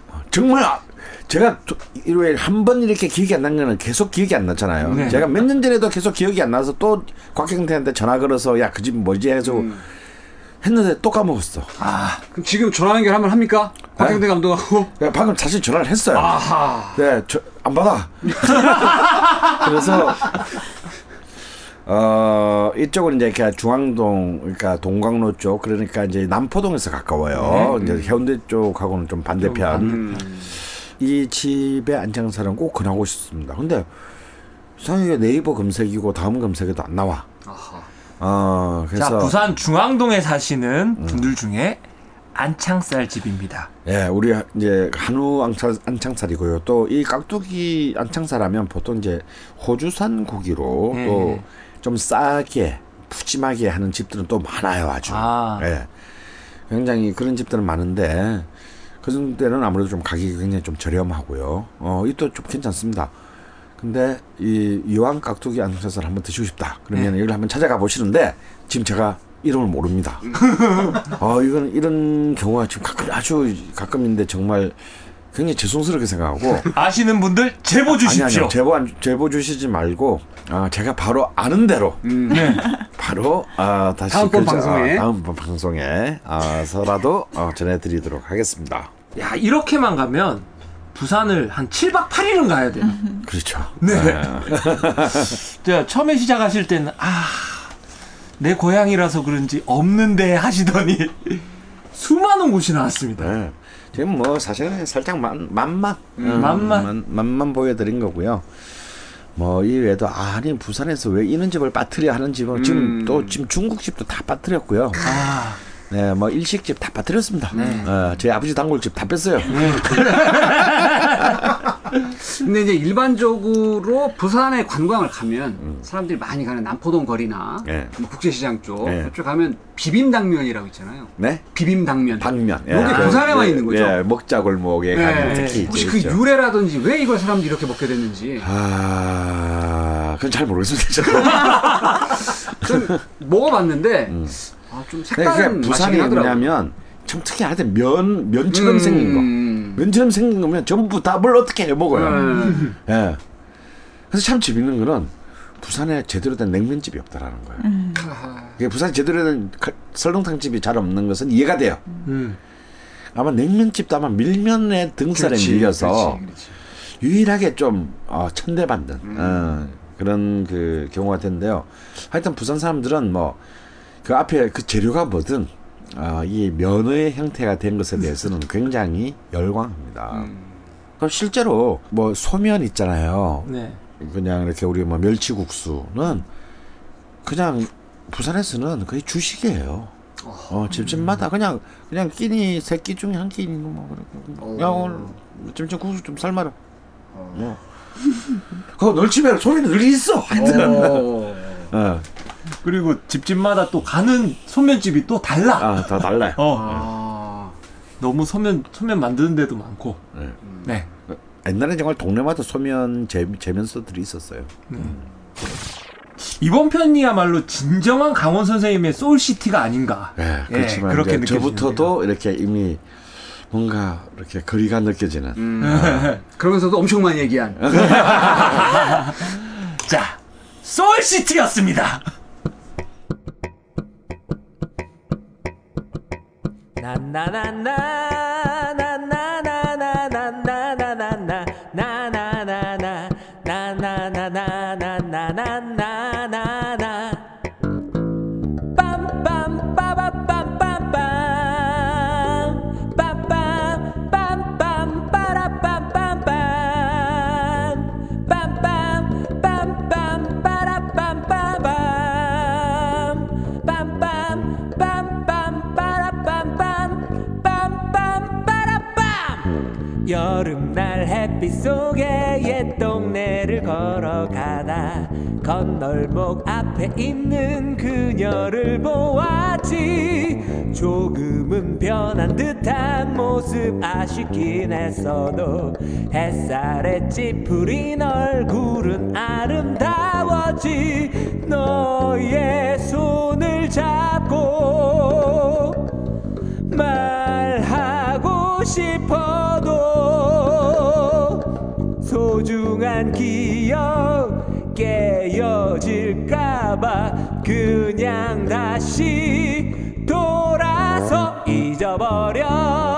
어, 정말 아- 제가 도- 일요일 한 번 이렇게 기억이 안 난 거는 계속 기억이 안 나잖아요. 네. 제가 몇 년 전에도 계속 기억이 안 나서 또 곽경태한테 전화 걸어서 야 그 집 뭐지 해서 했는데 또 까먹었어. 그럼 지금 전화 연결 한번 합니까? 곽경대 감독하고. 내가 방금 사실 전화를 했어요. 아하. 네, 저, 안 받아. 그래서 어 이쪽은 이제 중앙동 그러니까 동광로 쪽 그러니까 이제 남포동에서 가까워요. 이제 해운대 쪽하고는 좀 반대편. 이 집의 안창살은 꼭 근하고 싶습니다. 근데 상위가 네이버 검색이고 다음 검색에도 안 나와. 아하. 어 그래서 자 부산 중앙동에 사시는 분들 중에 안창살 집입니다. 예, 우리 이제 한우 안창, 안창살이고요. 또 이 깍두기 안창살하면 보통 이제 호주산 고기로 예, 또 예. 좀 싸게 푸짐하게 하는 집들은 또 많아요, 아주. 아. 예. 굉장히 그런 집들은 많은데 그런 데는 아무래도 좀 가격이 굉장히 좀 저렴하고요. 어, 이도 좀 괜찮습니다. 근데 이 이왕 깍두기 안창살 한번 드시고 싶다. 그러면 여기를 한번 찾아가 보시는데 지금 제가 이름을 모릅니다. 어, 이건 이런 경우가 지금 가끔 아주 가끔인데 정말 굉장히 죄송스럽게 생각하고 아시는 분들 제보 아니 주십시오. 아니요 제보 안- 제보 주시지 말고 아 제가 바로 아는 대로 네. 바로 아 다시 다음번 그- 방송에. 아, 다음번 방송에 아서라도 어, 전해드리도록 하겠습니다. 야 이렇게만 가면 부산을 한 7박 8일은 가야 돼요. 그렇죠. 네. 자, 처음에 시작하실 때는 아, 내 고향이라서 그런지 없는데 하시더니 수많은 곳이 나왔습니다. 네. 지금 뭐 사실은 살짝 만, 만만 음, 만만. 만, 만만 보여드린 거고요. 뭐 이외에도 아니 부산에서 왜 이런 집을 빠뜨려 하는 집은 지금 또 지금 중국집도 다 빠뜨렸고요. 아, 네, 뭐 일식집 다 빠뜨렸습니다. 어, 제 아버지 단골집 다 뺐어요. 근데 이제 일반적으로 부산에 관광을 가면 사람들이 많이 가는 남포동 거리나 음. 예. 뭐 국제시장 쪽 예. 그쪽 가면 비빔당면이라고 있잖아요. 네? 비빔당면. 당면. 요게 부산에만 있는 거죠? 예, 먹자골목에 네. 가면 특히 혹시 그 있죠. 유래라든지 왜 이걸 사람들이 이렇게 먹게 됐는지 아, 그건 잘 모르겠습니다. 저는. 좀 먹어봤는데 아, 좀 음. 그러니까 색다른 부산이. 뭐냐면 참 특이하대 면 면처럼 음. 생긴 거. 면처럼 생긴 거면 전부 답을 어떻게 해 먹어요. 음. 예. 그래서 참 재밌는 거는 부산에 제대로 된 냉면집이 없다라는 거예요. 그게 부산에 제대로 된 가- 설렁탕 집이 잘 없는 것은 이해가 돼요. 음. 아마 냉면집도 아마 밀면의 등살에 그렇지, 밀려서 그렇지, 그렇지. 유일하게 좀 어, 천대받는 어, 그런 그 경우가 된데요. 하여튼 부산 사람들은 뭐 그 앞에 그 재료가 뭐든 어, 이 면의 형태가 된 것에 대해서는 굉장히 열광합니다. 그럼 실제로 뭐 소면 있잖아요. 네. 그냥 이렇게 우리 뭐 멸치국수는 그냥 부산에서는 거의 주식이에요. 어, 집집마다 그냥 그냥 끼니 세 끼 중에 한끼 있는 거 뭐, 그래. 야 오늘 점점 국수 좀 삶아라. 어. 그거 널 집에 소면이 늘 있어. 하여튼. 어. 어. 그리고 집집마다 또 가는 소면집이 또 달라. 아, 다 달라요. 어. 아. 너무 소면 소면 만드는 데도 많고. 네. 네. 옛날에 정말 동네마다 소면 재, 재면서들이 있었어요. 이번 편이야말로 진정한 강원 선생님의 소울시티가 아닌가. 예, 예, 그렇지만 그렇게 이제 느껴지네요. 저부터도 이렇게 이미 뭔가 이렇게 거리가 느껴지는. 음. 그러면서도 엄청 많이 얘기한. 자, 소울시티였습니다. 여름날 앞에 있는 그녀를 보았지. 조금은 변한 듯한 모습 아쉽긴 했어도 햇살에 찌푸린 얼굴은 아름다웠지. 너의 손을 잡고 말하고 싶어도 소중한 기 깨어질까봐. 그냥 다시 돌아서 잊어버렸던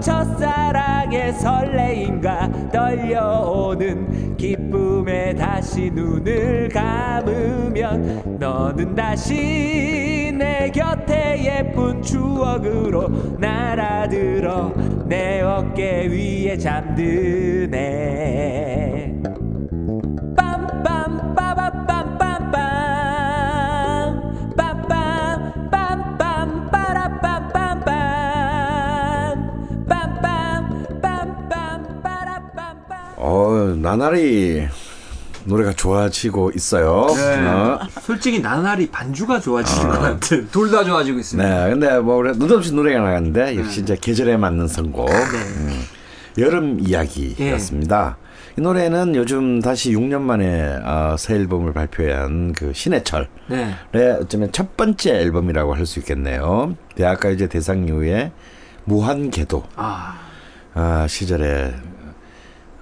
첫사랑의 설레임과 떨려오는 기쁨에 다시 눈을 감으면 너는 다시 내 곁에 예쁜 추억으로 날아들어 내 어깨 위에 잠드네 어, 나날이 노래가 좋아지고 있어요. 네. 어. 솔직히 나날이 반주가 좋아지는 것 같은. 둘 다 좋아지고 있습니다. 네, 근데 뭐 그래 느닷없이 노래가 나갔는데 역시 이제 계절에 맞는 선곡. 음, 여름 이야기였습니다. 이 노래는 요즘 다시 6년 만에 어, 새 앨범을 발표한 그 신해철의 네. 어쩌면 첫 번째 앨범이라고 할 수 있겠네요. 대학가요제 대상 이후에 무한궤도 아. 아, 시절에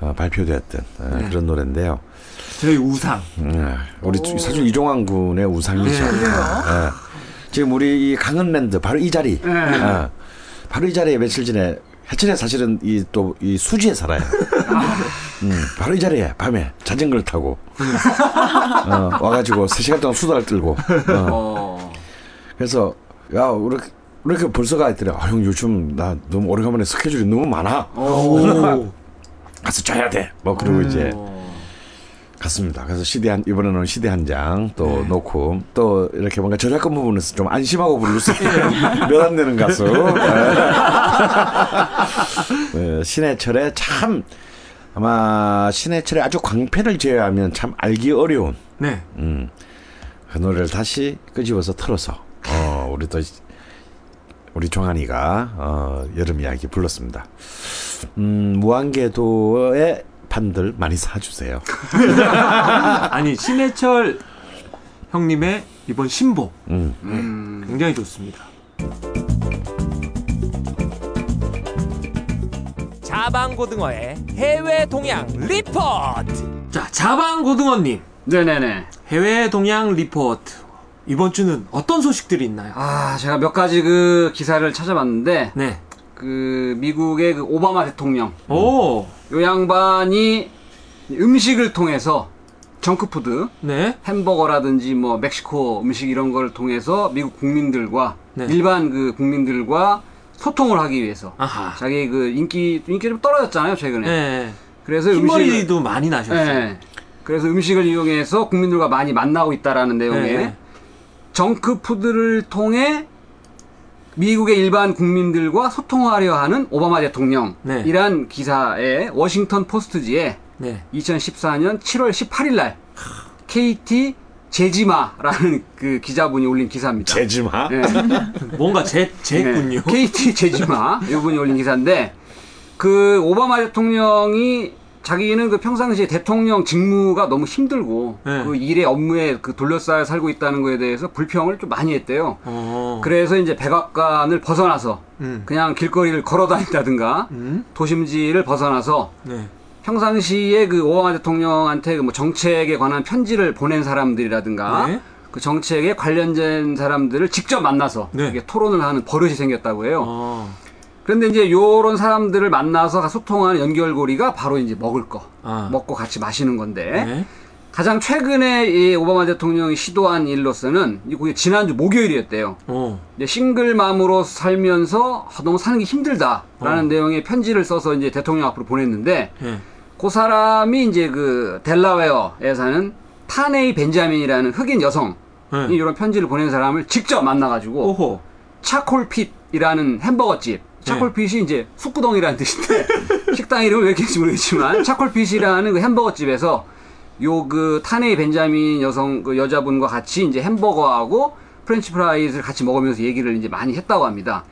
어, 발표되었던 어, 네. 그런 노래인데요. 저희 우상. 음, 우리 사실 이종환 군의 우상이죠. 네. 예. 지금 우리 이 강은랜드 바로 이 자리, 네. 어, 바로 이 자리에 며칠 전에 해철이 사실은 이 또이 수지에 살아요. 음, 바로 이 자리에 밤에 자전거를 타고 어, 와가지고 3 시간 동안 수다를 떨고 어, 어. 그래서 야 우리 우리 그 벌써 가 있더래. 아, 형 요즘 나 너무 오래간만에 스케줄이 너무 많아. 오. 가서 줘야 돼. 뭐 그러고 이제 어. 갔습니다. 그래서 CD 한 이번에는 CD 한장또 네. 놓고 또 이렇게 뭔가 저작권 부분에서 좀 안심하고 부를 수 있는 몇 안 되는 가수 네. 네, 신해철의 참 아마 신해철의 아주 광팬을 제외하면 참 알기 어려운 네. 음, 그 노래를 다시 끄집어서 틀어서 어, 우리 또 우리 종환이가 어, 여름 이야기 불렀습니다. 음, 무한궤도의 판들 많이 사주세요. 아니 신해철 형님의 이번 신곡 음. 음, 굉장히 좋습니다. 자방고등어의 해외 동향 리포트. 자 자방고등어님 네네네. 해외 동향 리포트 이번 주는 어떤 소식들이 있나요? 아, 제가 몇 가지 그 기사를 찾아봤는데, 네. 그 미국의 그 오바마 대통령, 오. 요 양반이 음식을 통해서 정크푸드, 네. 햄버거라든지 뭐 멕시코 음식 이런 걸 통해서 미국 국민들과 네. 일반 그 국민들과 소통을 하기 위해서 아하. 자기 그 인기 인기 좀 떨어졌잖아요 최근에. 네. 그래서 음식을 흰머리도 많이 나셨어요. 네. 그래서 음식을 이용해서 국민들과 많이 만나고 있다라는 내용의 네. 정크푸드를 통해 미국의 일반 국민들과 소통하려 하는 오바마 대통령이란 기사에 워싱턴 포스트지에 네. 2014년 7월 18일 날 KT 제지마라는 그 기자분이 올린 기사입니다. 제지마? 네. 뭔가 제 제군요. 네. KT 제지마 이분이 올린 기사인데 그 오바마 대통령이 자기는 그 평상시에 대통령 직무가 너무 힘들고 네. 그 일의 업무에 그 둘러싸여 살고 있다는 거에 대해서 불평을 좀 많이 했대요. 어. 그래서 이제 백악관을 벗어나서 음. 그냥 길거리를 걸어 다닌다든가 음. 도심지를 벗어나서 네. 평상시에 그 오바마 대통령한테 그뭐 정책에 관한 편지를 보낸 사람들이라든가 네. 그 정책에 관련된 사람들을 직접 만나서 네. 이게 토론을 하는 버릇이 생겼다고 해요. 어. 그런데 이제 요런 사람들을 만나서 소통하는 연결고리가 바로 이제 먹을 거. 아. 먹고 같이 마시는 건데 네. 가장 최근에 이 오바마 대통령이 시도한 일로서는 이게 지난주 목요일이었대요. 어. 이제 싱글맘으로 살면서 아, 너무 사는 게 힘들다라는 어. 내용의 편지를 써서 이제 대통령 앞으로 보냈는데 네. 그 사람이 이제 그 델라웨어에 사는 타네이 벤자민이라는 흑인 여성이 네. 이런 편지를 보낸 사람을 직접 만나가지고 오호. 차콜핏이라는 햄버거집. 차콜핏이 이제 숙구덩이라는 뜻인데 식당 이름을 왜 이렇게 모르겠지만 Charcoal Pit이라는 그 햄버거 집에서 요 그 타네이 벤자민 여성 그 여자분과 같이 이제 햄버거하고 French fries를 같이 먹으면서 얘기를 이제 많이 했다고 합니다.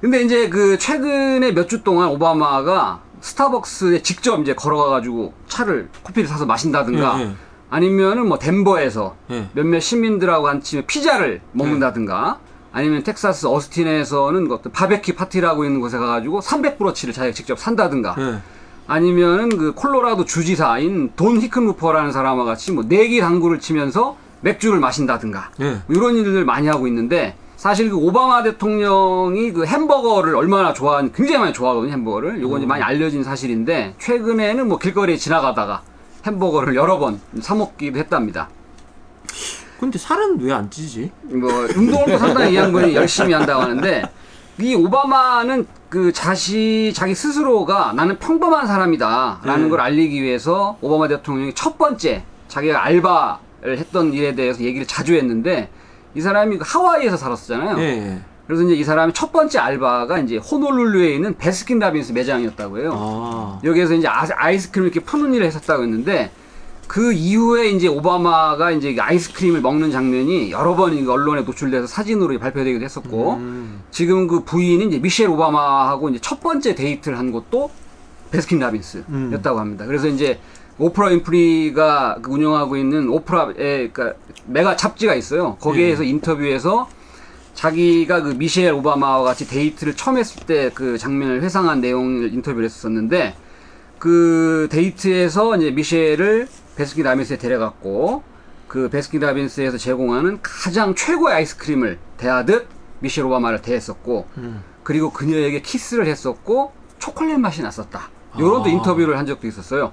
근데 이제 그 최근에 몇 주 동안 오바마가 스타벅스에 직접 이제 걸어가가지고 차를 커피를 사서 마신다든가 예, 예. 아니면은 뭐 덴버에서 예. 몇몇 시민들하고 같이 피자를 먹는다든가 아니면 텍사스 어스틴에서는 그 어떤 바베큐 파티를 하고 있는 곳에 가가지고 300브로치를 자기가 직접 산다든가 네. 아니면은 그 콜로라도 주지사인 돈 히큰루퍼라는 사람과 같이 뭐 내기 당구를 치면서 맥주를 마신다든가 네. 뭐 이런 일들을 많이 하고 있는데 사실 그 오바마 대통령이 그 햄버거를 얼마나 좋아하는 굉장히 많이 좋아하거든요 햄버거를 요건 이제 많이 알려진 사실인데 최근에는 뭐 길거리에 지나가다가 햄버거를 여러 번 사 먹기도 했답니다. 근데 살은 왜 안 찌지? 뭐 운동을 또 상당히 이 양반이 열심히 한다고 하는데 이 오바마는 그 자시 자기 스스로가 나는 평범한 사람이다라는 네. 걸 알리기 위해서 오바마 대통령이 첫 번째 자기가 알바를 했던 일에 대해서 얘기를 자주 했는데 이 사람이 그 하와이에서 살았었잖아요. 예. 그래서 이제 이 사람이 첫 번째 알바가 이제 호놀룰루에 있는 베스킨 라빈스 매장이었다고 해요. 아. 여기에서 이제 아- 아이스크림을 이렇게 푸는 일을 했었다고 했는데 그 이후에 이제 오바마가 이제 이 아이스크림을 먹는 장면이 여러 번 언론에 노출돼서 사진으로 발표되기도 했었고 음. 지금 그 부인이 이제 미셸 오바마하고 이제 첫 번째 데이트를 한 곳도 베스킨 라빈스였다고 합니다. 그래서 이제 오프라 윈프리가 그 운영하고 있는 오프라의 그러니까 메가 잡지가 있어요. 거기에서 인터뷰에서 자기가 그 미셸 오바마와 같이 데이트를 처음 했을 때 그 장면을 회상한 내용을 인터뷰를 했었는데 그 데이트에서 이제 미셸을 베스킨 라빈스에 데려갔고 그 베스킨 라빈스에서 제공하는 가장 최고의 아이스크림을 대하듯 미셸 오바마를 대했었고 음. 그리고 그녀에게 키스를 했었고 초콜릿 맛이 났었다. 요런 또 아. 인터뷰를 한 적도 있었어요.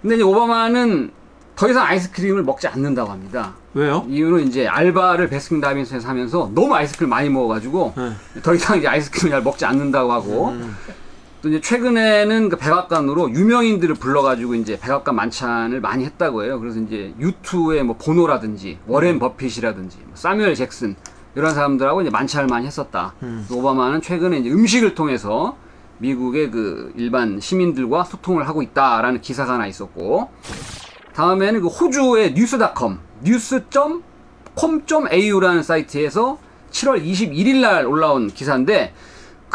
근데 이제 오바마는 더 이상 아이스크림을 먹지 않는다고 합니다. 왜요? 이유는 이제 알바를 베스킨 라빈스에서 하면서 너무 아이스크림 많이 먹어가지고 네. 더 이상 이제 아이스크림 잘 먹지 않는다고 하고 음. 또 이제 최근에는 그 백악관으로 유명인들을 불러가지고 이제 백악관 만찬을 많이 했다고 해요. 그래서 이제 유투의 뭐 보노라든지 워렌 버핏이라든지 뭐 사뮤엘 잭슨 이런 사람들하고 이제 만찬을 많이 했었다. 음. 오바마는 최근에 이제 음식을 통해서 미국의 그 일반 시민들과 소통을 하고 있다라는 기사가 하나 있었고 다음에는 그 호주의 뉴스닷컴 뉴스.com.au라는 사이트에서 7월 21일 날 올라온 기사인데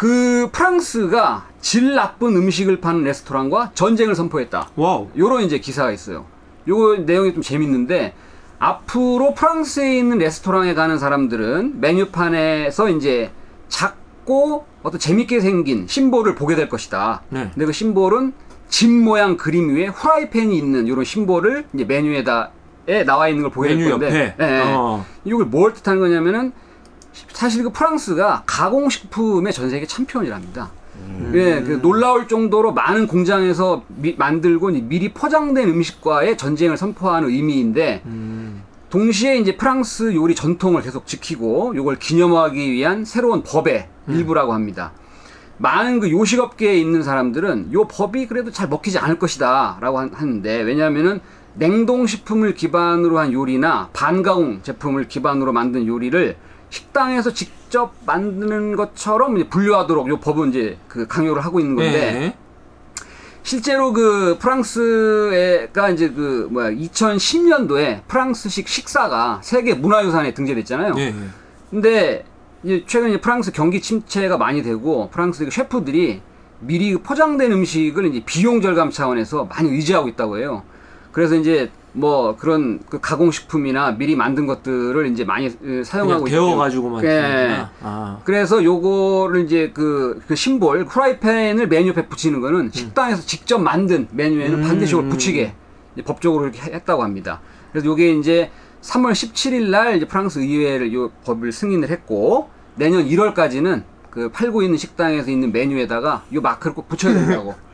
그 프랑스가 질 나쁜 음식을 파는 레스토랑과 전쟁을 선포했다. Wow. 요런 이제 기사가 있어요. 요거 내용이 좀 재밌는데 앞으로 프랑스에 있는 레스토랑에 가는 사람들은 메뉴판에서 이제 작고 어떤 재밌게 생긴 심볼을 보게 될 것이다. 네. 근데 그 심볼은 집 모양 그림 위에 후라이팬이 있는 이런 심볼을 이제 메뉴에다 에 나와 있는 걸 보게 될 메뉴 건데 옆에. 예, 예. 어. 이걸 뭘 뜻하는 거냐면은 사실 그 프랑스가 가공식품의 전 세계 챔피언이랍니다. 예, 그 놀라울 정도로 많은 공장에서 미- 만들고 미리 포장된 음식과의 전쟁을 선포하는 의미인데 동시에 이제 프랑스 요리 전통을 계속 지키고 이걸 기념하기 위한 새로운 법의 일부라고 합니다. 많은 그 요식업계에 있는 사람들은 요 법이 그래도 잘 먹히지 않을 것이다라고 한- 하는데 왜냐하면은 냉동식품을 기반으로 한 요리나 반가공 제품을 기반으로 만든 요리를 식당에서 직접 만드는 것처럼 이제 분류하도록 요 법은 이제 그 강요를 하고 있는 건데 네. 실제로 그 프랑스가 이제 그 뭐야 2010년도에 프랑스식 식사가 세계 문화유산에 등재됐잖아요. 네. 근데 이제 최근 에 프랑스 경기 침체가 많이 되고 프랑스 그 셰프들이 미리 그 포장된 음식을 이제 비용 절감 차원에서 많이 의지하고 있다고 해요. 그래서 이제 뭐 그런 그 가공식품이나 미리 만든 것들을 이제 많이 으, 그냥 사용하고. 데워가지고만. 예. 아. 그래서 요거를 이제 그, 그 심볼, 프라이팬을 메뉴 옆에 붙이는 거는 식당에서 직접 만든 메뉴에는 음. 반드시 이걸 붙이게 법적으로 이렇게 했다고 합니다. 그래서 요게 이제 3월 17일 날 이제 프랑스 의회를 요 법을 승인을 했고 내년 1월까지는 그 팔고 있는 식당에서 있는 메뉴에다가 요 마크를 꼭 붙여야 된다고.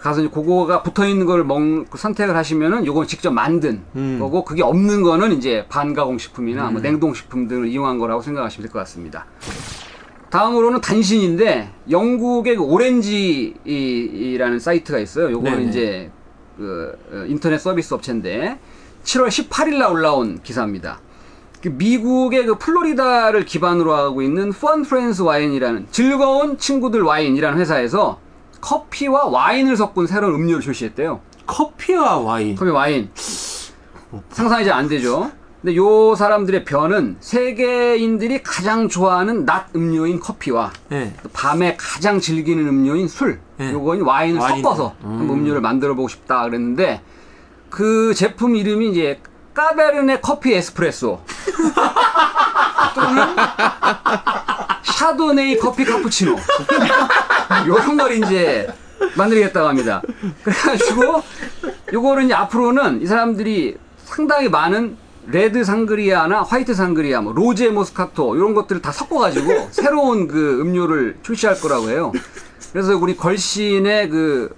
가서 이제 그거가 붙어 있는 걸 먹, 그 선택을 하시면은 요건 직접 만든 음. 거고 그게 없는 거는 이제 반가공 식품이나 뭐 냉동 식품 등을 이용한 거라고 생각하시면 될 것 같습니다. 다음으로는 단신인데 영국의 그 오렌지라는 사이트가 있어요. 요거는 네네. 이제 그 어, 인터넷 서비스 업체인데 7월 18일 날 올라온 기사입니다. 그 미국의 그 플로리다를 기반으로 하고 있는 Fun Friends Wine이라는 즐거운 친구들 와인이라는 회사에서 커피와 와인을 섞은 새로운 음료를 출시했대요. 커피와 와인. 커피 와인. 상상이 잘 안 되죠. 근데 요 사람들의 변은 세계인들이 가장 좋아하는 낮 음료인 커피와 네. 또 밤에 가장 즐기는 음료인 술, 네. 요거인 와인을 와인을. 섞어서 음. 음료를 만들어 보고 싶다 그랬는데 그 제품 이름이 이제 Cabernet 커피 에스프레소 또는 샤도네이 커피 카푸치노 요런 걸 이제 만들겠다고 합니다. 그래가지고 요거를 이제 앞으로는 이 사람들이 상당히 많은 red sangria나 white sangria, 뭐 rosé moscato 이런 것들을 다 섞어가지고 새로운 그 음료를 출시할 거라고 해요. 그래서 우리 걸신의 그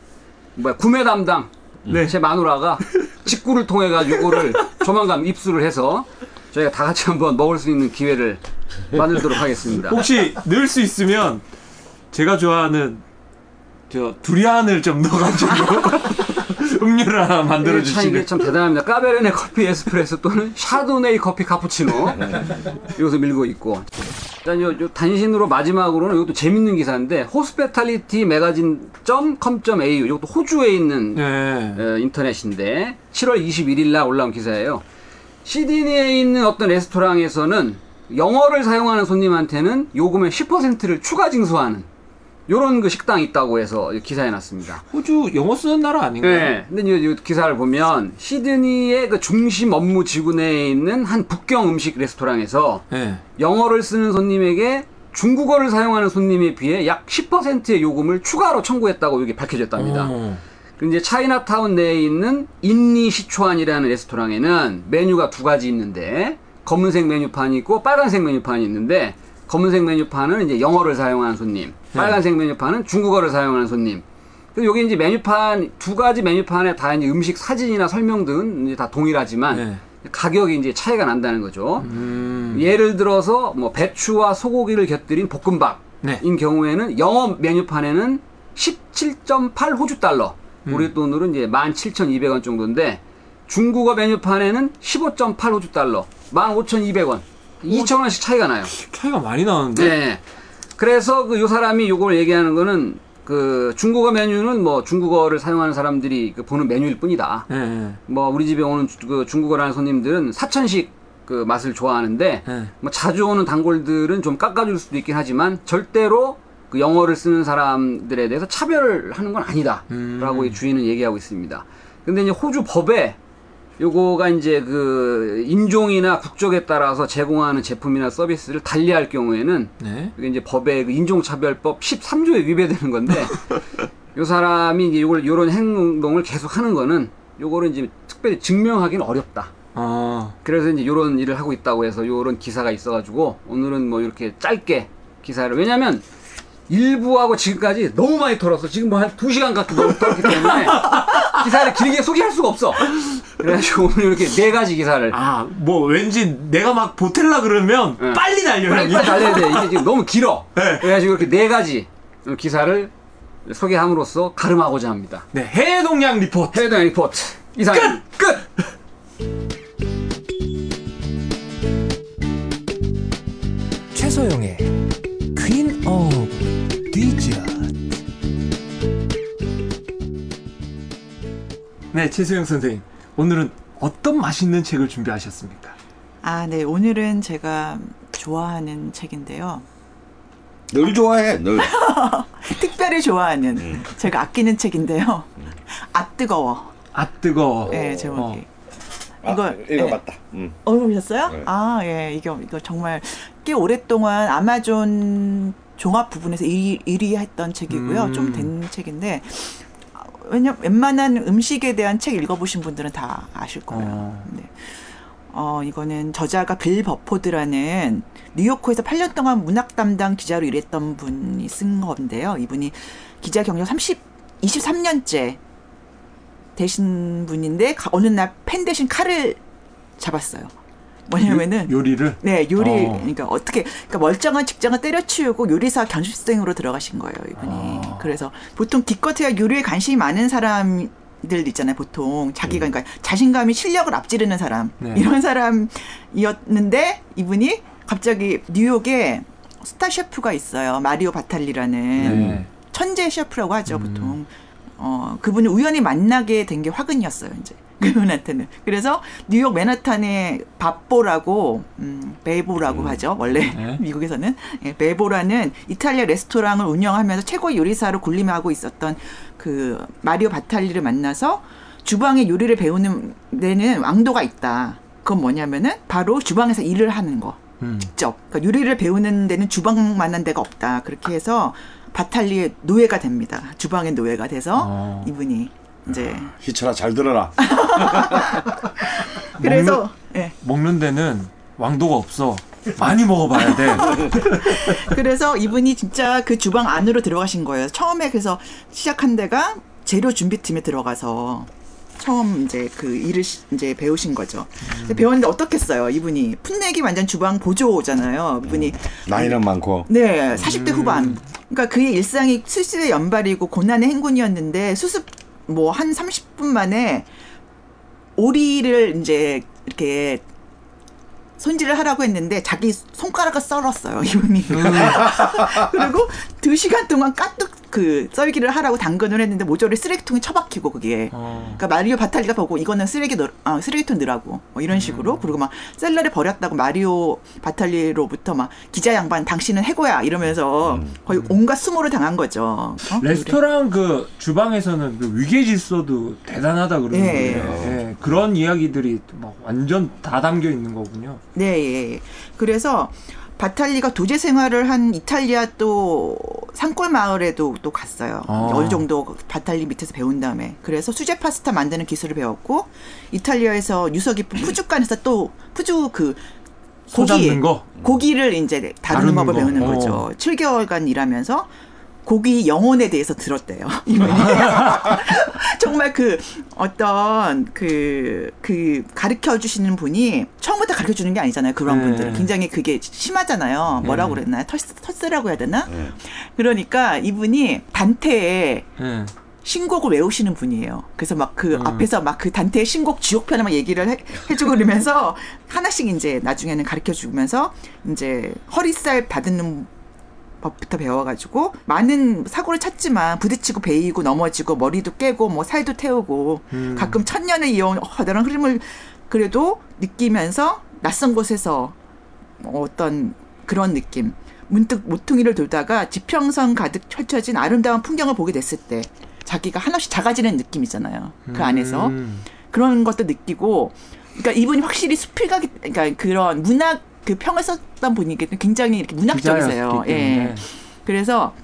뭐야 구매 담당 네. 제 마누라가 직구를 통해 가지고 요거를 조만간 입수를 해서 저희가 다 같이 한번 먹을 수 있는 기회를 만들도록 하겠습니다. 혹시 넣을 수 있으면 제가 좋아하는 저 두리안을 좀 넣어가지고 음료를 하나 만들어 예, 참 이게 주시면. 참 대단합니다. 까베르네 커피 에스프레소 또는 샤도네이 커피 카푸치노 여기서 밀고 있고. 일단 요, 요 단신으로 마지막으로는 이것도 재밌는 기사인데 호스페탈리티 매거진 .com.au 이것도 호주에 있는 네. 어, 인터넷인데 7월 21일 날 올라온 기사예요. 시드니에 있는 어떤 레스토랑에서는 영어를 사용하는 손님한테는 요금의 10%를 추가 징수하는 요런 그 식당이 있다고 해서 기사에 났습니다. 호주 영어 쓰는 나라 아닌가요? 네. 근데 이, 이 기사를 보면 시드니의 그 중심 업무 지구 내에 있는 한 북경 음식 레스토랑에서 네. 영어를 쓰는 손님에게 중국어를 사용하는 손님에 비해 약 10%의 요금을 추가로 청구했다고 이게 밝혀졌답니다. 어. 그리고 이제 차이나타운 내에 있는 인니 시추안이라는 레스토랑에는 메뉴가 두 가지 있는데 검은색 메뉴판이 있고 빨간색 메뉴판이 있는데 검은색 메뉴판은 이제 영어를 사용하는 손님, 빨간색 메뉴판은 중국어를 사용하는 손님. 그리고 여기 이제 메뉴판 두 가지 메뉴판에 다 이제 음식 사진이나 설명 등은 이제 다 동일하지만 네. 가격이 이제 차이가 난다는 거죠. 음. 예를 들어서 뭐 배추와 소고기를 곁들인 볶음밥인 네. 경우에는 영어 메뉴판에는 17.8 호주 달러, 음. 우리 돈으로 이제 17,200원 정도인데 중국어 메뉴판에는 15.8 호주 달러, 15,200원, 2,000원씩 차이가 나요. 차이가 많이 나는데. 네. 그래서 그 요 사람이 요걸 얘기하는 거는 그 중국어 메뉴는 뭐 중국어를 사용하는 사람들이 그 보는 메뉴일 뿐이다. 예, 예. 뭐 우리 집에 오는 주- 그 중국어라는 손님들은 사천식 그 맛을 좋아하는데 예. 뭐 자주 오는 단골들은 좀 깎아줄 수도 있긴 하지만 절대로 그 영어를 쓰는 사람들에 대해서 차별하는 건 아니다라고 음. 이 주인은 얘기하고 있습니다. 근데 이제 호주 법에 요거가 이제 그 인종이나 국적에 따라서 제공하는 제품이나 서비스를 달리할 경우에는 네. 이게 이제 법의 그 인종차별법 13조에 위배되는 건데 요 사람이 이제 요걸 요런 행동을 계속 하는 거는 요거를 이제 특별히 증명하기는 어렵다. 어. 그래서 이제 요런 일을 하고 있다고 해서 요런 기사가 있어가지고 오늘은 뭐 이렇게 짧게 기사를 왜냐면 일부하고 지금까지 너무 많이 털었어. 지금 뭐 한 두 시간 가까이 너무 털었기 때문에 기사를 길게 소개할 수가 없어. 그래가지고 오늘 이렇게 네 가지 기사를 아, 뭐 왠지 내가 막 보탤라 그러면 예. 빨리 달려 빨리. 빨리 달려야 돼. 이게 지금 너무 길어. 네. 그래가지고 이렇게 네 가지 기사를 소개함으로써 갈음하고자 합니다. 네, 해외 동향 리포트. 해외 동향 리포트 이상 끝. 끝. 최소영의 퀸오 네, 최수영 선생님. 오늘은 어떤 맛있는 책을 준비하셨습니까? 아, 네. 오늘은 제가 좋아하는 책인데요. 늘 좋아해 늘. 특별히 좋아하는 제가 아끼는 책인데요. 아 뜨거워. 아 뜨거. 네, 제목이. 아, 이거, 이거 네. 맞다. 음. 어, 보셨어요? 네. 아, 예. 이거, 이거 정말 꽤 오랫동안 아마존 종합 부분에서 1위, 1위 했던 책이고요. 음. 좀된 책인데, 아, 왜냐, 웬만한 음식에 대한 책 읽어보신 분들은 다 아실 거예요. 어. 네. 어, 이거는 저자가 빌 버포드라는 뉴요커에서 8년 동안 문학 담당 기자로 일했던 분이 쓴 건데요. 이분이 기자 경력 30, 23년째 되신 분인데, 가- 어느 날 펜 대신 칼을 잡았어요. 뭐냐면은, 요 리를. 네, 요리, 어. 그러니까 어떻게, 그러니까 멀쩡한 직장을 때려치우고 요리사 견습생으로 들어가신 거예요, 이분이. 아. 그래서 보통 기껏해야 요리에 관심이 많은 사람 들 있잖아요, 보통. 자기가, 그러니까 자신감이 실력을 앞지르는 사람. 네. 이런 사람이었는데, 이분이 갑자기 뉴욕에 스타 셰프가 있어요. 마리오 바탈리라는. 네. 천재 셰프라고 하죠, 음. 보통. 어, 그분을 우연히 만나게 된 게 화근이었어요, 이제. 그분한테는. 그래서 뉴욕 맨하탄에 밥보라고, 음, 베보라고 하죠, 원래. 네. 미국에서는. 예, 베보라는 이탈리아 레스토랑을 운영하면서 최고 요리사로 군림하고 있었던 그 마리오 바탈리를 만나서 주방에 요리를 배우는 데는 왕도가 있다. 그건 뭐냐면은 바로 주방에서 일을 하는 거. 음. 직접. 그러니까 요리를 배우는 데는 주방만한 데가 없다. 그렇게 해서 바탈리의 노예가 됩니다. 주방의 노예가 돼서 어. 이분이 이제 희철아 잘 들어라. 그래서 예. 먹는 데는 왕도가 없어. 많이 먹어봐야 돼. 그래서 이분이 진짜 그 주방 안으로 들어가신 거예요. 처음에 그래서 시작한 데가 재료 준비팀에 들어가서 처음 이제 그 일을 시- 이제 배우신 거죠. 근데 배웠는데 어떻겠어요? 이분이 풋내기 완전 주방 보조잖아요. 이분이 나이는 많고. 네, 40대 후반. 그러니까 그의 일상이 수습의 연발이고 고난의 행군이었는데 수습 뭐 한 30분 만에 오리를 이제 이렇게 손질을 하라고 했는데 자기 손가락을 썰었어요 이분이. 그리고 두 시간 동안 까뚝 그 썰기를 하라고 당근을 했는데 모조리 쓰레기통에 처박히고 그게 어. 그러니까 마리오 바탈리가 보고 이거는 쓰레기 넣, 아, 쓰레기통 넣으라고 뭐 이런 식으로 그리고 막 셀러를 버렸다고 마리오 바탈리로부터 막 기자 양반 당신은 해고야 이러면서 거의 온갖 수모를 당한 거죠. 어? 레스토랑 그 주방에서는 그 위계 질서도 대단하다 그러는데 예. 예, 그런 이야기들이 막 완전 다 담겨 있는 거군요. 네, 예. 예. 그래서 바탈리가 도제 생활을 한 이탈리아 또 산골 마을에도 또 갔어요. 아. 어느 정도 바탈리 밑에서 배운 다음에 그래서 수제 파스타 만드는 기술을 배웠고 이탈리아에서 유서 깊은 푸주간에서 또 푸주 그 거. 고기를 이제 다루는 법을 거. 배우는 어. 거죠. 7개월간 일하면서 고기 영혼에 대해서 들었대요. 이분이. 정말 그 어떤 그, 그 가르쳐 주시는 분이 처음부터 가르쳐 주는 게 아니잖아요. 그런 네. 분들은. 굉장히 그게 심하잖아요. 뭐라고 네. 그랬나요? 털, 털스라고 해야 되나? 그러니까 이분이 단테에 예. 신곡을 외우시는 분이에요. 그래서 막그 음. 앞에서 막 그 단테의 신곡 지옥편을 막 얘기를 해, 해주고 그러면서 하나씩 이제 나중에는 가르쳐 주면서 이제 허리살 받는 법부터 배워가지고 많은 사고를 쳤지만 부딪히고 베이고 넘어지고 머리도 깨고 뭐 살도 태우고 음. 가끔 천년의 이혼 어, 너랑 흐름을 그래도 느끼면서 낯선 곳에서 뭐 어떤 그런 느낌 문득 모퉁이를 돌다가 지평선 가득 펼쳐진 아름다운 풍경을 보게 됐을 때 자기가 한없이 작아지는 느낌이잖아요 그 안에서 음. 그런 것도 느끼고 그러니까 이분이 확실히 수필가기 그러니까 그런 문학 그 평을 썼던 분이기 때문에 굉장히 이렇게 문학적이세요. 예. 그래서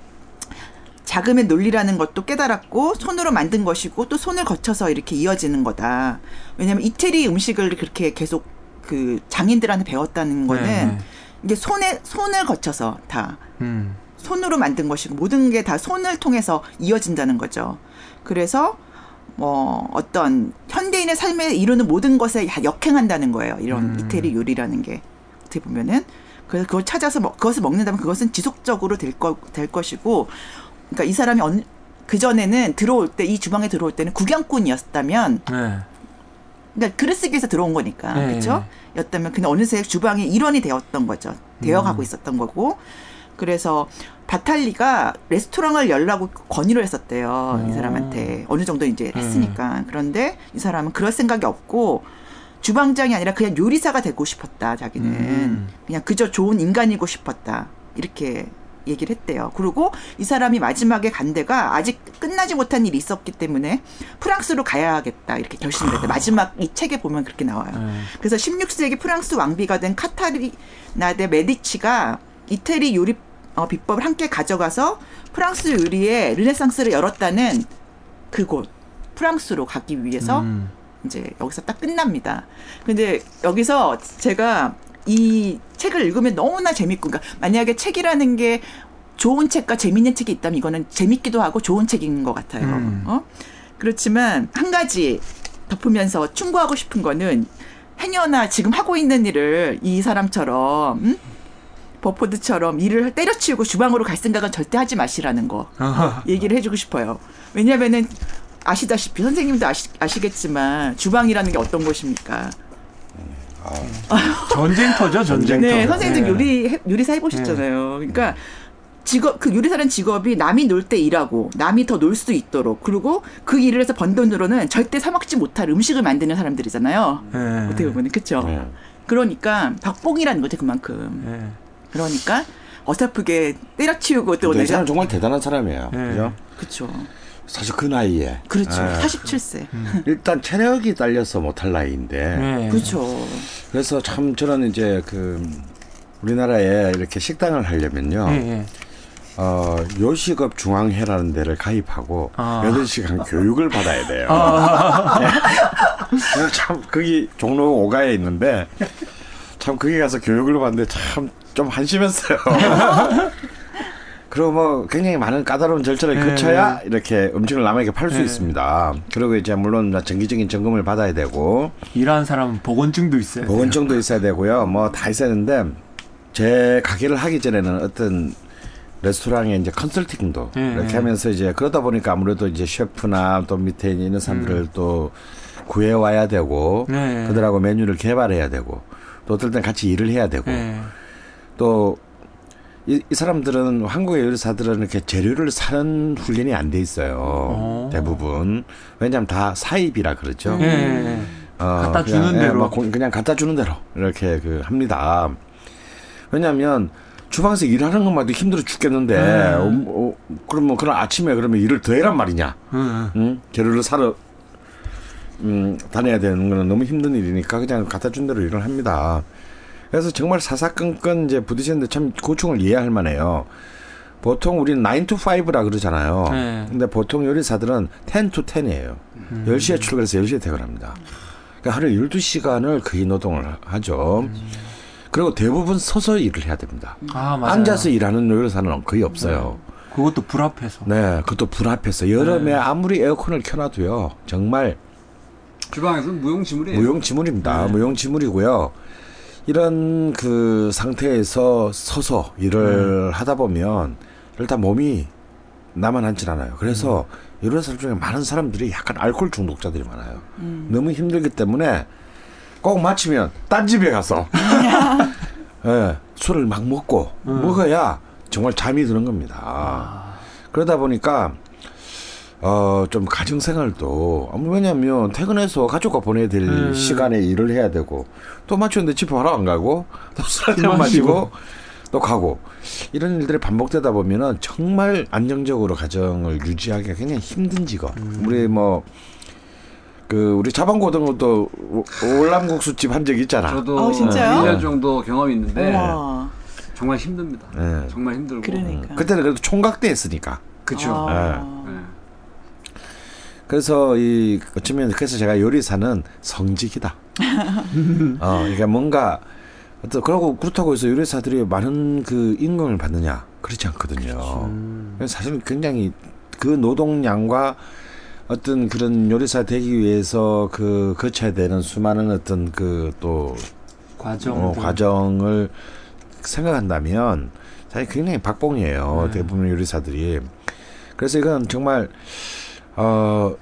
자금의 논리라는 것도 깨달았고 손으로 만든 것이고 또 손을 거쳐서 이렇게 이어지는 거다. 왜냐하면 이태리 음식을 그렇게 계속 그 장인들한테 배웠다는 거는 네. 이게 손에 손을 거쳐서 다 음. 손으로 만든 것이고 모든 게 다 손을 통해서 이어진다는 거죠. 그래서 뭐 어떤 현대인의 삶에 이루는 모든 것에 다 역행한다는 거예요. 이런 음. 이태리 요리라는 게 어떻게 보면은 그래서 그걸 찾아서 먹, 그것을 먹는다면 그것은 지속적으로 될, 거, 될 것이고 그러니까 이 사람이 언, 그 전에는 들어올 때 이 주방에 들어올 때는 구경꾼이었다면 네. 그러니까 그릇 쓰기 위해서 들어온 거니까 네. 그렇죠? 였다면 근데 어느새 주방의 일원이 되었던 거죠. 되어가고 음. 있었던 거고 그래서 바탈리가 레스토랑을 열라고 건의를 했었대요. 이 오. 사람한테 어느 정도 이제 음. 했으니까 그런데 이 사람은 그럴 생각이 없고 주방장이 아니라 그냥 요리사가 되고 싶었다. 자기는 음. 그냥 그저 좋은 인간이고 싶었다. 이렇게 얘기를 했대요. 그리고 이 사람이 마지막에 간 데가 아직 끝나지 못한 일이 있었기 때문에 프랑스로 가야겠다. 이렇게 결심을 했대. 마지막 이 책에 보면 그렇게 나와요. 네. 그래서 16세기 프랑스 왕비가 된 카타리나 데 메디치가 이태리 요리 어, 비법을 함께 가져가서 프랑스 요리의 르네상스를 열었다는 그곳 프랑스로 가기 위해서 음. 이제 여기서 딱 끝납니다. 근데 여기서 제가 이 책을 읽으면 너무나 재밌고, 그러니까 만약에 책이라는 게 좋은 책과 재밌는 책이 있다면 이거는 재밌기도 하고 좋은 책인 것 같아요. 음. 어? 그렇지만 한 가지 덮으면서 충고하고 싶은 거는 행여나 지금 하고 있는 일을 이 사람처럼 음? 버포드처럼 일을 때려치우고 주방으로 갈 생각은 절대 하지 마시라는 거 아하. 얘기를 해주고 싶어요. 왜냐하면은 아시다시피 선생님도 아시, 아시겠지만 주방이라는 게 어떤 곳입니까? 전쟁터죠, 전쟁터. 네, 선생님도 네. 요리 요리사 해보셨잖아요. 그러니까 직업 그 요리사라는 직업이 남이 놀 때 일하고 남이 더 놀 수 있도록 그리고 그 일을 해서 번 돈으로는 절대 사 먹지 못할 음식을 만드는 사람들이잖아요. 네. 어떻게 보면 그렇죠. 네. 그러니까 박봉이라는 거죠 그만큼. 네. 그러니까 어설프게 때려치우고 또 내가 사람 정말 대단한 사람이에요. 네. 그죠? 그렇죠. 사실 그 나이에. 그렇죠. 예. 47세. 일단 체력이 딸려서 못할 나이인데. 네. 그렇죠. 그래서 참 저는 이제 그 우리나라에 이렇게 식당을 하려면요. 예, 예. 어, 요식업 중앙회라는 데를 가입하고 아. 8시간 교육을 받아야 돼요. 그래서 참 거기 종로 5가에 있는데 참 거기 가서 교육을 받는데 참 좀 한심했어요. 그리고 뭐 굉장히 많은 까다로운 절차를 네. 거쳐야 이렇게 음식을 남에게 팔수 네. 있습니다. 그리고 이제 물론 정기적인 점검을 받아야 되고 일하는 사람은 보건증도 있어요. 보건증도 있어야 되고요. 뭐 다 있어야 되는데 제 가게를 하기 전에는 어떤 레스토랑에 이제 컨설팅도 네, 이렇게 네. 하면서 이제 그러다 보니까 아무래도 이제 셰프나 또 밑에 있는 사람들을 음. 또 구해 와야 되고 네. 그들하고 메뉴를 개발해야 되고 또 어떨 땐 같이 일을 해야 되고 네. 또 이, 이 사람들은 한국의 요리사들은 이렇게 재료를 사는 훈련이 안 돼 있어요. 오. 대부분 왜냐하면 다 사입이라 그러죠. 예, 예. 어, 갖다 그냥, 주는 예, 대로. 뭐 고- 그냥 갖다 주는 대로 이렇게 그 합니다. 왜냐하면 주방에서 일하는 것만도 힘들어 죽겠는데 네. 음, 어, 그러면 그런 아침에 그러면 일을 더 해란 말이냐? 응, 응? 재료를 사러 음, 다녀야 되는 거는 너무 힘든 일이니까 그냥 갖다 준 대로 일을 합니다. 그래서 정말 사사건건 이제 부딪혔는데 참 고충을 이해할 만해요. 보통 우리는 9 to 5라 그러잖아요. 네. 근데 보통 요리사들은 10 to 10이에요. 음. 10시에 출근해서 10시에 퇴근합니다. 그러니까 하루에 12시간을 거의 노동을 하죠. 그리고 대부분 서서 일을 해야 됩니다. 아, 맞아요. 앉아서 일하는 요리사는 거의 없어요. 그것도 불 앞에서. 네, 그것도 불 앞에서 여름에 네. 아무리 에어컨을 켜놔도요, 정말 주방에서는 무용지물이에요. 무용지물입니다. 네. 무용지물이고요. 이런 그 상태에서 서서 일을 하다 보면 일단 몸이 나만 앉질 않아요. 그래서 이런 사람 중에 많은 사람들이 약간 알코올 중독자들이 많아요. 너무 힘들기 때문에 꼭 마치면 딴 집에 가서 예, 술을 막 먹고 먹어야 정말 잠이 드는 겁니다. 그러다 보니까 어 좀 가정 생활도 아무 왜냐면 퇴근해서 가족과 보내야 될 음. 시간에 일을 해야 되고 또 맞췄는데 집에 바로 안 가고 또 술 한잔 마시고. 마시고 또 가고 이런 일들이 반복되다 보면은 정말 안정적으로 가정을 유지하기가 굉장히 힘든 직업. 우리 뭐 그 우리 자방 고등어도 월남국수집 한 적 있잖아. 저도 어, 진짜요? 1년 정도 경험이 있는데 우와. 정말 힘듭니다. 네. 정말 힘들고. 그러니까. 그때는 그래도 총각대 했으니까. 그쵸. 아. 네. 그래서 이 어쩌면 그래서 제가 요리사는 성직이다. 어, 그러니까 뭔가 어떤 그러고 그렇다고 해서 요리사들이 많은 그 임금을 받느냐 그렇지 않거든요. 그래서 사실 굉장히 그 노동량과 어떤 그런 요리사 되기 위해서 그 거쳐야 되는 수많은 어떤 그 또 과정. 어, 과정을 생각한다면 사실 굉장히 박봉이에요. 네. 대부분 요리사들이. 그래서 이건 정말 어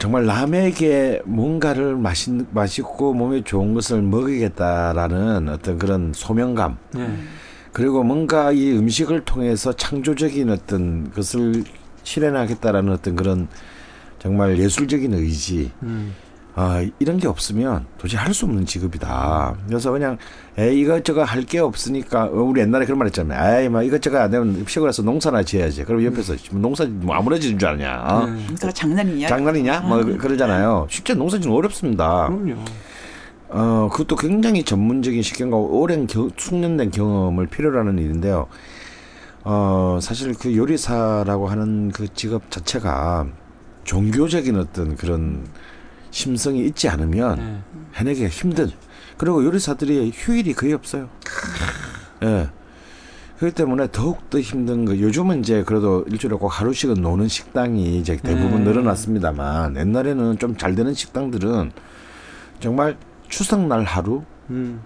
정말 남에게 뭔가를 맛있, 맛있고 몸에 좋은 것을 먹이겠다라는 어떤 그런 소명감 네. 그리고 뭔가 이 음식을 통해서 창조적인 어떤 것을 실현하겠다라는 어떤 그런 정말 예술적인 의지 음. 아, 이런 게 없으면 도저히 할 수 없는 직업이다. 그래서 그냥, 에 이것저것 할 게 없으니까, 어, 우리 옛날에 그런 말 했잖아요. 에이, 막 이것저것 안 되면 시골에서 농사나 지어야지. 그럼 옆에서 뭐 농사 뭐 아무나 지는 줄 아냐. 어? 네. 농사가 장난이냐? 장난이냐? 뭐 그- 그러잖아요. 실제 농사 지는 거 어렵습니다. 그럼요. 어, 그것도 굉장히 전문적인 식견과 오랜 겨, 숙련된 경험을 필요로 하는 일인데요. 어, 사실 그 요리사라고 하는 그 직업 자체가 종교적인 어떤 그런 심성이 있지 않으면 네. 해내기가 힘든. 그리고 요리사들이 휴일이 거의 없어요. 예. 그렇기 때문에 더욱더 힘든 거. 요즘은 이제 그래도 일주일에 꼭 하루씩은 노는 식당이 이제 대부분 네. 늘어났습니다만 옛날에는 좀 잘 되는 식당들은 정말 추석날 하루, 음.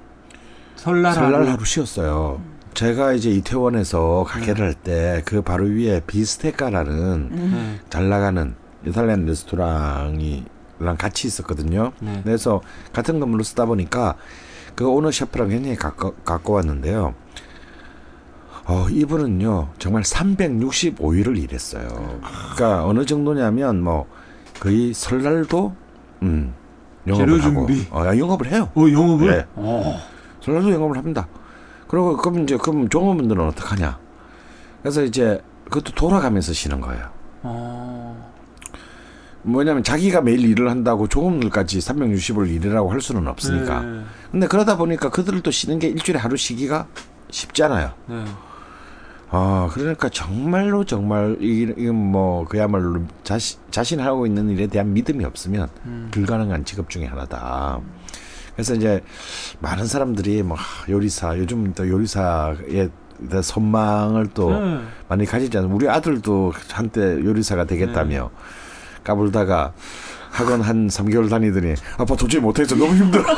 설날, 설날 하루. 하루 쉬었어요. 제가 이제 이태원에서 가게를 할때 그 바로 위에 비스테카라는 네. 잘 나가는 이탈리안 레스토랑이 랑 같이 있었거든요. 네. 그래서 같은 건물로 쓰다 보니까 그 오너 셰프랑 굉장히 가까, 가까웠는데요. 어, 이분은요, 정말 365일을 일했어요. 그러니까 어느 정도냐면 뭐 거의 설날도 음, 영업을 하고. 어, 영업을 해요. 어, 영업을? 네. 어. 설날도 영업을 합니다. 그리고 그럼 이제 그럼 종업원들은 어떡하냐? 그래서 이제 그것도 돌아가면서 쉬는 거예요. 어. 뭐냐면 자기가 매일 일을 한다고 종업원들까지 360을 일이라고 할 수는 없으니까. 네. 근데 그러다 보니까 그들도 쉬는 게 일주일에 하루 쉬기가 쉽잖아요. 네. 아, 그러니까 정말로 정말 이- 이건 뭐 그야말로 자신 자신 하고 있는 일에 대한 믿음이 없으면 음. 불가능한 직업 중에 하나다. 그래서 이제 많은 사람들이 뭐 하, 요리사 요즘 또 요리사의 대한 선망을 또 네. 많이 가지지 않아요. 우리 아들도 한때 요리사가 되겠다며 까불다가 학원 한 3개월 다니더니 아빠 도저히 못해서 너무 힘들어.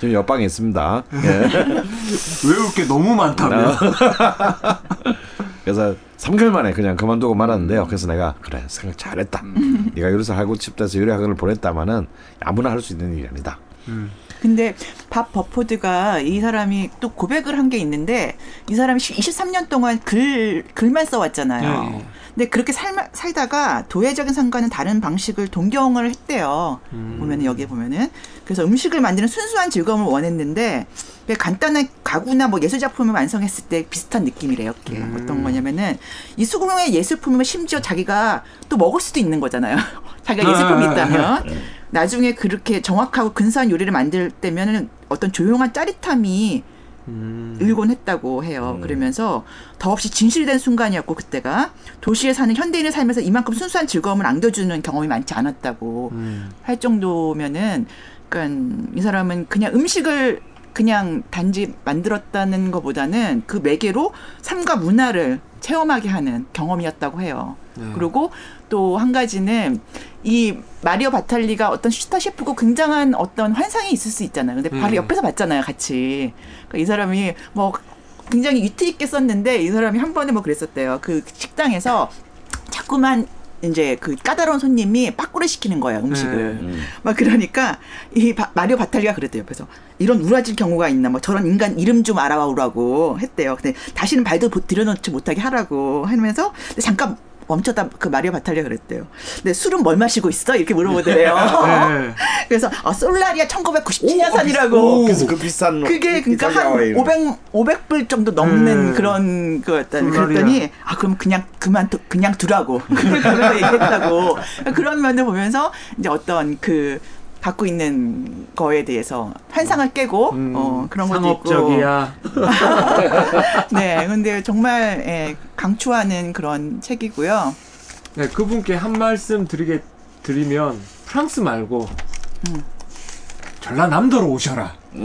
지금 옆방에 있습니다. 예. 외울 게 너무 많다고요? 그래서 3개월 만에 그냥 그만두고 말았는데요. 그래서 내가 그래 생각 잘했다. 네가 요리사 하고 싶다 해서 요리 학원을 보냈다마는 아무나 할 수 있는 일이 아니다. 근데 밥 버포드가 이 사람이 또 고백을 한 게 있는데 이 사람이 23년 동안 글 글만 써왔잖아요. 네. 근데 그렇게 살, 살다가 도회적인 상과는 다른 방식을 동경을 했대요. 보면은 여기에 보면은 그래서 음식을 만드는 순수한 즐거움을 원했는데 왜 간단한 가구나 뭐 예술 작품을 완성했을 때 비슷한 느낌이래요. 이게 어떤 거냐면은 이 수공의 예술품이면 심지어 자기가 또 먹을 수도 있는 거잖아요. 자기가 예술품이 있다면 나중에 그렇게 정확하고 근사한 요리를 만들 때면은 어떤 조용한 짜릿함이 음. 일곤 했다고 해요. 그러면서 더없이 진실된 순간이었고 그때가 도시에 사는 현대인의 삶에서 이만큼 순수한 즐거움을 안겨주는 경험이 많지 않았다고 음. 할 정도면은 그러니까 이 사람은 그냥 음식을 그냥 단지 만들었다는 것보다는 그 매개로 삶과 문화를 체험하게 하는 경험이었다고 해요. 네. 그리고 또 한 가지는 이 마리오 바탈리가 어떤 슈타 셰프고 굉장한 어떤 환상이 있을 수 있잖아요. 근데 바로 음. 옆에서 봤잖아요, 같이. 그러니까 이 사람이 뭐 굉장히 위트 있게 썼는데 이 사람이 한 번에 뭐 그랬었대요. 그 식당에서 자꾸만 이제 그 까다로운 손님이 빠꾸를 시키는 거예요 음식을 네. 막 그러니까 이 바- 마리오 바탈리가 그랬대요 옆에서 이런 우라질 경우가 있나 뭐 저런 인간 이름 좀 알아오라고 했대요 근데 다시는 발도 보- 들여놓지 못하게 하라고 하면서 잠깐 멈췄다 그 마리오 바탈리가 그랬대요 근데 술은 뭘 마시고 있어 이렇게 물어보더래요 네. 그래서 아 솔라리아 1997년산이라고 그래서 그 비싼 그게 그러니까 한 와인. 500, 500불 정도 넘는 음. 그런 거였다니. 그랬더니 아 그럼 그냥 그만 두, 그냥 두라고 그러면서 얘기했다고 그런 면을 보면서 이제 어떤 그 갖고 있는 거에 대해서 환상을 깨고 어 그런 것도 있고 상업적이야. 네 근데 정말 예, 강추하는 그런 책이고요 네, 그분께 한 말씀 드리게 드리면 프랑스 말고 전라남도로 오셔라.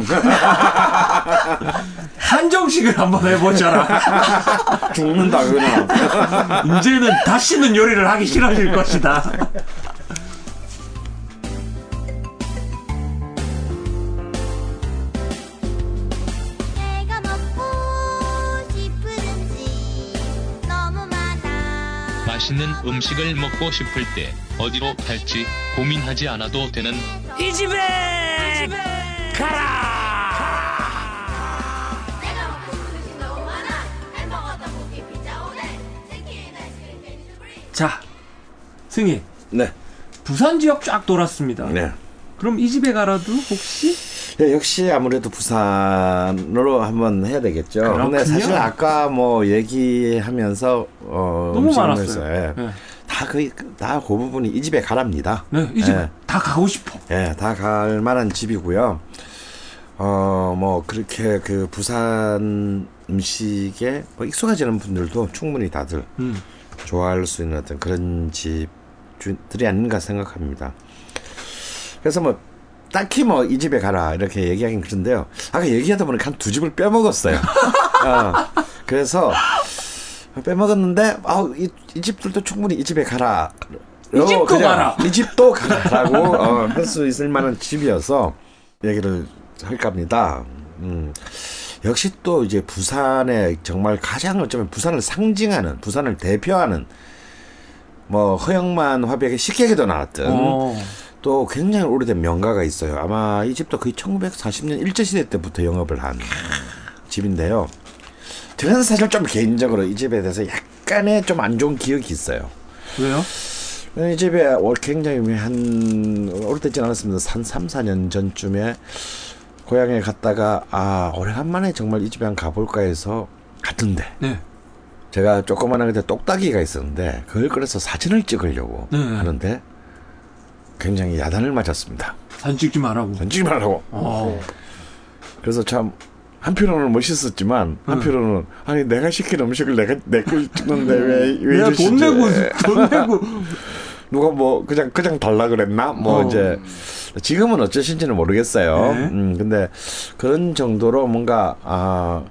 한정식을 한번 해보셔라. 죽는다 그냥. 이제는 다시는 요리를 하기 싫어질 것이다. 맛있는 음식을 먹고 싶을 때 어디로 갈지 고민하지 않아도 되는 이 집에 아이스크림 캔디 수프림 자, 승희. 네. 부산 지역 쫙 돌았습니다. 네. 그럼 이 집에 가라도 혹시 예, 역시 아무래도 부산으로 한번 해야 되겠죠. 근데 그렇군요. 사실 아까 뭐 얘기하면서 어 너무 많았어요. 예, 네. 다 거의 다그 부분이 이 집에 가랍니다. 네, 이집 예. 다 가고 싶어. 예, 다 갈 만한 집이고요. 어, 뭐, 그렇게 그 부산 음식에 뭐 익숙하지는 분들도 충분히 다들 음. 좋아할 수 있는 어떤 그런 집들이 아닌가 생각합니다. 그래서 뭐, 딱히 뭐, 이 집에 가라, 이렇게 얘기하긴 그런데요. 아까 얘기하다 보니까 한 두 집을 빼먹었어요. 어, 그래서, 빼먹었는데, 아우, 이, 이 집들도 충분히 이 집에 가라. 이 집도 가라. 이 집도 가라고 어, 할수 있을 만한 집이어서 얘기를 할까 합니다. 음. 역시 또 이제 부산에 정말 가장 어쩌면 부산을 상징하는 부산을 대표하는 뭐 허영만 화백의 식객에도 나왔던 어. 또 굉장히 오래된 명가가 있어요. 아마 이 집도 거의 1940년 일제시대 때부터 영업을 한 집인데요. 저는 사실 좀 개인적으로 이 집에 대해서 약간의 좀 안 좋은 기억이 있어요. 왜요? 이 집에 올- 굉장히 한 오래되진 않았습니다. 한 3, 4년 전쯤에 고향에 갔다가 아 오래간만에 정말 이 집에 한 가볼까 해서 갔던데 네. 제가 조그만한 그때 똑딱이가 있었는데 그걸 그래서 사진을 찍으려고 네. 하는데 굉장히 야단을 맞았습니다. 사진 찍지 말라고. 던지지 말라고. 어. 그래서 참 한편으로는 멋있었지만 한편으로는 아니 내가 시킨 음식을 내가 내거 찍는데 왜왜 내가 돈 내고 돈 내고 누가 뭐 그냥 그냥 달라 그랬나 뭐 어. 이제 지금은 어쩌신지는 모르겠어요. 네. 음 근데 그런 정도로 뭔가 아.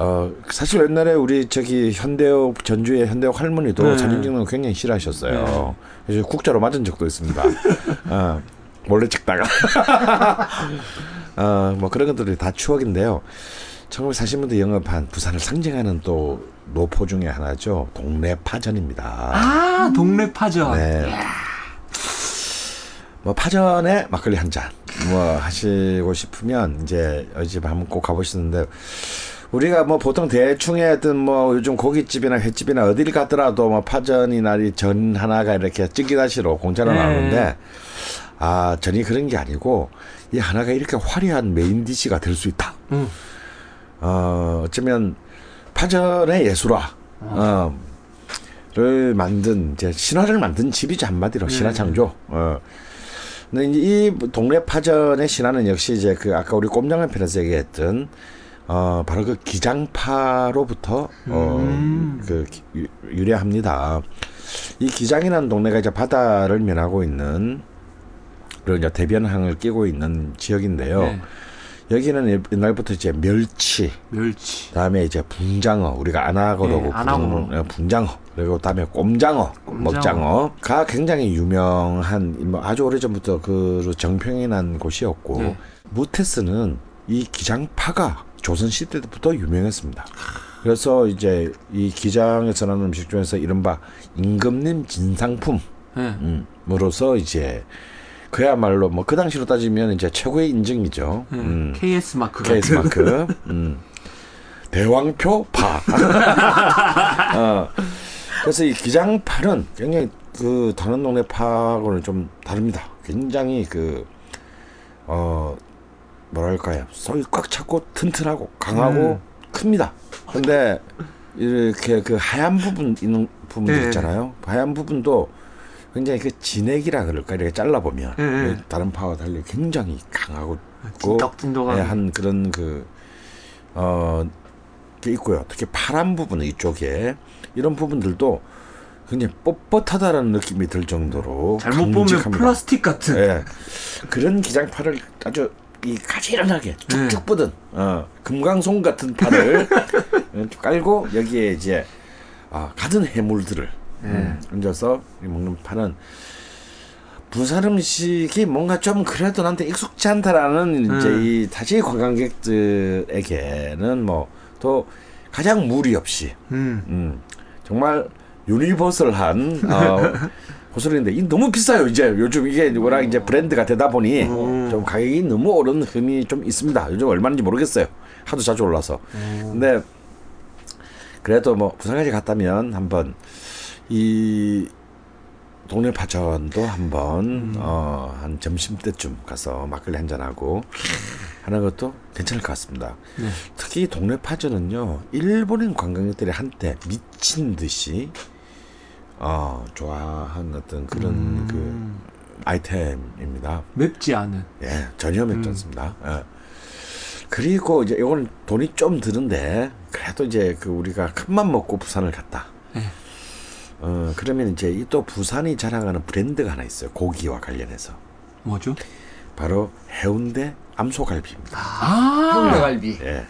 어 사실 옛날에 우리 저기 현대옥 전주의 현대옥 할머니도 네. 사진 찍는 거 굉장히 싫어하셨어요. 그래서 국자로 맞은 적도 있습니다. 어, 몰래 찍다가 어 뭐 그런 것들이 다 추억인데요. 1940년대 영업한 부산을 상징하는 또 노포 중에 하나죠. 동네 파전입니다. 아 동네 파전. 네. 뭐 파전에 막걸리 한 잔 뭐 하시고 싶으면 이제 이 집 한번 꼭 가보시는데 우리가 뭐 보통 대충의 어떤 뭐 요즘 고깃집이나 횟집이나 어딜 가더라도 뭐 파전이나 이전 하나가 이렇게 찌개다시로 공짜로 네. 나오는데 아 전이 그런 게 아니고 이 하나가 이렇게 화려한 main dish가 될 수 있다. 음. 어 어쩌면 파전의 예술화 어, 를 만든 이제 신화를 만든 집이죠 한마디로 신화 창조. 어. 근데 이 동네 파전의 신화는 역시 이제 그 아까 우리 꼼장한 편에서 얘기했던 어 바로 그 기장파로부터 음. 어 그 유래합니다. 이 기장이라는 동네가 이제 바다를 면하고 있는 그리고 이제 대변항을 끼고 있는 지역인데요. 네. 여기는 옛날부터 이제 멸치, 멸치. 다음에 이제 붕장어 우리가 안하고라고 네, 안하고로. 부르는 어, 붕장어 그리고 다음에 꼼장어, 꼼장어. 먹장어가 굉장히 유명한 뭐 아주 오래 전부터 그 정평이 난 곳이었고 네. 무테스는 이 기장파가 조선 시대 때부터 유명했습니다. 그래서 이제 이 기장에서 나는 음식 중에서 이른바 임금님 진상품 예. 음, 으로서 이제 그야말로 뭐 그 당시로 따지면 이제 최고의 인증이죠. 예. 음. KS 마크 같은. 마크. 음. 대왕표 파. 어. 그래서 이 기장파는 굉장히 그 다른 동네 파하고는 좀 다릅니다. 굉장히 그, 어, 뭐랄까요. 속이 꽉 찼고 튼튼하고 강하고 큽니다. 근데 이렇게 그 하얀 부분 있는 부분들 네. 있잖아요. 하얀 부분도 굉장히 그 진액이라 그럴까 이렇게 잘라 보면 네. 다른 파와 달리 굉장히 강하고 찐덕찐덕한. 예, 한 그런 그, 어, 게 있고요. 특히 파란 부분 이쪽에 이런 부분들도 굉장히 뻣뻣하다는 느낌이 들 정도로 잘못 보면. 플라스틱 같은. 예. 그런 기장파를 아주 이 가지런하게 쭉쭉 뻗은 어, 금강송 같은 어, 깔고 여기에 이제 아, 가든 해물들을 음, 얹어서 이 먹는 파는 부산 음식이 뭔가 좀 그래도 나한테 익숙지 않다라는 이제 음. 이 타지 관광객들에게는 뭐 또 가장 무리 없이 음. 음, 정말 유니버설한 어, 호소리인데 이 너무 비싸요. 이제 요즘 이게 워낙 이제 브랜드가 되다 보니 좀 가격이 너무 오른 흠이 좀 있습니다. 요즘 얼마인지 모르겠어요. 하도 자주 올라서. 근데 그래도 뭐 부산까지 갔다면 한번 이 동네 파전도 한번 어, 한 점심 때쯤 가서 막걸리 한 잔 하고 하는 것도 괜찮을 것 같습니다. 특히 이 동네 파전은요 일본인 관광객들이 한때 미친 듯이 어, 좋아한 어떤 그런 그 아이템입니다. 맵지 않은. 예, 전혀 맵지 않습니다. 예. 그리고 이제 이거는 돈이 좀 드는데 그래도 이제 그 우리가 큰맘 먹고 부산을 갔다. 어 그러면 이제 이 또 부산이 자랑하는 브랜드가 하나 있어요. 고기와 관련해서 뭐죠? 바로 해운대 암소갈비입니다. 아, 해운대갈비. 예.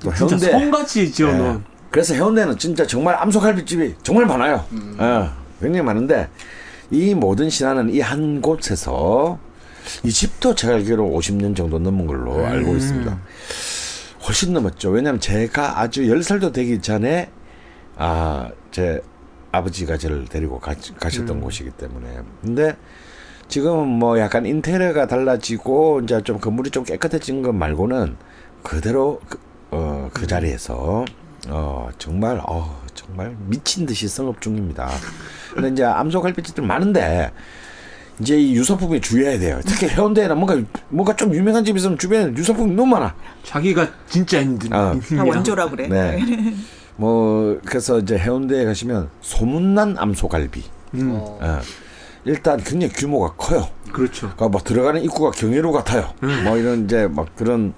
또 진짜 성같이 지어놓은. 예. 그래서 해운대는 진짜 정말 암소갈비집이 정말 많아요. 예, 굉장히 많은데 이 모든 신화는 이 한 곳에서 이 집도 제가 알기로 50년 정도 넘은 걸로 알고 있습니다. 훨씬 넘었죠. 왜냐하면 제가 아주 10살도 되기 전에 아, 제 아버지가 저를 데리고 가, 가셨던 곳이기 때문에. 근데 지금은 뭐 약간 인테리어가 달라지고 이제 좀 건물이 좀 깨끗해진 것 말고는 그대로 그, 어, 그 자리에서 어, 정말 어, 정말 미친 듯이 성업 중입니다. 근데 이제 암소 갈비집들 많은데 이제 이 유사품에 주의해야 돼요. 특히 해운대에는 뭔가 뭔가 좀 유명한 집 있으면 주변에 유사품이 너무 많아. 자기가 진짜 힘든. 아. 다 원조라 그래. 네. 뭐 그래서 이제 해운대에 가시면 소문난 암소 갈비. 음, 어. 일단 굉장히 규모가 커요. 그렇죠. 그러니까 뭐 들어가는 입구가 경회로 같아요. 뭐 이런 이제 막 그런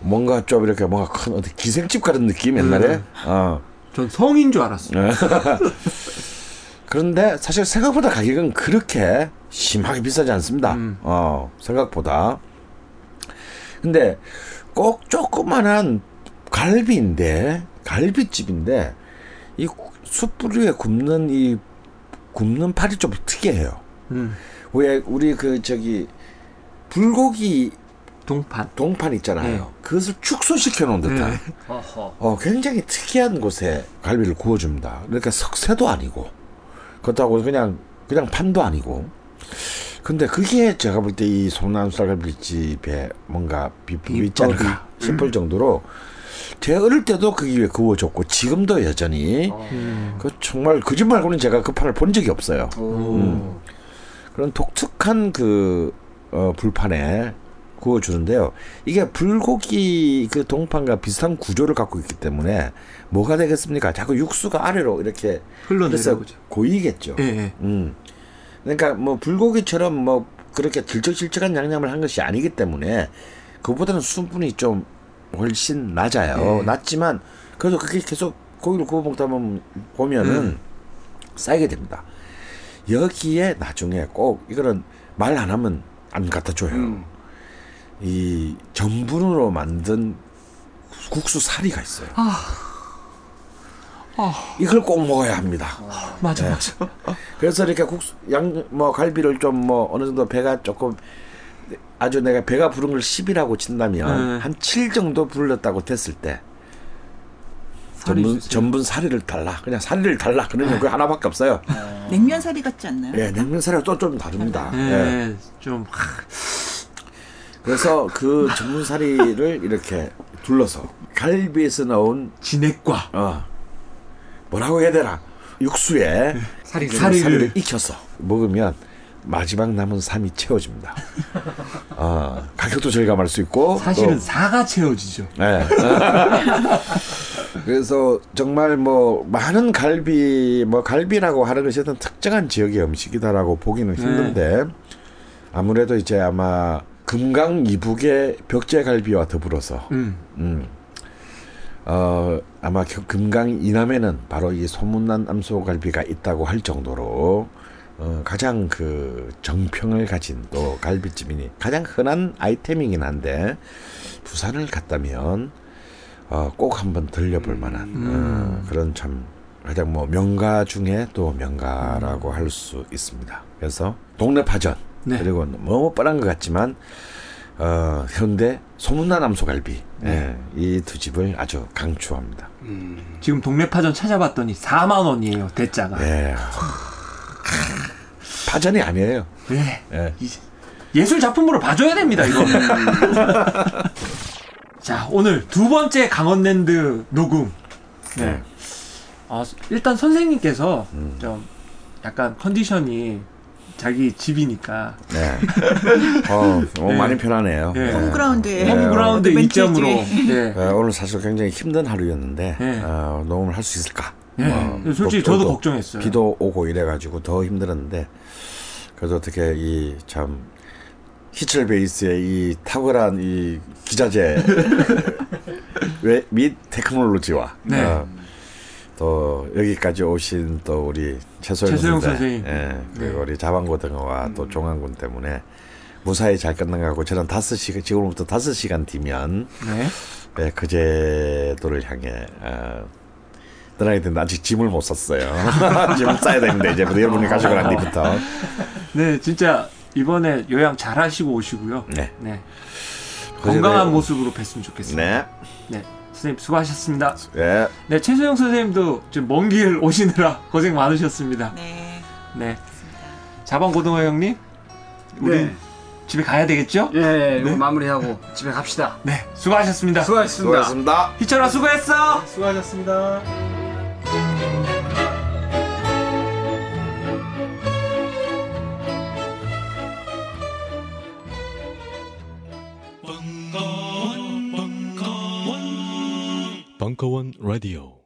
뭔가 좀 이렇게 뭔가 큰 어디 기생집 같은 느낌 옛날에. 음. 어. 전 성인 줄 알았어요. 그런데 사실 생각보다 가격은 그렇게 심하게 비싸지 않습니다. 음. 어, 생각보다. 근데 꼭 조그만한 갈비인데, 갈비집인데, 이 숯불 위에 굽는 이, 굽는 팔이 좀 특이해요. 음, 왜, 우리 그, 저기, 불고기 동판. 동판 있잖아요. 그것을 축소시켜 놓은 듯한. 네. 어, 굉장히 특이한 곳에 갈비를 구워줍니다. 그러니까 석쇠도 아니고, 그렇다고 그냥, 그냥 판도 아니고. 근데 그게 제가 볼 때이 소남쌀 갈비집에 뭔가 비법이 있지 않을까 싶을 정도로 제 어릴 때도 그 위에 구워줬고 지금도 여전히 음. 그 정말 거짓말고는 제가 그 판을 본 적이 없어요. 오. 그런 독특한 그 어, 불판에 구워주는데요. 이게 불고기 그 동판과 비슷한 구조를 갖고 있기 때문에 뭐가 되겠습니까? 자꾸 육수가 아래로 이렇게 흘러내려오죠. 고이겠죠. 예, 예. 음. 그러니까 뭐 불고기처럼 뭐 그렇게 들쩍질쩍한 양념을 한 것이 아니기 때문에 그보다는 수분이 좀 훨씬 낮아요. 네. 낮지만 그래도 그게 계속 고기를 구워 먹다 보면 보면은 쌓이게 됩니다. 여기에 나중에 꼭 이거는 말 안 하면 안 갖다 줘요. 음. 이 전분으로 만든 국수 사리가 있어요. 이걸 꼭 먹어야 합니다. 맞아, 네. 맞아. 그래서 이렇게 국수 양 뭐 갈비를 좀 뭐 어느 정도 배가 조금 아주 내가 배가 부른 걸 10이라고 친다면 네. 한7 정도 불렀다고 됐을 때 전분. 전분 사리를 달라. 그냥 사리를 달라. 그러면 그 하나밖에 없어요. 냉면 사리 같지 않나요? 예, 냉면 사리가 또 좀 다릅니다. 예. 네, 좀 하, 그래서 그 전분 사리를 이렇게 둘러서 갈비에서 나온 진액과 어 뭐라고 해야 되나 육수에 사리를. 사리를, 사리를. 익혀서 먹으면 마지막 남은 삶이 채워집니다. 어, 가격도 절감할 수 있고 사실은 또 사가 채워지죠. 네. 그래서 정말 뭐 많은 갈비 뭐 갈비라고 하는 것이 어떤 특정한 지역의 음식이다라고 보기는 힘든데 아무래도 이제 아마 금강 이북의 벽제갈비와 더불어서 음. 음. 어, 아마 겨- 금강 이남에는 바로 이 소문난 암소갈비가 있다고 할 정도로 어, 가장 그 정평을 가진 또 갈비집이니 가장 흔한 아이템이긴 한데 부산을 갔다면 어, 꼭 한번 들려볼 만한 어, 그런 참 가장 뭐 명가 중에 또 명가라고 할 수 있습니다. 그래서 동네 파전 네. 그리고 너무 뻔한 것 같지만 어, 현대 소문난 암소갈비 예, 이두 집을 아주 강추합니다. 지금 동네파전 찾아봤더니 4만 원이에요 대짜가. 예. 파전이 아니에요. 네. 예. 예술 작품으로 봐줘야 됩니다 이거. 자 오늘 두 번째 강원랜드 녹음. 네. 아, 일단 선생님께서 음. 좀 약간 컨디션이 자기 집이니까 네. 어, 어, 네. 많이 편하네요. 네. 홈그라운드에 네. 홈그라운드 advantage. 이점으로 네. 예, 오늘 사실 굉장히 힘든 하루였는데 네. 어, 녹음을 할 수 있을까? 네. 어, 솔직히 또- 저도 또 걱정했어요. 비도 오고 이래가지고 더 힘들었는데 그래도 어떻게 이 참 히철 베이스의 이 탁월한 이 기자재 외- 및 테크놀로지와 네. 어, 또 여기까지 오신 또 우리 최소영, 최소영 선생, 선생님. 예, 그리고 네. 우리 자방고등어와 또 종안군 때문에 무사히 잘 끝나가고 저는 다섯 시간 지금부터 다섯 시간 뒤면 네. 네, 그제도를 향해 어, 떠나야 되는데 아직 짐을 못 샀어요. 짐을 싸야 되는데 이제 여러분이 가지고 난 뒤부터. 네, 진짜 이번에 요양 잘 하시고 오시고요. 네. 네. 건강한 네. 모습으로 뵀으면 좋겠습니다. 네. 네. 선생님 수고하셨습니다. 네. 네, 최소영 선생님도 지금 먼길 오시느라 고생 많으셨습니다. 네. 네. 자방 고등어 형님, 우리 네. 집에 가야 되겠죠? 예, 예, 네. 마무리하고 집에 갑시다. 네, 수고하셨습니다. 수고하셨습니다. 수고하셨습니다. 희철아 수고했어. 수고하셨습니다. 벙커원 라디오